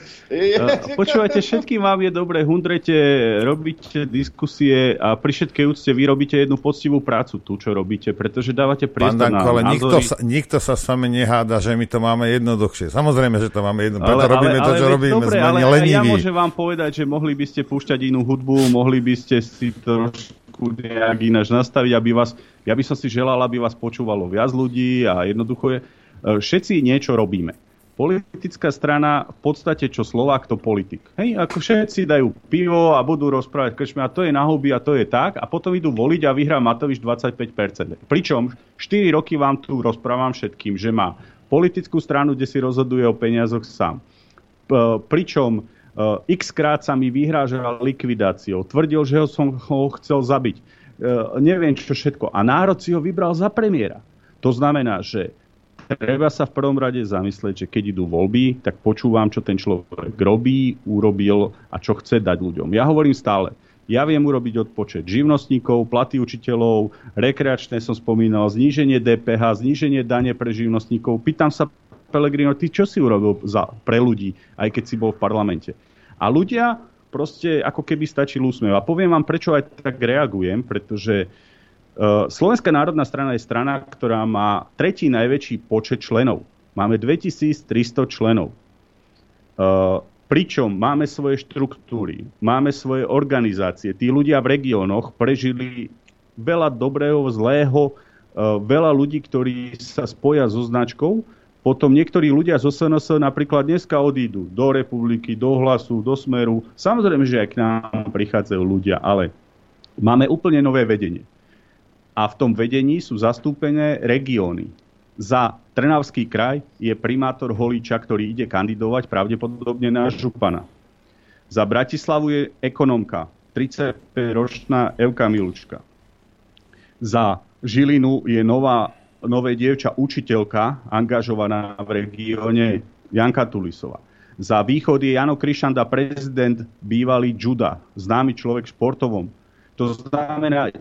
P: Počúvajte, všetkým vám je dobre, hundrete, robíte diskusie a pri všetkej úcte vy robíte jednu poctivú prácu, tú, čo robíte, pretože dávate priestor na
C: Danko, ale nikto sa, nikto sa s vami neháda, že my to máme jednoduchšie. Samozrejme, že to máme jednoduchšie. Preto robíme to, čo
P: veď
C: robíme.
P: Dobre,
C: sme
P: ale ja môžem vám povedať, že mohli by ste púšťať inú hudbu, mohli by ste si to trošku nejak ináč nastaviť, aby vás, ja by som si želal, aby vás počúvalo viac ľudí a jednoducho je, e, všetci niečo robíme. Politická strana, v podstate čo Slovák, to politik. Hej, ako všetci dajú pivo a budú rozprávať krčme a to je na huby a to je tak a potom idú voliť a vyhrá Matovič 25%. Pričom 4 roky vám tu rozprávam všetkým, že má politickú stranu, kde si rozhoduje o peniazoch sám. Pričom x krát sa mi vyhrážal likvidáciou. Tvrdil, že ho som ho chcel zabiť. Uh, neviem čo všetko. A národ si ho vybral za premiéra. To znamená, že treba sa v prvom rade zamyslieť, že keď idú voľby, tak počúvam, čo ten človek robí, urobil a čo chce dať ľuďom. Ja hovorím stále, ja viem urobiť odpočet živnostníkov, platy učiteľov, rekreačné som spomínal, zníženie DPH, zníženie dane pre živnostníkov. Pýtam sa Pellegrino, ty čo si urobil za, pre ľudí, aj keď si bol v parlamente? A ľudia proste ako keby stačil úsmev. A poviem vám, prečo aj tak reagujem, pretože uh, Slovenská národná strana je strana, ktorá má tretí najväčší počet členov. Máme 2300 členov. Uh, pričom máme svoje štruktúry, máme svoje organizácie. Tí ľudia v regiónoch prežili veľa dobrého, zlého, uh, veľa ľudí, ktorí sa spoja so značkou, potom niektorí ľudia zo SNS napríklad dneska odídu do republiky, do hlasu, do smeru. Samozrejme, že aj k nám prichádzajú ľudia, ale máme úplne nové vedenie. A v tom vedení sú zastúpené regióny. Za Trnavský kraj je primátor Holíča, ktorý ide kandidovať pravdepodobne na župana. Za Bratislavu je ekonomka, 35-ročná Evka Milučka. Za Žilinu je nová nové dievča, učiteľka, angažovaná v regióne Janka Tulisová. Za východ je Jano Krišanda, prezident, bývalý juda, známy človek športovom. To znamená,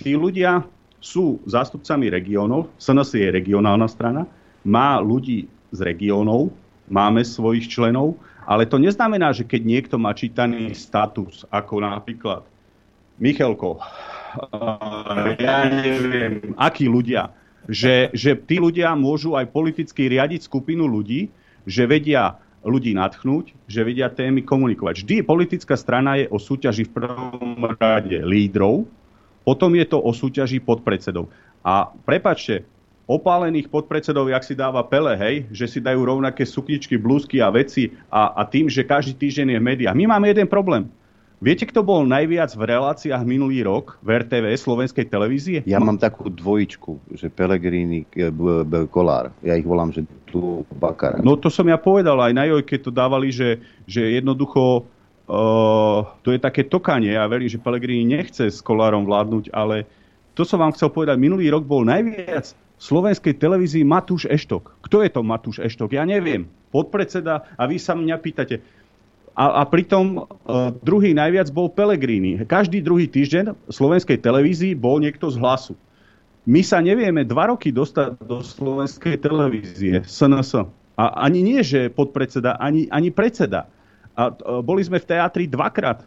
P: tí ľudia sú zástupcami regiónov, SNS je regionálna strana, má ľudí z regiónov, máme svojich členov, ale to neznamená, že keď niekto má čítaný status, ako napríklad Michalko, ja neviem, akí ľudia, že, že tí ľudia môžu aj politicky riadiť skupinu ľudí, že vedia ľudí natchnúť, že vedia témy komunikovať. Vždy politická strana je o súťaži v prvom rade lídrov, potom je to o súťaži podpredsedov. A prepačte, opálených podpredsedov, jak si dáva Pele, hej, že si dajú rovnaké sukničky, blúzky a veci a, a tým, že každý týždeň je v médiách. My máme jeden problém. Viete, kto bol najviac v reláciách minulý rok v RTV slovenskej televízie?
B: Ja mám takú dvojičku, že Pelegrini, b- Kolár. Ja ich volám, že tu Bakara.
P: No to som ja povedal, aj na Jojke to dávali, že, že jednoducho uh, to je také tokanie. Ja verím, že Pellegrini nechce s Kolárom vládnuť, ale to som vám chcel povedať. Minulý rok bol najviac v slovenskej televízii Matúš Eštok. Kto je to Matúš Eštok? Ja neviem. Podpredseda a vy sa mňa pýtate. A, a pritom uh, druhý najviac bol Pellegrini. Každý druhý týždeň v slovenskej televízii bol niekto z hlasu. My sa nevieme dva roky dostať do slovenskej televízie, SNS. A ani nie, že podpredseda, ani, ani predseda. A uh, boli sme v teatri dvakrát.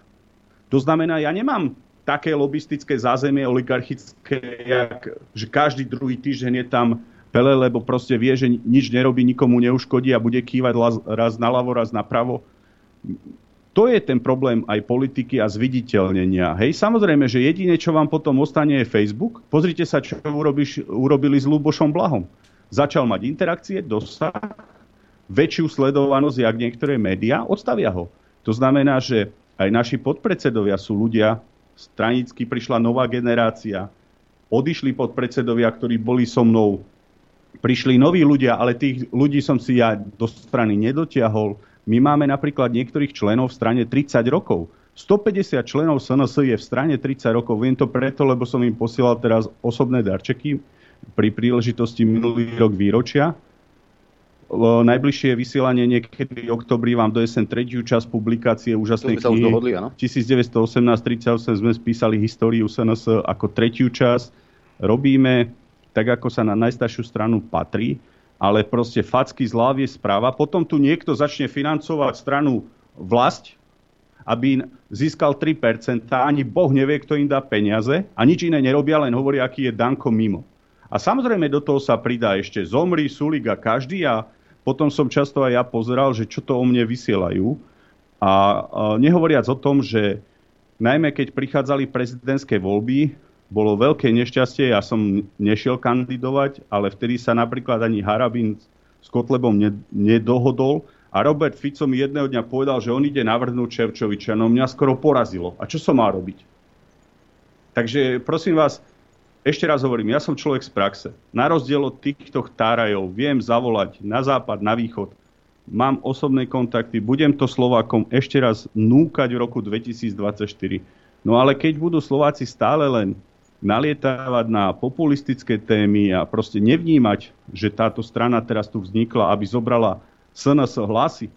P: To znamená, ja nemám také lobistické zázemie oligarchické, jak, že každý druhý týždeň je tam Pele, lebo proste vie, že nič nerobí, nikomu neuškodí a bude kývať raz naľavo, raz napravo to je ten problém aj politiky a zviditeľnenia. Hej, samozrejme, že jedine, čo vám potom ostane, je Facebook. Pozrite sa, čo urobíš, urobili s Lubošom Blahom. Začal mať interakcie, dosah, väčšiu sledovanosť, jak niektoré médiá, odstavia ho. To znamená, že aj naši podpredsedovia sú ľudia, stranicky prišla nová generácia, odišli podpredsedovia, ktorí boli so mnou, prišli noví ľudia, ale tých ľudí som si ja do strany nedotiahol. My máme napríklad niektorých členov v strane 30 rokov. 150 členov SNS je v strane 30 rokov. Viem to preto, lebo som im posielal teraz osobné darčeky pri príležitosti minulý rok výročia. Najbližšie vysielanie niekedy v oktobri vám dojesem tretiu časť publikácie úžasnej
B: To
P: knihy.
B: dohodli, áno.
P: 1918-38 sme spísali históriu SNS ako tretiu časť. Robíme tak, ako sa na najstaršiu stranu patrí, ale proste facky zláv je správa. Potom tu niekto začne financovať stranu vlast, aby získal 3%, ani Boh nevie, kto im dá peniaze a nič iné nerobia, len hovoria, aký je Danko mimo. A samozrejme do toho sa pridá ešte Zomri, Sulik a každý a potom som často aj ja pozeral, že čo to o mne vysielajú. A nehovoriac o tom, že najmä keď prichádzali prezidentské voľby, bolo veľké nešťastie, ja som nešiel kandidovať, ale vtedy sa napríklad ani Harabin s Kotlebom ne- nedohodol a Robert Fico mi jedného dňa povedal, že on ide navrhnúť Čevčoviča. No mňa skoro porazilo. A čo som mal robiť? Takže prosím vás, ešte raz hovorím, ja som človek z praxe. Na rozdiel od týchto tárajov viem zavolať na západ, na východ. Mám osobné kontakty, budem to Slovákom ešte raz núkať v roku 2024. No ale keď budú Slováci stále len nalietávať na populistické témy a proste nevnímať, že táto strana teraz tu vznikla, aby zobrala SNS hlasy,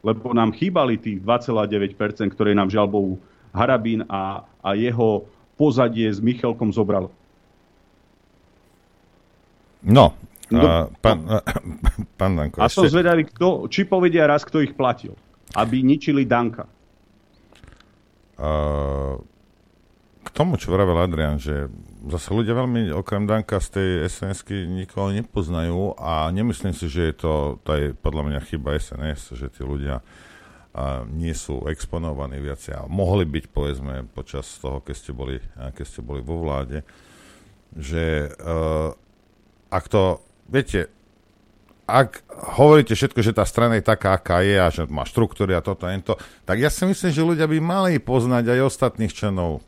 P: lebo nám chýbali tých 2,9%, ktoré nám žiaľ Bohu Harabín a, a jeho pozadie s Michalkom zobral.
C: No,
P: No,
C: a, pán, pán Danko,
P: A som
C: ešte,
P: zvedavý, kto, či povedia raz, kto ich platil, aby ničili Danka.
C: a, k tomu, čo vravel Adrian, že zase ľudia veľmi, okrem Danka z tej sns nikoho nepoznajú a nemyslím si, že je to, to je podľa mňa chyba SNS, že tí ľudia a, nie sú exponovaní viacej a mohli byť, povedzme, počas toho, keď ste boli, keď ste boli vo vláde, že uh, ak to, viete, ak hovoríte všetko, že tá strana je taká, aká je a že má štruktúry a toto a to, tak ja si myslím, že ľudia by mali poznať aj ostatných členov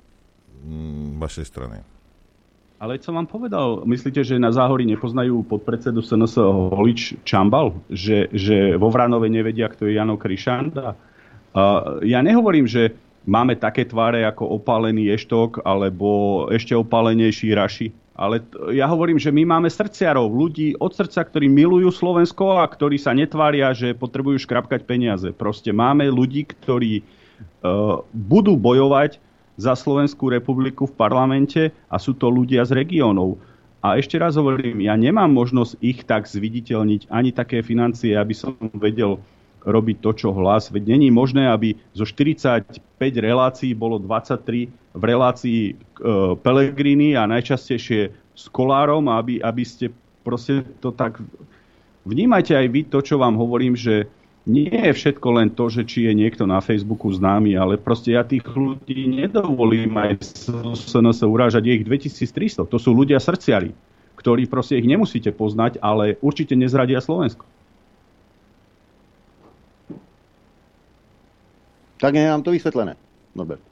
C: vašej strany.
P: Ale som vám povedal, myslíte, že na Záhorí nepoznajú podpredsedu SNS Holič Čambal? Že, že vo Vranove nevedia, kto je Jano Krišanda? Uh, ja nehovorím, že máme také tváre ako opálený eštok alebo ešte opálenejší Raši. Ale t- ja hovorím, že my máme srdciarov, ľudí od srdca, ktorí milujú Slovensko a ktorí sa netvária, že potrebujú škrapkať peniaze. Proste máme ľudí, ktorí uh, budú bojovať za Slovenskú republiku v parlamente a sú to ľudia z regiónov. A ešte raz hovorím, ja nemám možnosť ich tak zviditeľniť, ani také financie, aby som vedel robiť to, čo hlas. Veď není možné, aby zo 45 relácií bolo 23 v relácii e, Pelegrini a najčastejšie s Kolárom, aby, aby ste proste to tak... Vnímajte aj vy to, čo vám hovorím, že nie je všetko len to, že či je niekto na Facebooku známy, ale proste ja tých ľudí nedovolím aj SNS urážať, je ich 2300. To sú ľudia srdciari, ktorí proste ich nemusíte poznať, ale určite nezradia Slovensko.
B: Tak nech nám to vysvetlené, Norbert.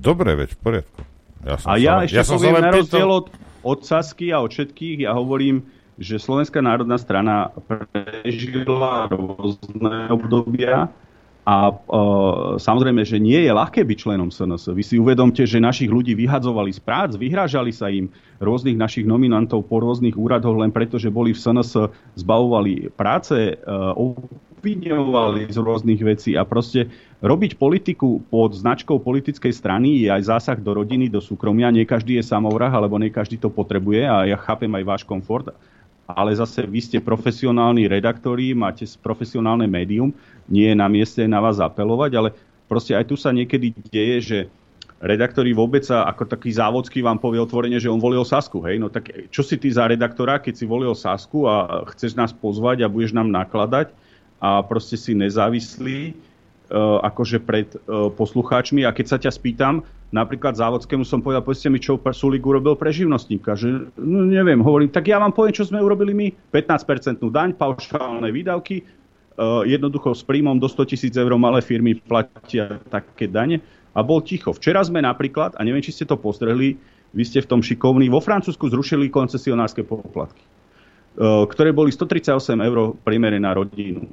C: Dobre, veď, v poriadku. Ja som
P: A
C: sa,
P: ja
C: len-
P: ešte
C: ja som sa
P: poviem na rozdiel od, od Sasky a od všetkých, ja hovorím, že Slovenská národná strana prežila rôzne obdobia a uh, samozrejme, že nie je ľahké byť členom SNS. Vy si uvedomte, že našich ľudí vyhadzovali z prác, vyhrážali sa im rôznych našich nominantov po rôznych úradoch len preto, že boli v SNS, zbavovali práce, uh, obviňovali z rôznych vecí a proste robiť politiku pod značkou politickej strany je aj zásah do rodiny, do súkromia. Nie každý je samovrah, alebo nie každý to potrebuje a ja chápem aj váš komfort. Ale zase vy ste profesionálni redaktori, máte profesionálne médium, nie je na mieste na vás apelovať, ale proste aj tu sa niekedy deje, že redaktori vôbec sa ako taký závodský vám povie otvorene, že on volil Sasku. Hej? No tak čo si ty za redaktora, keď si volil Sasku a chceš nás pozvať a budeš nám nakladať a proste si nezávislý, akože pred uh, poslucháčmi. A keď sa ťa spýtam, napríklad závodskému som povedal, povedzte mi, čo Sulik urobil pre živnostníka, že no, neviem, hovorím, tak ja vám poviem, čo sme urobili my, 15% daň, paušálne výdavky, uh, jednoducho s príjmom do 100 tisíc eur malé firmy platia také dane. A bol ticho. Včera sme napríklad, a neviem, či ste to postrehli, vy ste v tom šikovní, vo Francúzsku zrušili koncesionárske poplatky, ktoré boli 138 eur priemere na rodinu.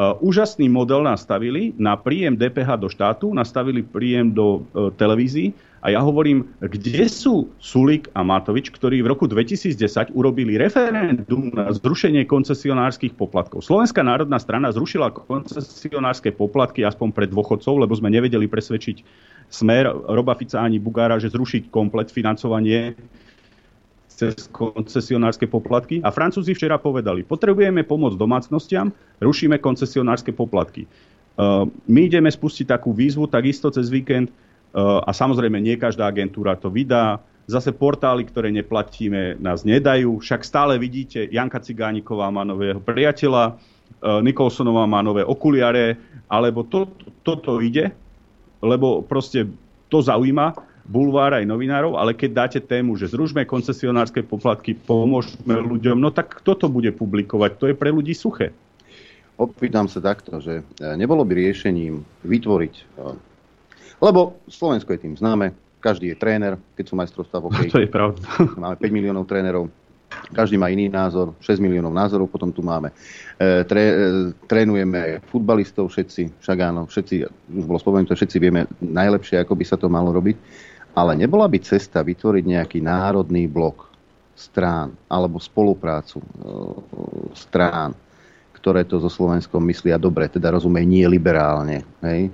P: Uh, úžasný model nastavili na príjem DPH do štátu, nastavili príjem do uh, televízií a ja hovorím, kde sú Sulik a Matovič, ktorí v roku 2010 urobili referendum na zrušenie koncesionárskych poplatkov. Slovenská národná strana zrušila koncesionárske poplatky aspoň pre dôchodcov, lebo sme nevedeli presvedčiť smer Roba Fica ani Bugára, že zrušiť komplet financovanie cez koncesionárske poplatky. A Francúzi včera povedali, potrebujeme pomôcť domácnostiam, rušíme koncesionárske poplatky. Uh, my ideme spustiť takú výzvu takisto cez víkend uh, a samozrejme nie každá agentúra to vydá. Zase portály, ktoré neplatíme, nás nedajú. Však stále vidíte, Janka Cigániková má nového priateľa, uh, Nikolsonová má nové okuliare, alebo to, toto ide, lebo proste to zaujíma bulvár aj novinárov, ale keď dáte tému, že zružme koncesionárske poplatky, pomôžme ľuďom, no tak kto to bude publikovať? To je pre ľudí suché.
B: Opýtam sa takto, že e, nebolo by riešením vytvoriť, e, lebo Slovensko je tým známe, každý je tréner, keď sú majstrovstvá v hokeji.
P: To je pravda.
B: Máme 5 miliónov trénerov, každý má iný názor, 6 miliónov názorov potom tu máme. E, tre, e, trénujeme futbalistov všetci, však áno, všetci, už bolo spomenuté, všetci vieme najlepšie, ako by sa to malo robiť. Ale nebola by cesta vytvoriť nejaký národný blok strán alebo spoluprácu e, strán, ktoré to so Slovenskom myslia dobre, teda rozumej nie liberálne, hej,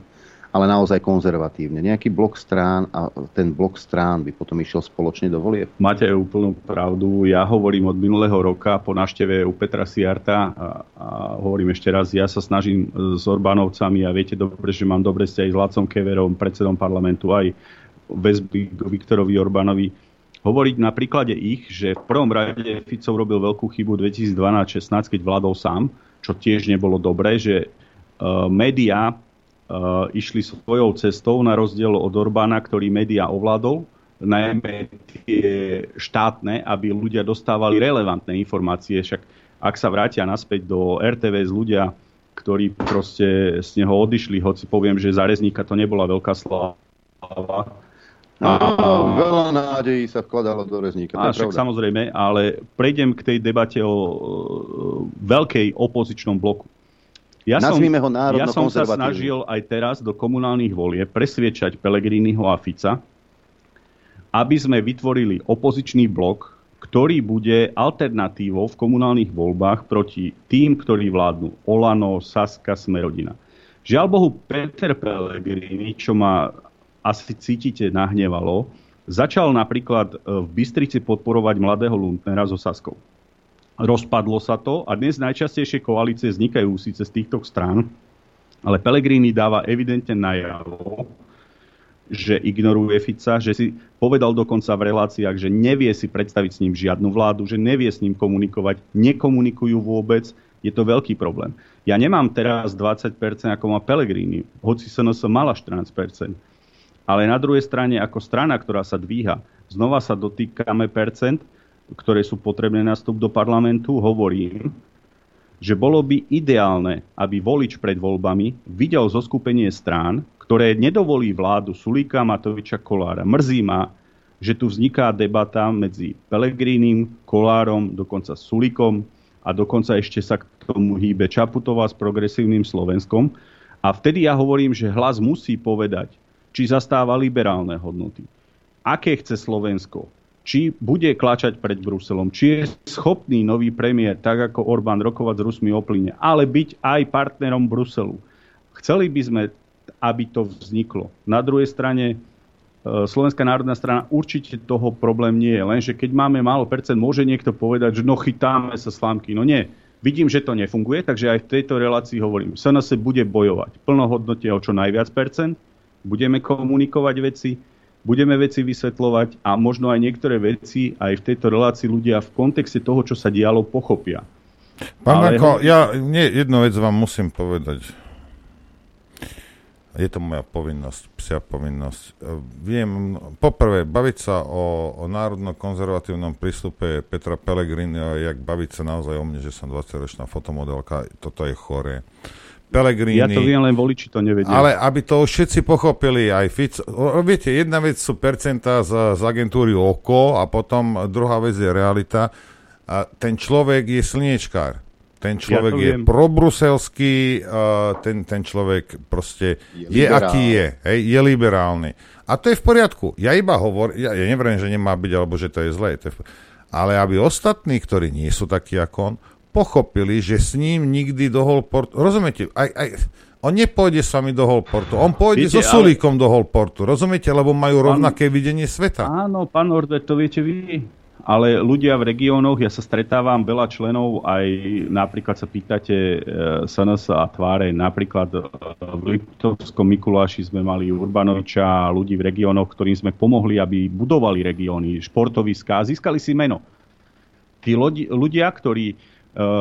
B: ale naozaj konzervatívne. Nejaký blok strán a ten blok strán by potom išiel spoločne do volieb.
P: Máte úplnú pravdu. Ja hovorím od minulého roka po návšteve u Petra Siarta a, a hovorím ešte raz, ja sa snažím s Orbánovcami a viete dobre, že mám dobre vzťahy s Lacom Keverom, predsedom parlamentu, aj väzby k Viktorovi Orbánovi hovoriť na príklade ich, že v prvom rade Fico robil veľkú chybu 2012-16, keď vládol sám, čo tiež nebolo dobré, že uh, médiá uh, išli svojou cestou na rozdiel od Orbána, ktorý médiá ovládol, najmä tie štátne, aby ľudia dostávali relevantné informácie. Však ak sa vrátia naspäť do RTVS ľudia, ktorí proste z neho odišli, hoci poviem, že za Rezníka to nebola veľká sláva,
B: No, veľa nádejí sa vkladalo do rezníka.
P: A však
B: pravda.
P: samozrejme, ale prejdem k tej debate o e, veľkej opozičnom bloku.
B: Nazvime ho národno
P: ja som sa snažil aj teraz do komunálnych volie presviečať Pelegriniho a Fica, aby sme vytvorili opozičný blok, ktorý bude alternatívou v komunálnych voľbách proti tým, ktorí vládnu Olano, Saska, Smerodina. Žiaľ Bohu, Peter Pellegrini, čo ma asi cítite nahnevalo, začal napríklad e, v Bystrici podporovať mladého Lundnera so Saskou. Rozpadlo sa to a dnes najčastejšie koalície vznikajú síce z týchto strán, ale Pellegrini dáva evidentne najavo, že ignoruje Fica, že si povedal dokonca v reláciách, že nevie si predstaviť s ním žiadnu vládu, že nevie s ním komunikovať, nekomunikujú vôbec, je to veľký problém. Ja nemám teraz 20% ako má Pellegrini, hoci SNS mala 14%. Ale na druhej strane, ako strana, ktorá sa dvíha, znova sa dotýkame percent, ktoré sú potrebné na vstup do parlamentu, hovorím, že bolo by ideálne, aby volič pred voľbami videl zoskupenie strán, ktoré nedovolí vládu Sulíka, Matoviča, Kolára. Mrzí ma, že tu vzniká debata medzi Pelegrínim, Kolárom, dokonca Sulíkom a dokonca ešte sa k tomu hýbe Čaputová s progresívnym Slovenskom. A vtedy ja hovorím, že hlas musí povedať, či zastáva liberálne hodnoty. Aké chce Slovensko? Či bude klačať pred Bruselom? Či je schopný nový premiér, tak ako Orbán, rokovať s Rusmi o plyne, ale byť aj partnerom Bruselu? Chceli by sme, aby to vzniklo. Na druhej strane, e, Slovenská národná strana určite toho problém nie je. Lenže keď máme málo percent, môže niekto povedať, že no chytáme sa slámky. No nie. Vidím, že to nefunguje, takže aj v tejto relácii hovorím. SNS bude bojovať plnohodnote o čo najviac percent, budeme komunikovať veci, budeme veci vysvetľovať a možno aj niektoré veci aj v tejto relácii ľudia v kontexte toho, čo sa dialo, pochopia.
C: Pán
P: Ale-
C: ja nie, jednu vec vám musím povedať. Je to moja povinnosť, psia povinnosť. Viem, poprvé, baviť sa o, o národno-konzervatívnom prístupe Petra Pellegrini, jak baviť sa naozaj o mne, že som 20-ročná fotomodelka, toto je choré. Pellegrini...
P: Ja to viem, len voliči to nevedia.
C: Ale aby to všetci pochopili, aj Fico... Viete, jedna vec sú percentá z, z agentúry OKO a potom druhá vec je realita. A ten človek je slniečkár. Ten človek
P: to
C: je
P: viem.
C: probruselský, uh, ten, ten človek proste je, je aký je, hej, je liberálny. A to je v poriadku. Ja iba hovorím, ja, ja neviem, že nemá byť, alebo že to je zlé. To je, v- ale aby ostatní, ktorí nie sú takí ako on, pochopili, že s ním nikdy do Holportu... Rozumiete? Aj, aj, on nepôjde s vami do Holportu. On pôjde
P: Viete,
C: so
P: ale-
C: Sulíkom do Holportu. Rozumiete? Lebo majú rovnaké videnie sveta.
P: Áno, pán Norbert, to viete vy. Ale ľudia v regiónoch, ja sa stretávam veľa členov, aj napríklad sa pýtate e, SNS a tváre, napríklad e, v Liptovskom Mikuláši sme mali Urbanoviča a ľudí v regiónoch, ktorým sme pomohli, aby budovali regióny, športoviská, získali si meno. Tí ľudia, ktorí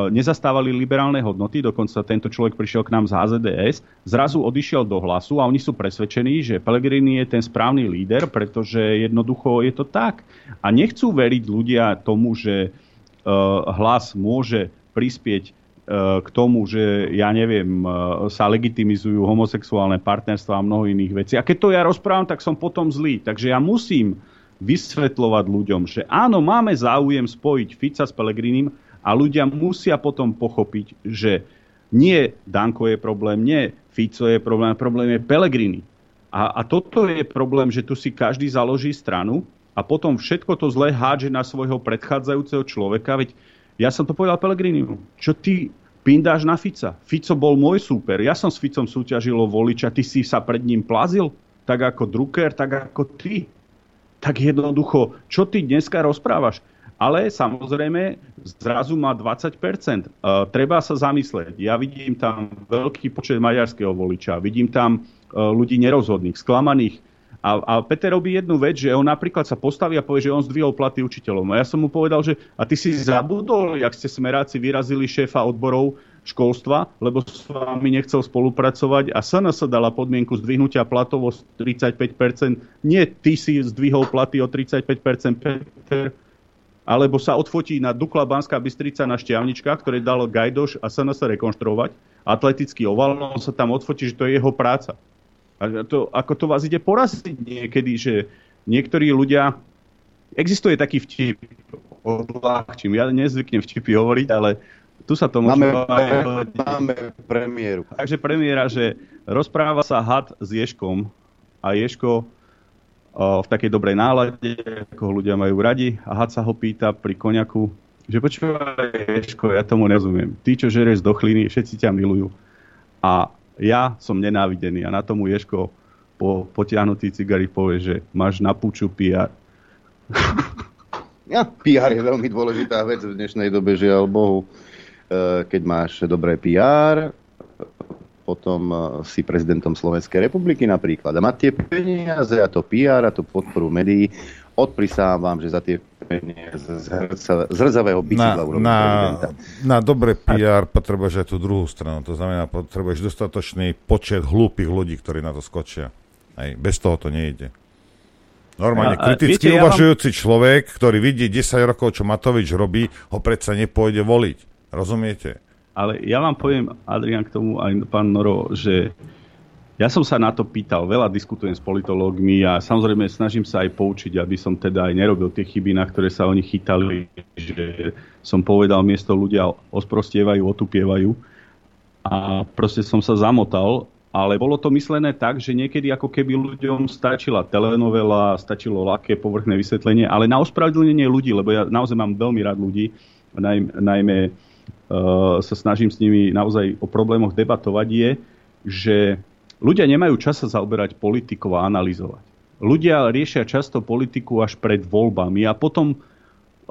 P: nezastávali liberálne hodnoty, dokonca tento človek prišiel k nám z HZDS, zrazu odišiel do hlasu a oni sú presvedčení, že Pellegrini je ten správny líder, pretože jednoducho je to tak. A nechcú veriť ľudia tomu, že e, hlas môže prispieť e, k tomu, že ja neviem, sa legitimizujú homosexuálne partnerstva a mnoho iných vecí. A keď to ja rozprávam, tak som potom zlý. Takže ja musím vysvetľovať ľuďom, že áno, máme záujem spojiť Fica s Pelegrinim a ľudia musia potom pochopiť, že nie Danko je problém, nie Fico je problém, problém je Pelegrini. A, a toto je problém, že tu si každý založí stranu a potom všetko to zlé hádže na svojho predchádzajúceho človeka. Veď ja som to povedal Pelegrinimu. Čo ty pindáš na Fica? Fico bol môj súper. Ja som s Ficom súťažil o voliča. Ty si sa pred ním plazil? Tak ako Drucker, tak ako ty. Tak jednoducho, čo ty dneska rozprávaš? Ale samozrejme, zrazu má 20%. Uh, treba sa zamyslieť. Ja vidím tam veľký počet maďarského voliča, vidím tam uh, ľudí nerozhodných, sklamaných. A, a Peter robí jednu vec, že on napríklad sa postaví a povie, že on zdvihol platy učiteľom. A ja som mu povedal, že a ty si zabudol, jak ste smeráci vyrazili šéfa odborov školstva, lebo s vami nechcel spolupracovať a SNS dala podmienku zdvihnutia platov o 35%. Nie ty si zdvihol platy o 35%, Peter, alebo sa odfotí na Dukla Banská Bystrica na Šťavničkách, ktoré dal Gajdoš a SNS rekonštruovať, atletický oval, no on sa tam odfotí, že to je jeho práca. A to, ako to vás ide poraziť niekedy, že niektorí ľudia... Existuje taký vtip, odľahčím, ja nezvyknem vtipy hovoriť, ale tu sa to môže...
B: Máme, máme premiéru.
P: Takže premiéra, že rozpráva sa had s Ješkom a Ješko v takej dobrej nálade, ako ľudia majú radi a had sa ho pýta pri koniaku, že počúvaj Ješko, ja tomu nerozumiem. Ty, čo žereš z dochliny, všetci ťa milujú. A ja som nenávidený a na tomu Ješko po potiahnutý cigari povie, že máš na púču PR.
B: Ja, PR je veľmi dôležitá vec v dnešnej dobe, žiaľ Bohu. E, Keď máš dobré PR, potom e, si prezidentom Slovenskej republiky napríklad. A mať tie peniaze a to PR a tú podporu médií, odprisávam, že za tie peniaze z hrca- z hrdzavého
C: Na,
B: bicykla
C: na,
B: prezidenta.
C: na dobré PR potrebuješ aj tú druhú stranu. To znamená, potrebuješ dostatočný počet hlúpych ľudí, ktorí na to skočia. Hej, bez toho to nejde. Normálne,
P: A- a
C: kriticky
P: viete, ja vám-
C: uvažujúci človek, ktorý vidí 10 rokov, čo Matovič robí, ho predsa nepôjde voliť. Rozumiete?
P: Ale ja vám poviem, Adrian, k tomu aj pán Noro, že Ja som sa na to pýtal, veľa diskutujem s politológmi a samozrejme snažím sa aj poučiť, aby som teda aj nerobil tie chyby, na ktoré sa oni chytali, že som povedal, miesto ľudia osprostievajú, otupievajú. A proste som sa zamotal, ale bolo to myslené tak, že niekedy ako keby ľuďom stačila telenovela, stačilo ľahké povrchné vysvetlenie, ale na ospravedlnenie ľudí, lebo ja naozaj mám veľmi rád ľudí, najmä, sa snažím s nimi naozaj o problémoch debatovať, je, že ľudia nemajú čas sa zaoberať politikou a analyzovať. Ľudia riešia často politiku až pred voľbami a potom,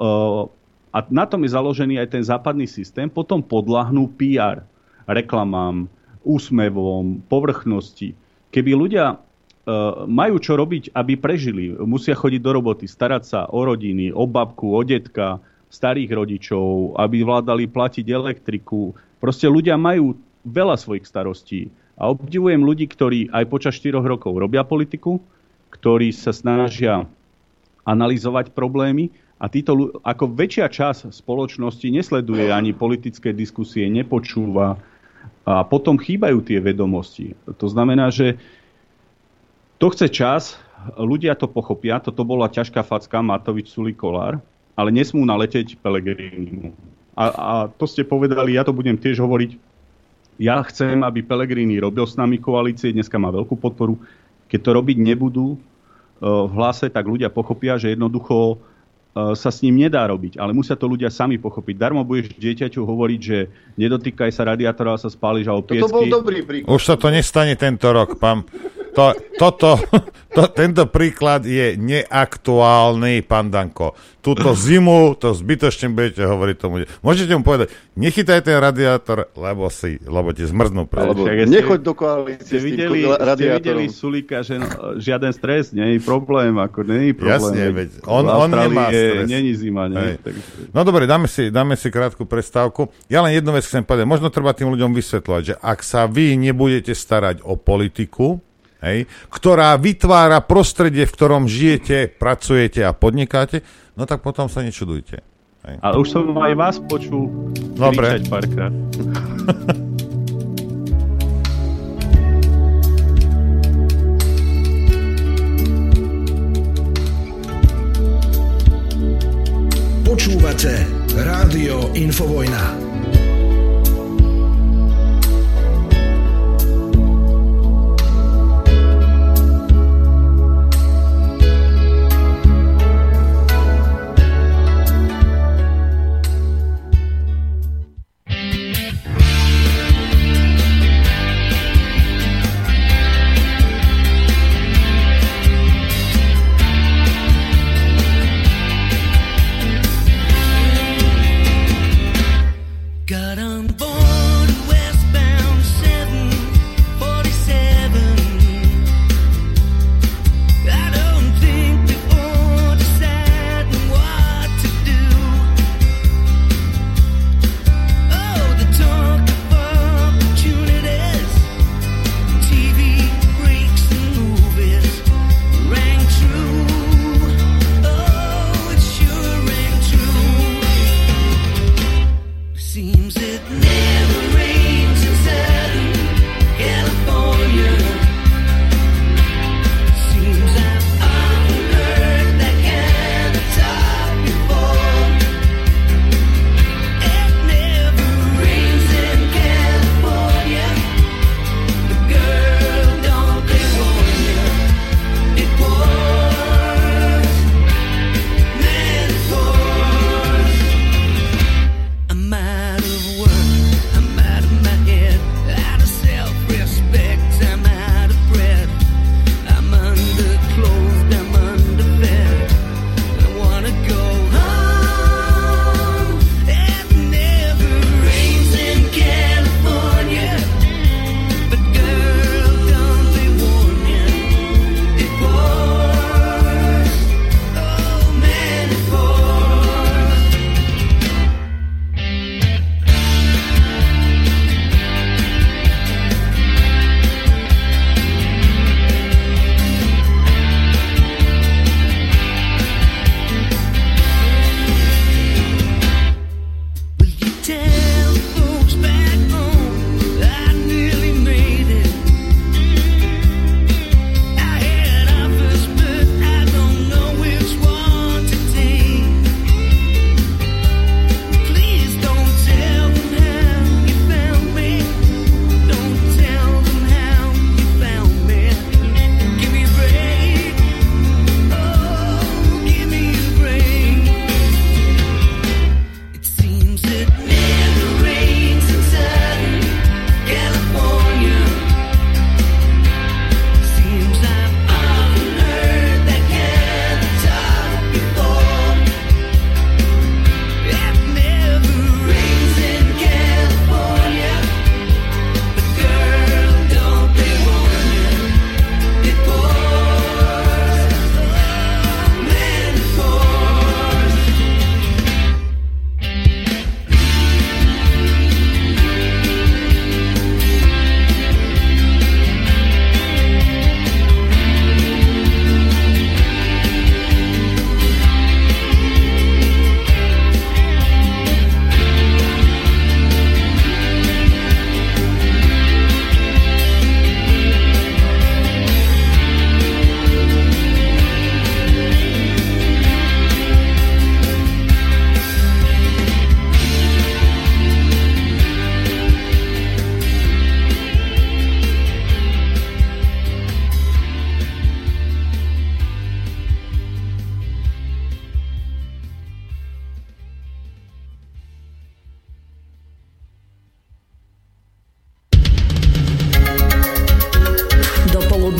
P: uh, a na tom je založený aj ten západný systém, potom podlahnú PR, reklamám, úsmevom, povrchnosti. Keby ľudia uh, majú čo robiť, aby prežili, musia chodiť do roboty, starať sa o rodiny, o babku, o detka, starých rodičov, aby vládali platiť elektriku. Proste ľudia majú veľa svojich starostí a obdivujem ľudí, ktorí aj počas 4 rokov robia politiku, ktorí sa snažia analyzovať problémy a títo, ako väčšia časť spoločnosti nesleduje ani politické diskusie, nepočúva a potom chýbajú tie vedomosti. To znamená, že to chce čas, ľudia to pochopia, toto bola ťažká facka Matovič Suli Kolár, ale nesmú naleteť Pelegrínimu. A, a to ste povedali, ja to budem tiež hovoriť, ja chcem, aby Pelegrini robil s nami koalície, dneska má veľkú podporu. Keď to robiť nebudú e, v hlase, tak ľudia pochopia, že jednoducho e, sa s ním nedá robiť, ale musia to ľudia sami pochopiť. Darmo budeš dieťaťu hovoriť, že nedotýkaj sa radiátora a sa spáliš a o
B: To bol dobrý príklad.
C: Už sa to nestane tento rok, pán. To, toto, to, tento príklad je neaktuálny, pán Danko. Túto zimu to zbytočne budete hovoriť tomu. Môžete mu povedať, nechytaj ten radiátor, lebo si, lebo ti zmrznú.
B: Alebo nechoď do koalície
P: Ste videli, ste videli Sulika, že no, žiaden stres, nie je problém, ako nie je problém.
C: Jasne, veď on, on nemá stres.
P: Není zima, nie?
C: Hej.
P: Takže,
C: No dobre, dáme si, dáme si krátku prestávku. Ja len jednu vec chcem povedať. Možno treba tým ľuďom vysvetľovať, že ak sa vy nebudete starať o politiku, hej, ktorá vytvára prostredie, v ktorom žijete, pracujete a podnikáte, no tak potom sa nečudujte. Hej.
P: ale už som aj vás počul
C: Dobre.
P: párkrát.
N: Počúvate Rádio Infovojna.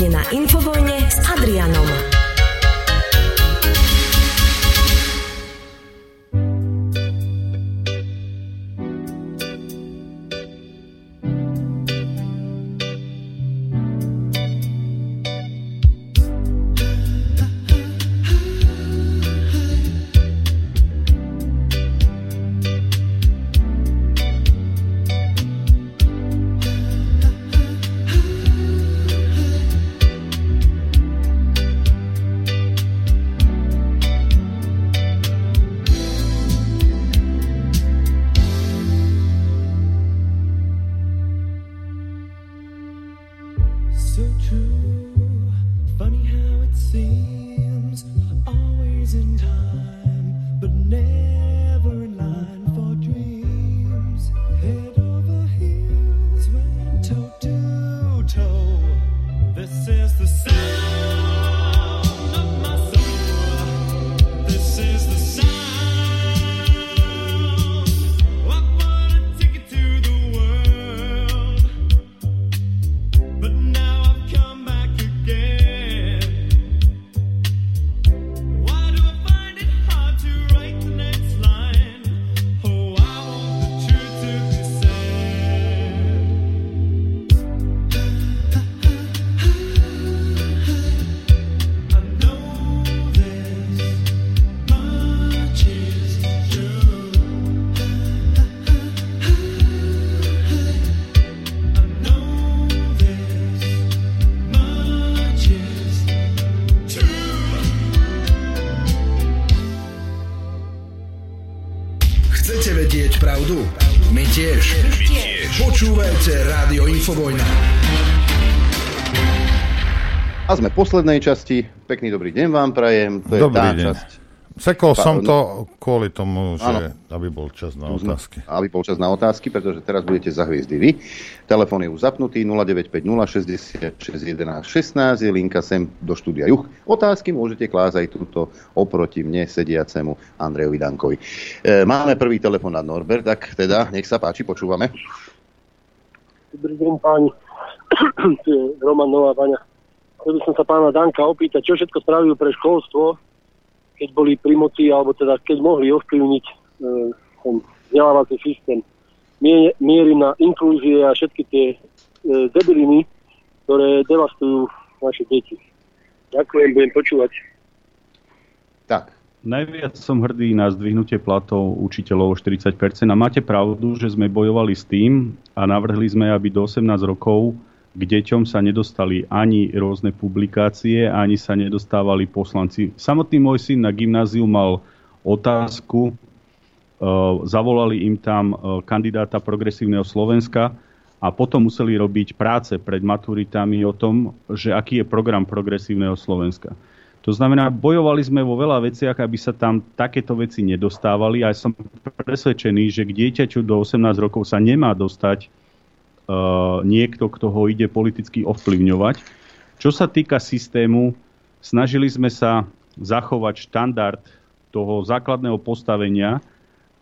Q: na infovoj
B: A sme v poslednej časti. Pekný dobrý deň vám prajem. To je
C: Dobrý
B: tá
C: deň.
B: časť.
C: Sekol som
B: Pardon.
C: to kvôli tomu, že
B: Áno.
C: aby bol čas na otázky.
B: Aby bol čas na otázky, pretože teraz budete za hviezdy vy. Telefón je už zapnutý 0950 66 11 16 je linka sem do štúdia Juch. Otázky môžete klásť aj túto oproti mne sediacemu Andrejovi Dankovi. E, máme prvý telefonát Norbert, tak teda nech sa páči, počúvame.
R: Dobrý deň páni, tu je Roman Nová Baňa. Chcel by som sa pána Danka opýtať, čo všetko spravil pre školstvo, keď boli pri moci, alebo teda keď mohli ovplyvniť e, ten vzdelávací systém. Mie- Mierim na inklúzie a všetky tie e, debiliny, ktoré devastujú naše deti. Ďakujem, budem počúvať.
B: Tak.
P: Najviac som hrdý na zdvihnutie platov učiteľov o 40% a máte pravdu, že sme bojovali s tým a navrhli sme, aby do 18 rokov k deťom sa nedostali ani rôzne publikácie, ani sa nedostávali poslanci. Samotný môj syn na gymnáziu mal otázku, e, zavolali im tam e, kandidáta progresívneho Slovenska a potom museli robiť práce pred maturitami o tom, že aký je program progresívneho Slovenska. To znamená, bojovali sme vo veľa veciach, aby sa tam takéto veci nedostávali a som presvedčený, že k dieťaťu do 18 rokov sa nemá dostať niekto, kto ho ide politicky ovplyvňovať. Čo sa týka systému, snažili sme sa zachovať štandard toho základného postavenia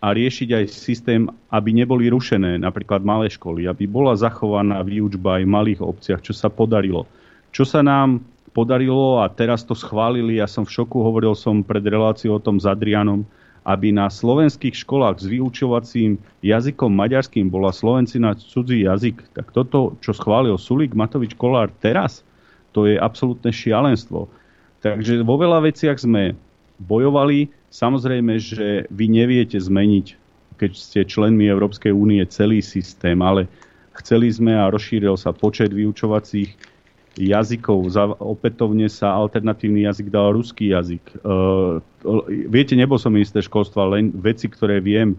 P: a riešiť aj systém, aby neboli rušené napríklad malé školy, aby bola zachovaná výučba aj v malých obciach, čo sa podarilo. Čo sa nám podarilo a teraz to schválili, ja som v šoku, hovoril som pred reláciou o tom s Adrianom, aby na slovenských školách s vyučovacím jazykom maďarským bola slovencina cudzí jazyk. Tak toto, čo schválil Sulík Matovič Kolár teraz, to je absolútne šialenstvo. Takže vo veľa veciach sme bojovali. Samozrejme, že vy neviete zmeniť, keď ste členmi Európskej únie, celý systém, ale chceli sme a rozšíril sa počet vyučovacích jazykov. Za, opätovne sa alternatívny jazyk dal ruský jazyk. Uh, viete, nebol som minister školstva, len veci, ktoré viem.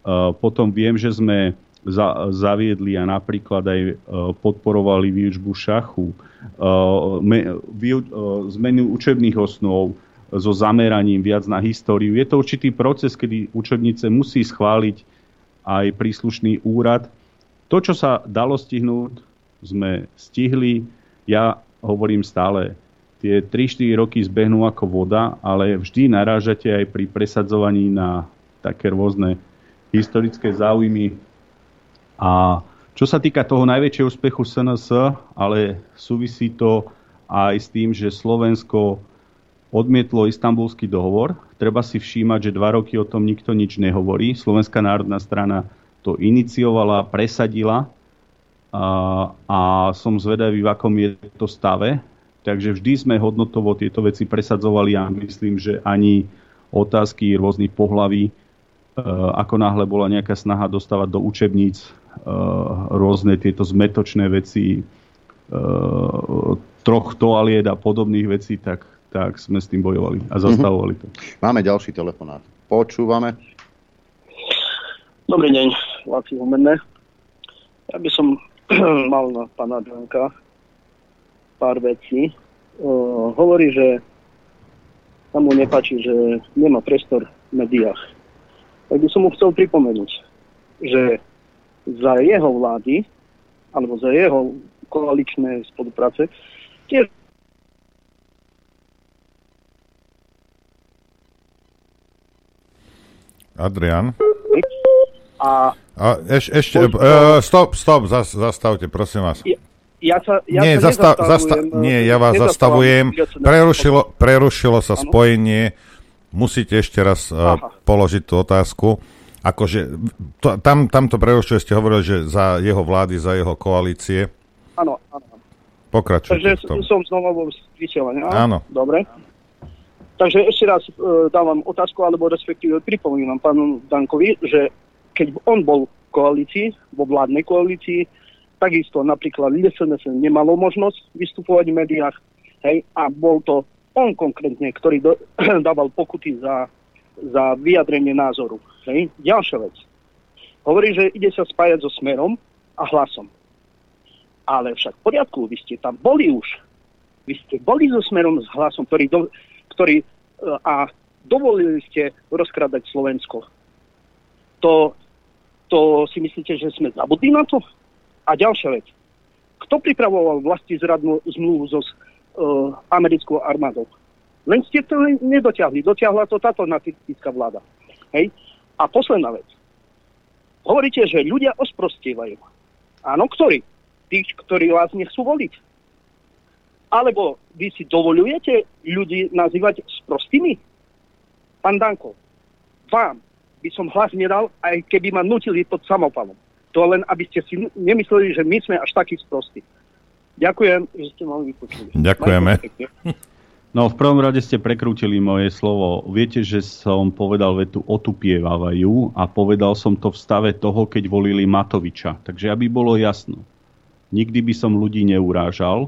P: Uh, potom viem, že sme za, zaviedli a napríklad aj uh, podporovali výučbu šachu, uh, me, vý, uh, zmenu učebných osnov so zameraním viac na históriu. Je to určitý proces, kedy učebnice musí schváliť aj príslušný úrad. To, čo sa dalo stihnúť, sme stihli ja hovorím stále, tie 3-4 roky zbehnú ako voda, ale vždy narážate aj pri presadzovaní na také rôzne historické záujmy. A čo sa týka toho najväčšieho úspechu SNS, ale súvisí to aj s tým, že Slovensko odmietlo istambulský dohovor. Treba si všímať, že dva roky o tom nikto nič nehovorí. Slovenská národná strana to iniciovala, presadila a, som zvedavý, v akom je to stave. Takže vždy sme hodnotovo tieto veci presadzovali a myslím, že ani otázky rôznych pohlaví, e, ako náhle bola nejaká snaha dostávať do učebníc e, rôzne tieto zmetočné veci, e, troch toaliet a podobných vecí, tak, tak sme s tým bojovali a zastavovali to.
B: Máme ďalší telefonát. Počúvame.
S: Dobrý deň, Laci Humenné. Ja by som mal na pána Danka pár vecí. Uh, hovorí, že sa mu nepáči, že nemá priestor médiách. Tak by som mu chcel pripomenúť, že za jeho vlády, alebo za jeho koaličné spolupráce, tiež
C: Adrian?
S: A
C: A eš, ešte,
S: Poď-
C: uh, stop, stop, zas, zastavte, prosím vás.
S: ja sa, ja
C: nie,
S: sa
C: zastav, zastav, nie,
S: eh,
C: ja vás zastavujem. Prerušilo, prerušilo sa spojenie. Musíte ešte raz uh, položiť tú otázku. Akože, to, tam, tam to prerušuje, ste hovorili, že za jeho vlády, za jeho koalície.
S: Áno, áno.
C: Pokračujte
S: Takže som znova vo vysielaní.
C: Áno.
S: Dobre. Takže ešte raz e, dávam otázku, alebo respektíve pripomínam pánu Dankovi, že keď on bol v koalícii, vo vládnej koalícii, takisto napríklad SNS nemalo možnosť vystupovať v médiách, hej, a bol to on konkrétne, ktorý do, dával pokuty za, za vyjadrenie názoru. Hej. Ďalšia vec. Hovorí, že ide sa spájať so smerom a hlasom. Ale však v poriadku, vy ste tam boli už. Vy ste boli so smerom s hlasom, ktorý, do, ktorý e, a dovolili ste rozkradať Slovensko. To, to si myslíte, že sme zabudli na to? A ďalšia vec. Kto pripravoval vlasti zradnú zmluvu so uh, americkou armádou? Len ste to nedotiahli. Dotiahla to táto nacistická vláda. Hej? A posledná vec. Hovoríte, že ľudia osprostievajú. Áno, ktorí? Tí, ktorí vás nechcú voliť. Alebo vy si dovolujete ľudí nazývať sprostými? Pán Danko, vám by som hlas nedal, aj keby ma nutili pod samopalom. To len, aby ste si nemysleli, že my sme až takí sprostí. Ďakujem, že ste ma vypočuli.
C: Ďakujeme.
P: No, v prvom rade ste prekrútili moje slovo. Viete, že som povedal vetu otupievajú a povedal som to v stave toho, keď volili Matoviča. Takže aby bolo jasno, nikdy by som ľudí neurážal,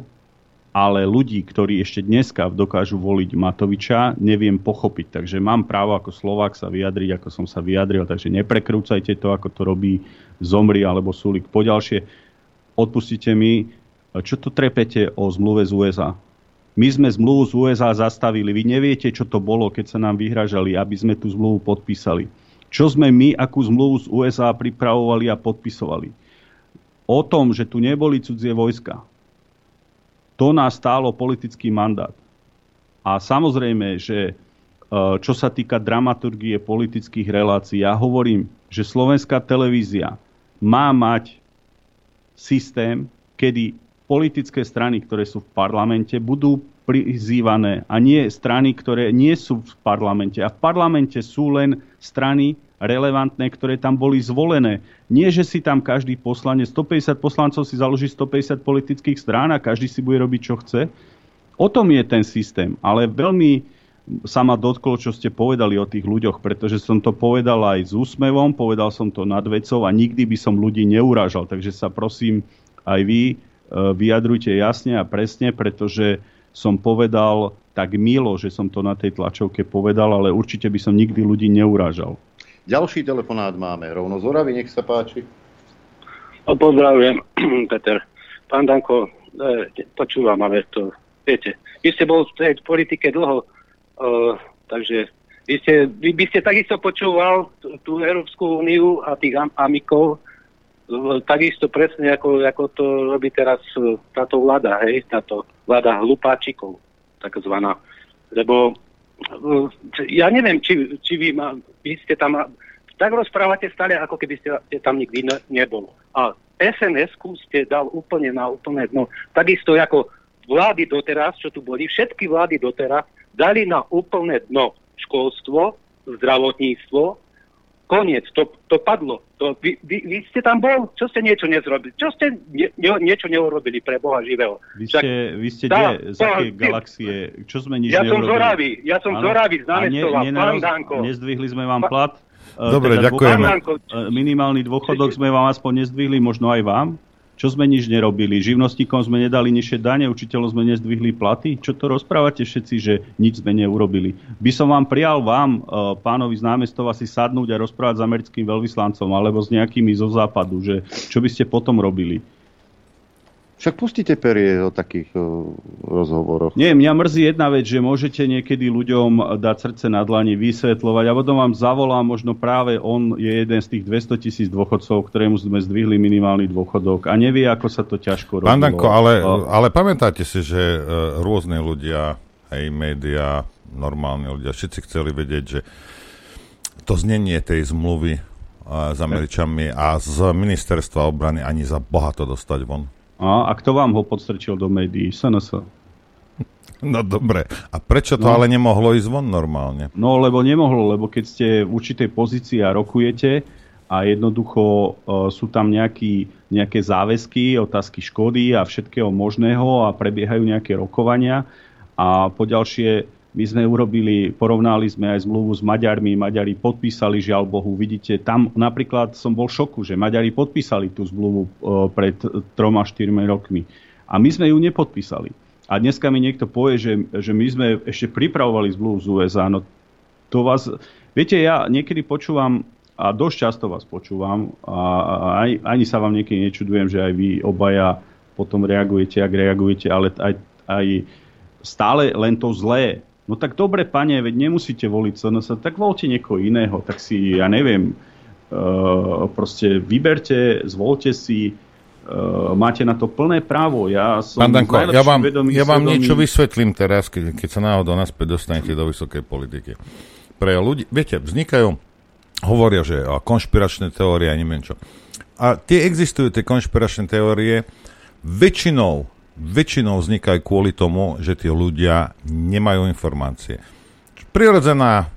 P: ale ľudí, ktorí ešte dneska dokážu voliť Matoviča, neviem pochopiť. Takže mám právo ako Slovák sa vyjadriť, ako som sa vyjadril, takže neprekrúcajte to, ako to robí Zomri alebo Sulik. Poďalšie, odpustite mi, čo to trepete o zmluve z USA? My sme zmluvu z USA zastavili. Vy neviete, čo to bolo, keď sa nám vyhražali, aby sme tú zmluvu podpísali. Čo sme my, akú zmluvu z USA pripravovali a podpisovali. O tom, že tu neboli cudzie vojska, to nás stálo politický mandát. A samozrejme, že e, čo sa týka dramaturgie politických relácií, ja hovorím, že slovenská televízia má mať systém, kedy politické strany, ktoré sú v parlamente, budú prizývané a nie strany, ktoré nie sú v parlamente. A v parlamente sú len strany relevantné, ktoré tam boli zvolené. Nie, že si tam každý poslanec, 150 poslancov si založí 150 politických strán a každý si bude robiť, čo chce. O tom je ten systém, ale veľmi sa ma dotklo, čo ste povedali o tých ľuďoch, pretože som to povedal aj s úsmevom, povedal som to nad vecou a nikdy by som ľudí neurážal. Takže sa prosím aj vy e, vyjadrujte jasne a presne, pretože som povedal tak milo, že som to na tej tlačovke povedal, ale určite by som nikdy ľudí neurážal.
B: Ďalší telefonát máme. Rovno z Oravy, nech sa páči.
T: No, pozdravujem, Peter. Pán Danko, e, počúvam, ale to, viete, vy ste bol v tej politike dlho, uh, takže vy, ste, vy by ste takisto počúval tú, Európsku úniu a tých am- amikov, e, takisto presne ako, ako to robí teraz táto vláda, hej, táto vláda hlupáčikov, takzvaná. Lebo ja neviem, či, či vy, ma, vy ste tam, tak rozprávate stále, ako keby ste, tam nikdy ne, nebol. A SNS-ku ste dal úplne na úplné dno. Takisto ako vlády doteraz, čo tu boli, všetky vlády doteraz dali na úplné dno školstvo, zdravotníctvo, koniec, to, to padlo. To, vy, vy, vy ste tam bol, čo ste niečo nezrobili? Čo ste nie, nie, niečo neurobili pre Boha živého?
P: Vy
T: Však-
P: ste, vy ste
T: Tá,
P: kde? Z akej galaxie? Čo sme nič
T: Ja som
P: neurobili?
T: Oravy, ja som z
P: Áno?
T: Oravy, z
P: ne-. Nezdvihli sme vám plat? E,
C: Dobre,
P: teda
C: ďakujeme.
P: dôchodok- e, Minimálny dôchodok sme vám aspoň nezdvihli, možno aj vám? Čo sme nič nerobili? Živnostníkom sme nedali nižšie dane, učiteľom sme nezdvihli platy? Čo to rozprávate všetci, že nič sme neurobili? By som vám prijal vám, e, pánovi z námestova, si sadnúť a rozprávať s americkým veľvyslancom alebo s nejakými zo západu, že čo by ste potom robili?
B: Však pustíte perie o takých o, rozhovoroch.
P: Nie, mňa mrzí jedna vec, že môžete niekedy ľuďom dať srdce na dlani, vysvetľovať a potom vám zavolá, možno práve on je jeden z tých 200 tisíc dôchodcov, ktorému sme zdvihli minimálny dôchodok a nevie, ako sa to ťažko robí.
C: Pán Danko, ale, ale pamätáte si, že uh, rôzne ľudia, aj médiá, normálni ľudia, všetci chceli vedieť, že to znenie tej zmluvy uh, s Američanmi a z ministerstva obrany ani za boha to dostať von.
P: A, a kto vám ho podstrčil do médií? SNS.
C: No dobre. A prečo to
P: No.
C: ale nemohlo ísť von normálne?
P: No lebo nemohlo, lebo keď ste v určitej pozícii a rokujete a jednoducho e, sú tam nejaký, nejaké záväzky, otázky škody a všetkého možného a prebiehajú nejaké rokovania a poďalšie my sme urobili, porovnali sme aj zmluvu s Maďarmi, Maďari podpísali, žiaľ Bohu, vidíte, tam napríklad som bol v šoku, že Maďari podpísali tú zmluvu e, pred troma, štyrmi rokmi a my sme ju nepodpísali. A dneska mi niekto povie, že, že my sme ešte pripravovali zmluvu z USA. No to vás... Viete, ja niekedy počúvam, a dosť často vás počúvam, a aj, ani sa vám niekedy nečudujem, že aj vy obaja potom reagujete, ak reagujete, ale aj, aj stále len to zlé. No tak dobre, pane, veď nemusíte voliť SNS, tak voľte niekoho iného, tak si, ja neviem, uh, proste vyberte, zvolte si, uh, máte na to plné právo. Ja som
C: Pán Danko, ja vám, ja vám niečo vysvetlím teraz, keď, keď sa náhodou naspäť dostanete do vysokej politiky. Pre ľudí, viete, vznikajú, hovoria, že a konšpiračné teórie a neviem čo. A tie existujú, tie konšpiračné teórie, väčšinou, väčšinou vznikajú kvôli tomu, že tí ľudia nemajú informácie. Prirodzená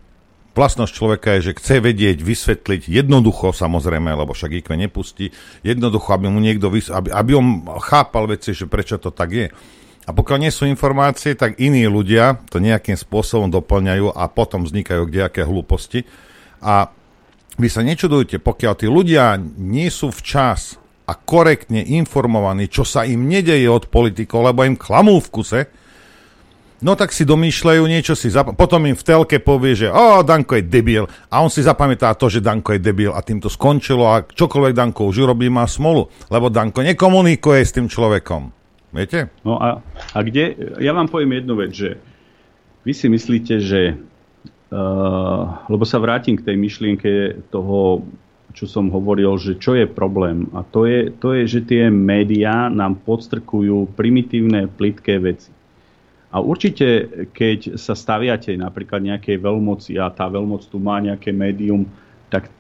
C: vlastnosť človeka je, že chce vedieť, vysvetliť jednoducho, samozrejme, lebo však IQ nepustí, jednoducho, aby mu niekto, vys- aby, aby on chápal veci, že prečo to tak je. A pokiaľ nie sú informácie, tak iní ľudia to nejakým spôsobom doplňajú a potom vznikajú kdejaké hlúposti. A vy sa nečudujte, pokiaľ tí ľudia nie sú včas a korektne informovaní, čo sa im nedeje od politikov, lebo im klamú v kuse, No tak si domýšľajú niečo, si zap- potom im v telke povie, že o, Danko je debil a on si zapamätá to, že Danko je debil a tým to skončilo a čokoľvek Danko už urobí, má smolu, lebo Danko nekomunikuje s tým človekom. Viete?
P: No a, a kde, ja vám poviem jednu vec, že vy si myslíte, že, uh, lebo sa vrátim k tej myšlienke toho, čo som hovoril, že čo je problém. A to je, to je že tie médiá nám podstrkujú primitívne, plitké veci. A určite, keď sa staviate napríklad nejakej veľmoci a tá veľmoc tu má nejaké médium, tak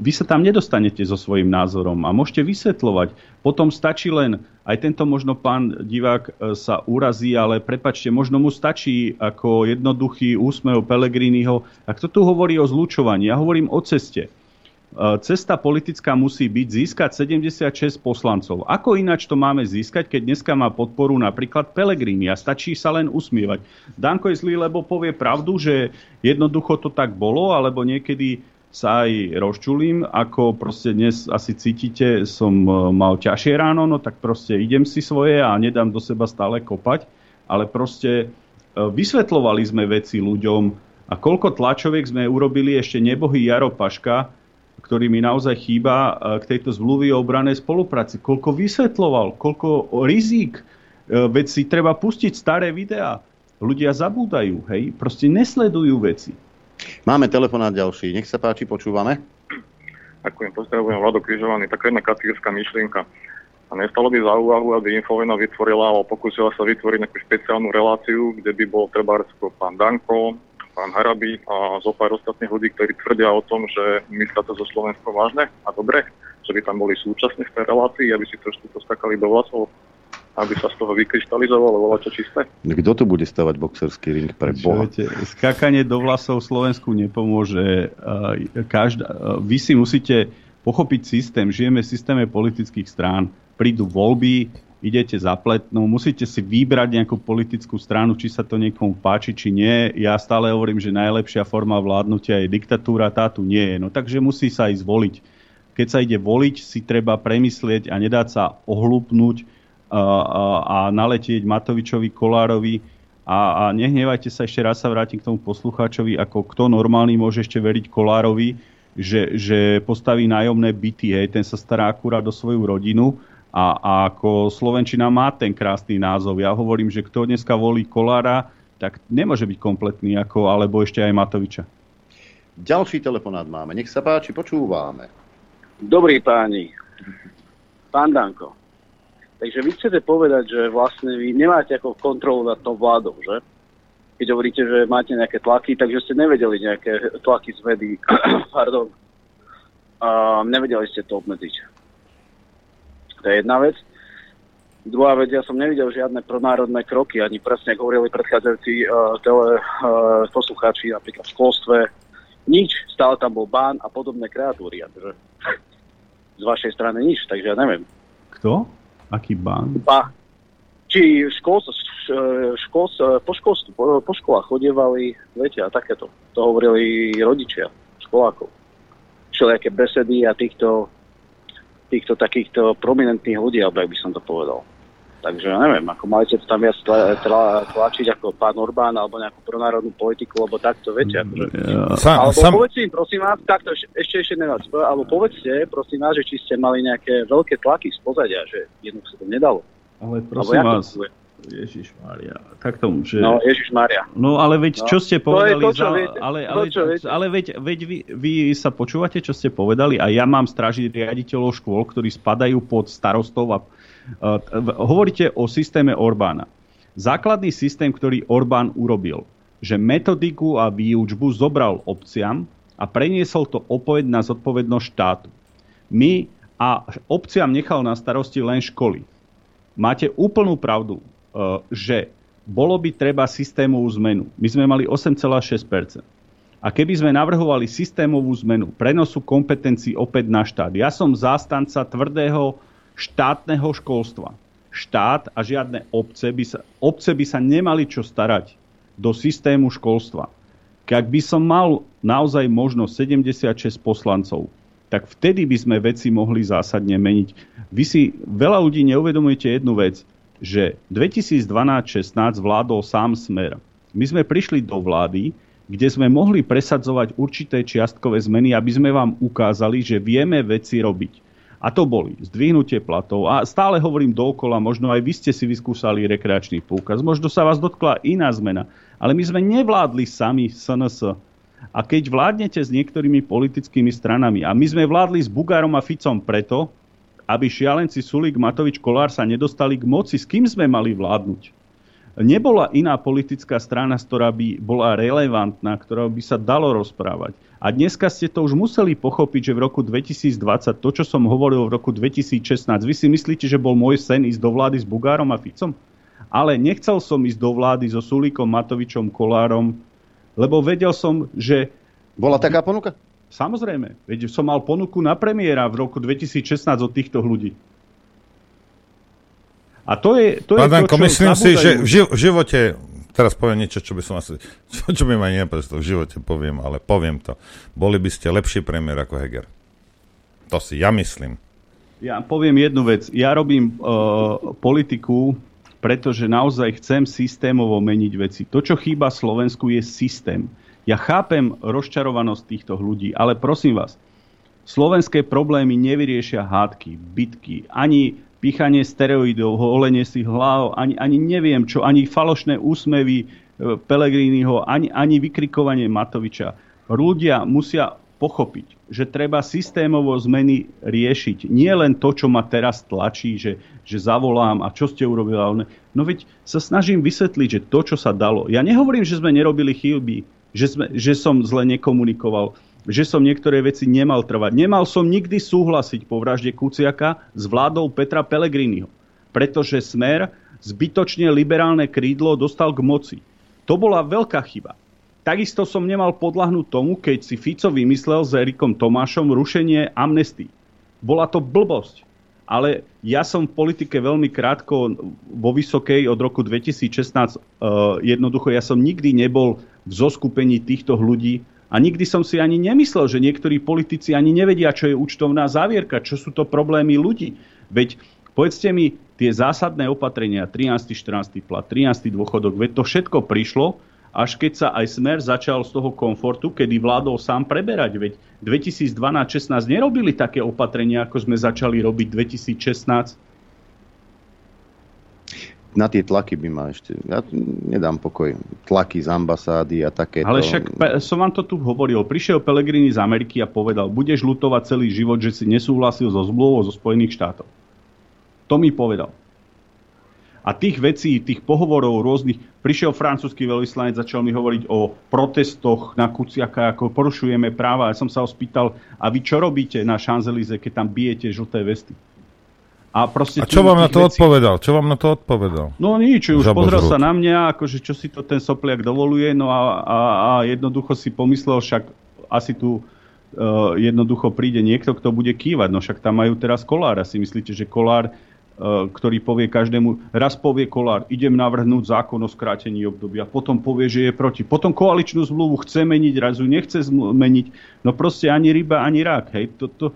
P: vy sa tam nedostanete so svojím názorom a môžete vysvetľovať. Potom stačí len, aj tento možno pán divák e, sa urazí, ale prepačte, možno mu stačí ako jednoduchý úsmev Pelegriniho. A kto tu hovorí o zlučovaní? Ja hovorím o ceste. E, Cesta politická musí byť získať 76 poslancov. Ako ináč to máme získať, keď dneska má podporu napríklad Pelegrini a stačí sa len usmievať. Danko je zlý, lebo povie pravdu, že jednoducho to tak bolo, alebo niekedy sa aj rozčulím, ako proste dnes asi cítite, som e, mal ťažšie ráno, no tak proste idem si svoje a nedám do seba stále kopať, ale proste e, vysvetľovali sme veci ľuďom a koľko tlačoviek sme urobili ešte nebohý Jaro Paška, ktorý mi naozaj chýba e, k tejto zmluvy o obranej spolupráci. Koľko vysvetloval, koľko rizík, e, veď si treba pustiť staré videá. Ľudia zabúdajú, hej, proste nesledujú veci.
B: Máme telefonát ďalší, nech sa páči, počúvame.
U: Ďakujem, pozdravujem Vlado Križovaný. Taká jedna katírska myšlienka. A nestalo by za úvahu, aby Infovena vytvorila alebo pokúsila sa vytvoriť nejakú špeciálnu reláciu, kde by bol treba pán Danko, pán Harabi a zo pár ostatných ľudí, ktorí tvrdia o tom, že myslia to zo Slovenskom vážne a dobre, že by tam boli súčasne v tej relácii, aby si trošku poskakali do vlasov, aby sa z toho vykryštalizovalo voľačo čisté.
B: Kto tu bude stavať boxerský ring pre Boha?
P: Viete, skákanie do vlasov Slovensku nepomôže. Uh, Každá, uh, vy si musíte pochopiť systém. Žijeme v systéme politických strán. Prídu voľby, idete za pletnou, musíte si vybrať nejakú politickú stranu, či sa to niekomu páči, či nie. Ja stále hovorím, že najlepšia forma vládnutia je diktatúra, tá tu nie je. No takže musí sa ísť voliť. Keď sa ide voliť, si treba premyslieť a nedať sa ohlúpnuť a, naletieť Matovičovi, Kolárovi a, nehnevajte sa, ešte raz sa vrátim k tomu poslucháčovi, ako kto normálny môže ešte veriť Kolárovi, že, že postaví nájomné byty, hej, ten sa stará akurát o svoju rodinu A, a ako Slovenčina má ten krásny názov. Ja hovorím, že kto dneska volí Kolára, tak nemôže byť kompletný ako, alebo ešte aj Matoviča.
B: Ďalší telefonát máme. Nech sa páči, počúvame.
V: Dobrý páni, pán Danko. Takže vy chcete povedať, že vlastne vy nemáte ako kontrolu nad tou vládou, že? Keď hovoríte, že máte nejaké tlaky, takže ste nevedeli nejaké tlaky z vedy, pardon, a nevedeli ste to obmedziť. To je jedna vec. Druhá vec, ja som nevidel žiadne pronárodné kroky, ani presne, ako hovorili predchádzajúci uh, tele, uh, poslucháči napríklad v školstve. Nič, stále tam bol bán a podobné kreatúry. Akože z vašej strany nič, takže ja neviem.
P: Kto? Aký bán?
V: Ba. Či škol, škol, po, školstvu, po, po školách chodievali, viete, a takéto. To hovorili rodičia školákov. Všelijaké besedy a týchto, týchto takýchto prominentných ľudí, alebo by som to povedal. Takže ja neviem, ako mali ste to tam viac tla, tla, tlačiť ako pán Orbán alebo nejakú pronárodnú politiku, lebo takto, viete. Akože.
C: Sa-
V: alebo
C: sam-
V: povedzte im, prosím vás, takto ešte, ešte, vec, alebo povedzte, prosím vás, že či ste mali nejaké veľké tlaky z pozadia, že jednoducho sa to nedalo.
P: Ale
V: Alebo
P: prosím
V: to
P: vás,
V: funguje?
P: Ježiš Maria, tak tomu, že...
V: No, Ježiš Maria.
P: No ale veď
V: No,
P: čo ste
V: to je
P: povedali,
V: to, čo
P: za,
V: viete.
P: ale,
V: To,
P: ale,
V: čo viete.
P: ale veď, veď vy, vy sa počúvate, čo ste povedali a ja mám strážiť riaditeľov škôl, ktorí spadajú pod starostov a uh, hovoríte o systéme Orbána. Základný systém, ktorý Orbán urobil, že metodiku a výučbu zobral obciam a preniesol to opäť na zodpovednosť štátu. My a obciam nechal na starosti len školy. Máte úplnú pravdu, že bolo by treba systémovú zmenu. My sme mali 8,6%. A keby sme navrhovali systémovú zmenu, prenosu kompetencií opäť na štát, ja som zástanca tvrdého štátneho školstva. Štát a žiadne obce by sa, obce by sa nemali čo starať do systému školstva. Ak by som mal naozaj možnosť 76 poslancov, tak vtedy by sme veci mohli zásadne meniť. Vy si veľa ľudí neuvedomujete jednu vec, že 2012-16 vládol sám Smer. My sme prišli do vlády, kde sme mohli presadzovať určité čiastkové zmeny, aby sme vám ukázali, že vieme veci robiť. A to boli zdvihnutie platov. A stále hovorím dookola, možno aj vy ste si vyskúšali rekreačný poukaz, možno sa vás dotkla iná zmena. Ale my sme nevládli sami SNS. A keď vládnete s niektorými politickými stranami, a my sme vládli s Bugárom a Ficom preto, aby šialenci Sulík, Matovič, Kolár sa nedostali k moci, s kým sme mali vládnuť? Nebola iná politická strana, ktorá by bola relevantná, ktorá by sa dalo rozprávať. A dneska ste to už museli pochopiť, že v roku 2020, to, čo som hovoril v roku 2016, vy si myslíte, že bol môj sen ísť do vlády s Bugárom a Ficom? Ale nechcel som ísť do vlády so Sulíkom, Matovičom, Kolárom, lebo vedel som, že...
B: Bola taká ponuka?
P: Samozrejme. Veď som mal ponuku na premiéra v roku 2016 od týchto ľudí. A to je to,
C: Pán
P: je
C: Danko,
P: to čo
C: myslím si, že v ži- v živote, teraz poviem niečo, čo by som asi, čo, čo by ma nenapadlo, v živote poviem, ale poviem to. Boli by ste lepší premiér ako Heger. To si ja myslím.
P: Ja poviem jednu vec. Ja robím uh, politiku, pretože naozaj chcem systémovo meniť veci. To, čo chýba Slovensku, je systém. Ja chápem rozčarovanosť týchto ľudí, ale prosím vás, slovenské problémy nevyriešia hádky, bitky, ani píchanie steroidov, holenie si hlav, ani, ani neviem čo, ani falošné úsmevy e, Pelegrínyho, ani, ani vykrikovanie Matoviča. Ľudia musia pochopiť, že treba systémovo zmeny riešiť. Nie len to, čo ma teraz tlačí, že, že zavolám a čo ste urobili. No veď sa snažím vysvetliť, že to, čo sa dalo. Ja nehovorím, že sme nerobili chyby, že, sme, že som zle nekomunikoval, že som niektoré veci nemal trvať. Nemal som nikdy súhlasiť po vražde Kuciaka s vládou Petra Pellegriniho, pretože Smer zbytočne liberálne krídlo dostal k moci. To bola veľká chyba. Takisto som nemal podľahnúť tomu, keď si Fico vymyslel s Erikom Tomášom rušenie amnestii. Bola to blbosť. Ale ja som v politike veľmi krátko vo Vysokej od roku 2016. Uh, jednoducho, ja som nikdy nebol v zoskupení týchto ľudí a nikdy som si ani nemyslel, že niektorí politici ani nevedia, čo je účtovná závierka, čo sú to problémy ľudí. Veď povedzte mi, tie zásadné opatrenia, 13. 14. plat, 13. dôchodok, veď to všetko prišlo, až keď sa aj Smer začal z toho komfortu, kedy vládol sám preberať. Veď 2012-16 nerobili také opatrenia, ako sme začali robiť 2016.
B: na tie tlaky by ma ešte... Ja nedám pokoj. Tlaky z ambasády a takéto.
P: Ale však pe- som vám to tu hovoril. Prišiel Pelegrini z Ameriky a povedal, budeš lutovať celý život, že si nesúhlasil so zmluvou zo Spojených štátov. To mi povedal. A tých vecí, tých pohovorov rôznych, prišiel francúzsky veľvyslanec, začal mi hovoriť o protestoch na Kuciaka, ako porušujeme práva. Ja som sa ho spýtal, a vy čo robíte na Champs-Élysées, keď tam bijete žlté vesty?
C: A, a čo vám na to vecí... odpovedal? Čo vám na to odpovedal?
P: No nič, už Žabo pozrel sa na mňa, akože čo si to ten sopliak dovoluje, no a, a, a jednoducho si pomyslel, však asi tu uh, jednoducho príde niekto, kto bude kývať. No však tam majú teraz Kolár. Si myslíte, že Kolár, uh, ktorý povie každému, raz povie Kolár, idem navrhnúť zákon o skrátení obdobia, potom povie, že je proti. Potom koaličnú zmluvu chce meniť, raz ju nechce meniť. No proste ani ryba, ani rák. Hej. To, to,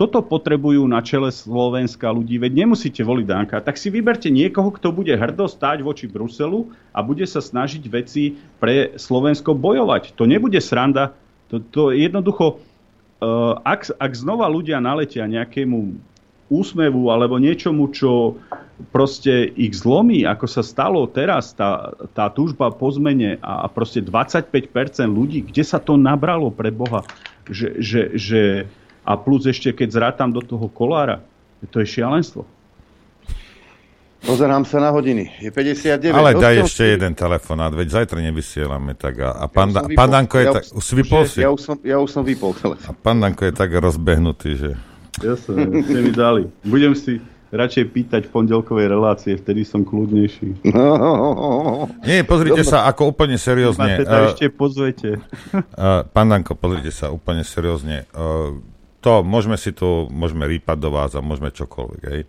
P: toto potrebujú na čele Slovenska ľudí, veď nemusíte voliť Danka, tak si vyberte niekoho, kto bude hrdo stáť voči Bruselu a bude sa snažiť veci pre Slovensko bojovať. To nebude sranda, to, to jednoducho, uh, ak, ak znova ľudia naletia nejakému úsmevu alebo niečomu, čo proste ich zlomí, ako sa stalo teraz, tá, tá túžba po zmene a, a proste 25% ľudí, kde sa to nabralo pre Boha, že, že, že a plus ešte, keď zrátam do toho kolára, to je šialenstvo.
B: Pozerám sa na hodiny. Je 59.
C: Ale daj ešte si... jeden telefonát, veď zajtra nevysielame. Tak a, a pán, ja pán Danko je ja tak... Už, vypol si?
B: Ja už, som, ja už som vypol telefón.
C: A pán Danko je tak rozbehnutý, že...
P: Jasne, ste mi dali. Budem si radšej pýtať v pondelkovej relácie, vtedy som kľudnejší.
C: Nie, pozrite Dobre. sa, ako úplne seriózne.
P: Ma teda uh, ešte pozvete.
C: Uh, pán Danko, pozrite sa úplne seriózne. Uh, to môžeme si tu, môžeme rýpať do vás a môžeme čokoľvek. Hej.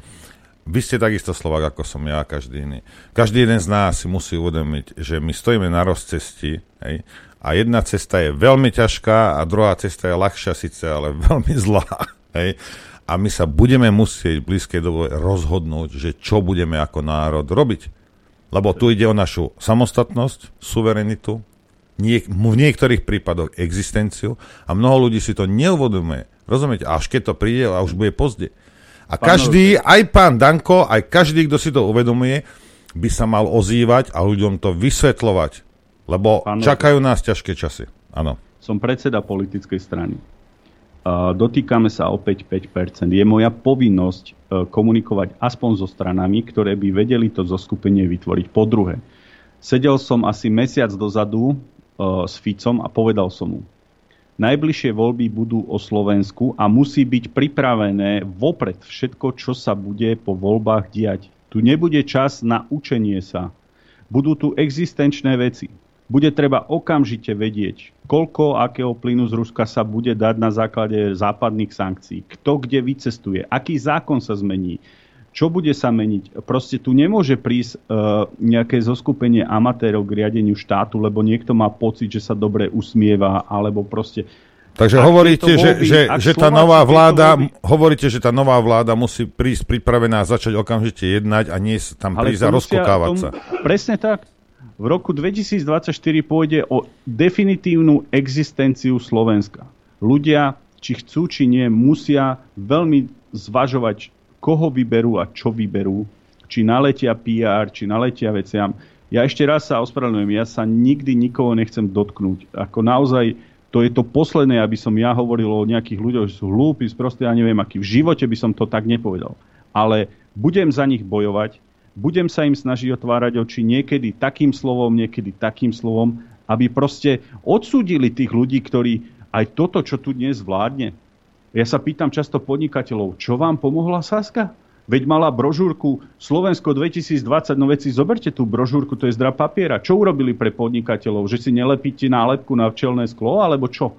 C: Vy ste takisto Slovak, ako som ja každý iný. Každý jeden z nás si musí uvedomiť, že my stojíme na rozcesti hej, a jedna cesta je veľmi ťažká a druhá cesta je ľahšia síce, ale veľmi zlá. Hej. A my sa budeme musieť v blízkej dobe rozhodnúť, že čo budeme ako národ robiť. Lebo tu ide o našu samostatnosť, suverenitu, niek- v niektorých prípadoch existenciu a mnoho ľudí si to neuvedomuje. Rozumiete? Až keď to príde a už bude pozde. A pán každý, aj pán Danko, aj každý, kto si to uvedomuje, by sa mal ozývať a ľuďom to vysvetľovať. Lebo pán čakajú nás ťažké časy. Áno.
P: Som predseda politickej strany. Dotýkame sa opäť 5%. Je moja povinnosť uh, komunikovať aspoň so stranami, ktoré by vedeli to zoskupenie vytvoriť. Po druhé, sedel som asi mesiac dozadu uh, s Ficom a povedal som mu, Najbližšie voľby budú o Slovensku a musí byť pripravené vopred všetko, čo sa bude po voľbách diať. Tu nebude čas na učenie sa. Budú tu existenčné veci. Bude treba okamžite vedieť, koľko akého plynu z Ruska sa bude dať na základe západných sankcií, kto kde vycestuje, aký zákon sa zmení, čo bude sa meniť? Proste tu nemôže prísť uh, nejaké zoskupenie amatérov k riadeniu štátu, lebo niekto má pocit, že sa dobre usmieva, alebo proste...
C: Takže hovoríte, voľby, že, že, že tá nová vláda, hovoríte, že tá nová vláda musí prísť pripravená a začať okamžite jednať a nie tam prísť a rozkokávať sa.
P: Presne tak. V roku 2024 pôjde o definitívnu existenciu Slovenska. Ľudia, či chcú, či nie, musia veľmi zvažovať, koho vyberú a čo vyberú, či naletia PR, či naletia veciam. Ja ešte raz sa ospravedlňujem, ja sa nikdy nikoho nechcem dotknúť. Ako naozaj, to je to posledné, aby som ja hovoril o nejakých ľuďoch, že sú hlúpi, proste ja neviem aký. V živote by som to tak nepovedal. Ale budem za nich bojovať, budem sa im snažiť otvárať oči niekedy takým slovom, niekedy takým slovom, aby proste odsúdili tých ľudí, ktorí aj toto, čo tu dnes vládne, ja sa pýtam často podnikateľov, čo vám pomohla Saska? Veď mala brožúrku Slovensko 2020, no veci zoberte tú brožúrku, to je zdra papiera. Čo urobili pre podnikateľov? Že si nelepíte nálepku na včelné sklo, alebo čo?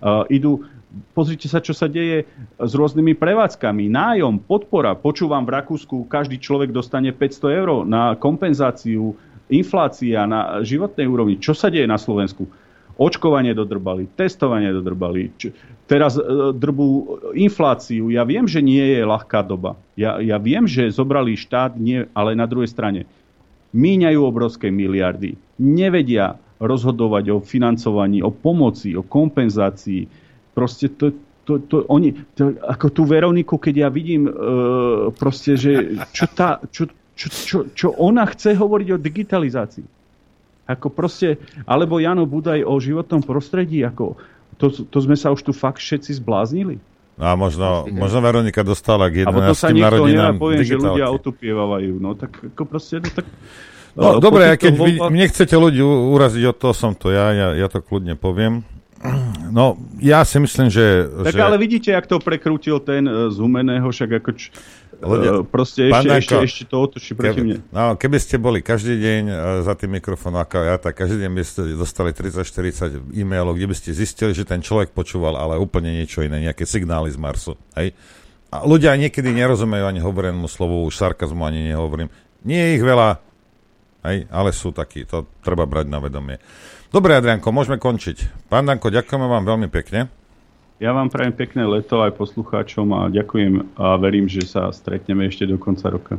P: Uh, idú, pozrite sa, čo sa deje s rôznymi prevádzkami. Nájom, podpora. Počúvam v Rakúsku, každý človek dostane 500 eur na kompenzáciu inflácia na životnej úrovni. Čo sa deje na Slovensku? Očkovanie dodrbali, testovanie dodrbali, č- teraz e, drbú infláciu. Ja viem, že nie je ľahká doba. Ja, ja viem, že zobrali štát, nie, ale na druhej strane míňajú obrovské miliardy. Nevedia rozhodovať o financovaní, o pomoci, o kompenzácii. Proste to, to, to, oni, to, ako tú Veroniku, keď ja vidím, e, proste, že čo, tá, čo, čo, čo, čo ona chce hovoriť o digitalizácii. Ako proste, alebo Jano Budaj o životnom prostredí, ako to, to sme sa už tu fakt všetci zbláznili.
C: No a možno, možno Veronika dostala k 11
P: Alebo to sa
C: narodinám
P: nevie, poviem, že ľudia otupievajú. No tak ako proste, no tak...
C: No,
P: eh,
C: dobre, aj keď vy
P: voľbách-
C: mne chcete ľudí uraziť, od toho som to ja, ja, ja to kľudne poviem. No, ja si myslím, že...
P: Tak
C: že...
P: ale vidíte, jak to prekrútil ten uh, z Humeného, však ako č,
C: Ľudia-
P: uh, proste ešte, ešte,
C: Danko,
P: ešte to otočí proti mne.
C: Keby, no, keby ste boli každý deň uh, za tým mikrofónom ako ja, tak každý deň by ste dostali 30-40 e-mailov, kde by ste zistili, že ten človek počúval ale úplne niečo iné, nejaké signály z Marsu. Hej? A ľudia niekedy nerozumejú ani hovorenému slovu, už sarkazmu ani nehovorím. Nie je ich veľa, hej? ale sú takí, to treba brať na vedomie. Dobre, Adrianko, môžeme končiť. Pán Danko, ďakujeme vám veľmi pekne.
P: Ja vám prajem pekné leto aj poslucháčom a ďakujem a verím, že sa stretneme ešte do konca roka.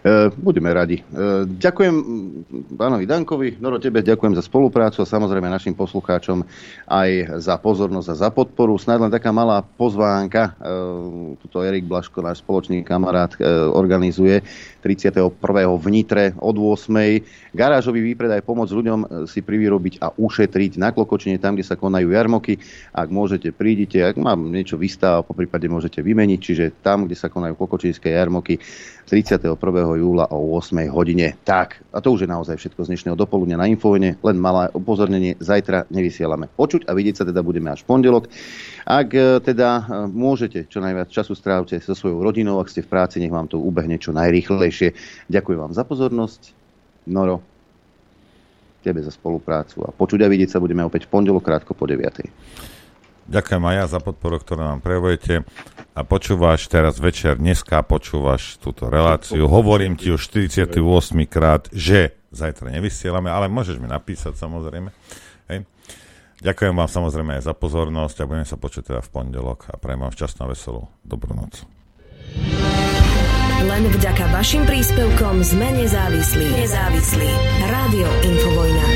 B: E, Budeme radi. E, Ďakujem pánovi Dankovi, Noro, tebe ďakujem za spoluprácu a samozrejme našim poslucháčom aj za pozornosť a za podporu. Snad len taká malá pozvánka. e, Tuto Erik Blaško, náš spoločný kamarát, organizuje 31. v Nitre od 8. Garážový výpredaj pomoc ľuďom e, si privyrobiť a ušetriť na Klokočine, tam, kde sa konajú jarmoky. Ak môžete, prídite, ak mám niečo vystáva, po prípade môžete vymeniť, čiže tam, kde sa konajú klokočinské jarmoky, 31. júla o 8. hodine. Tak, a to už je naozaj všetko z dnešného dopoludnia na Infovene, len malé upozornenie, zajtra nevysielame. Počuť a vidieť sa teda budeme až v pondelok. Ak e, teda e, môžete, čo najviac času strávte so svojou rodinou, ak ste v práci, nech vám to ubehne čo najrýchlejšie. Ďakujem vám za pozornosť. Noro, tebe za spoluprácu a počuť a vidieť sa budeme opäť v pondelok krátko po 9.
C: Ďakujem aj ja za podporu, ktorú nám prejavujete. A počúvaš teraz večer, dneska počúvaš túto reláciu. Hovorím ti už 48 krát, že zajtra nevysielame, ale môžeš mi napísať samozrejme. Ďakujem vám samozrejme aj za pozornosť a budeme sa počuť teda v pondelok a prajem vám šťastnú a veselú dobrú noc.
A: Len vďaka vašim príspevkom sme nezávislí. Nezávislí. Rádio Infovojna.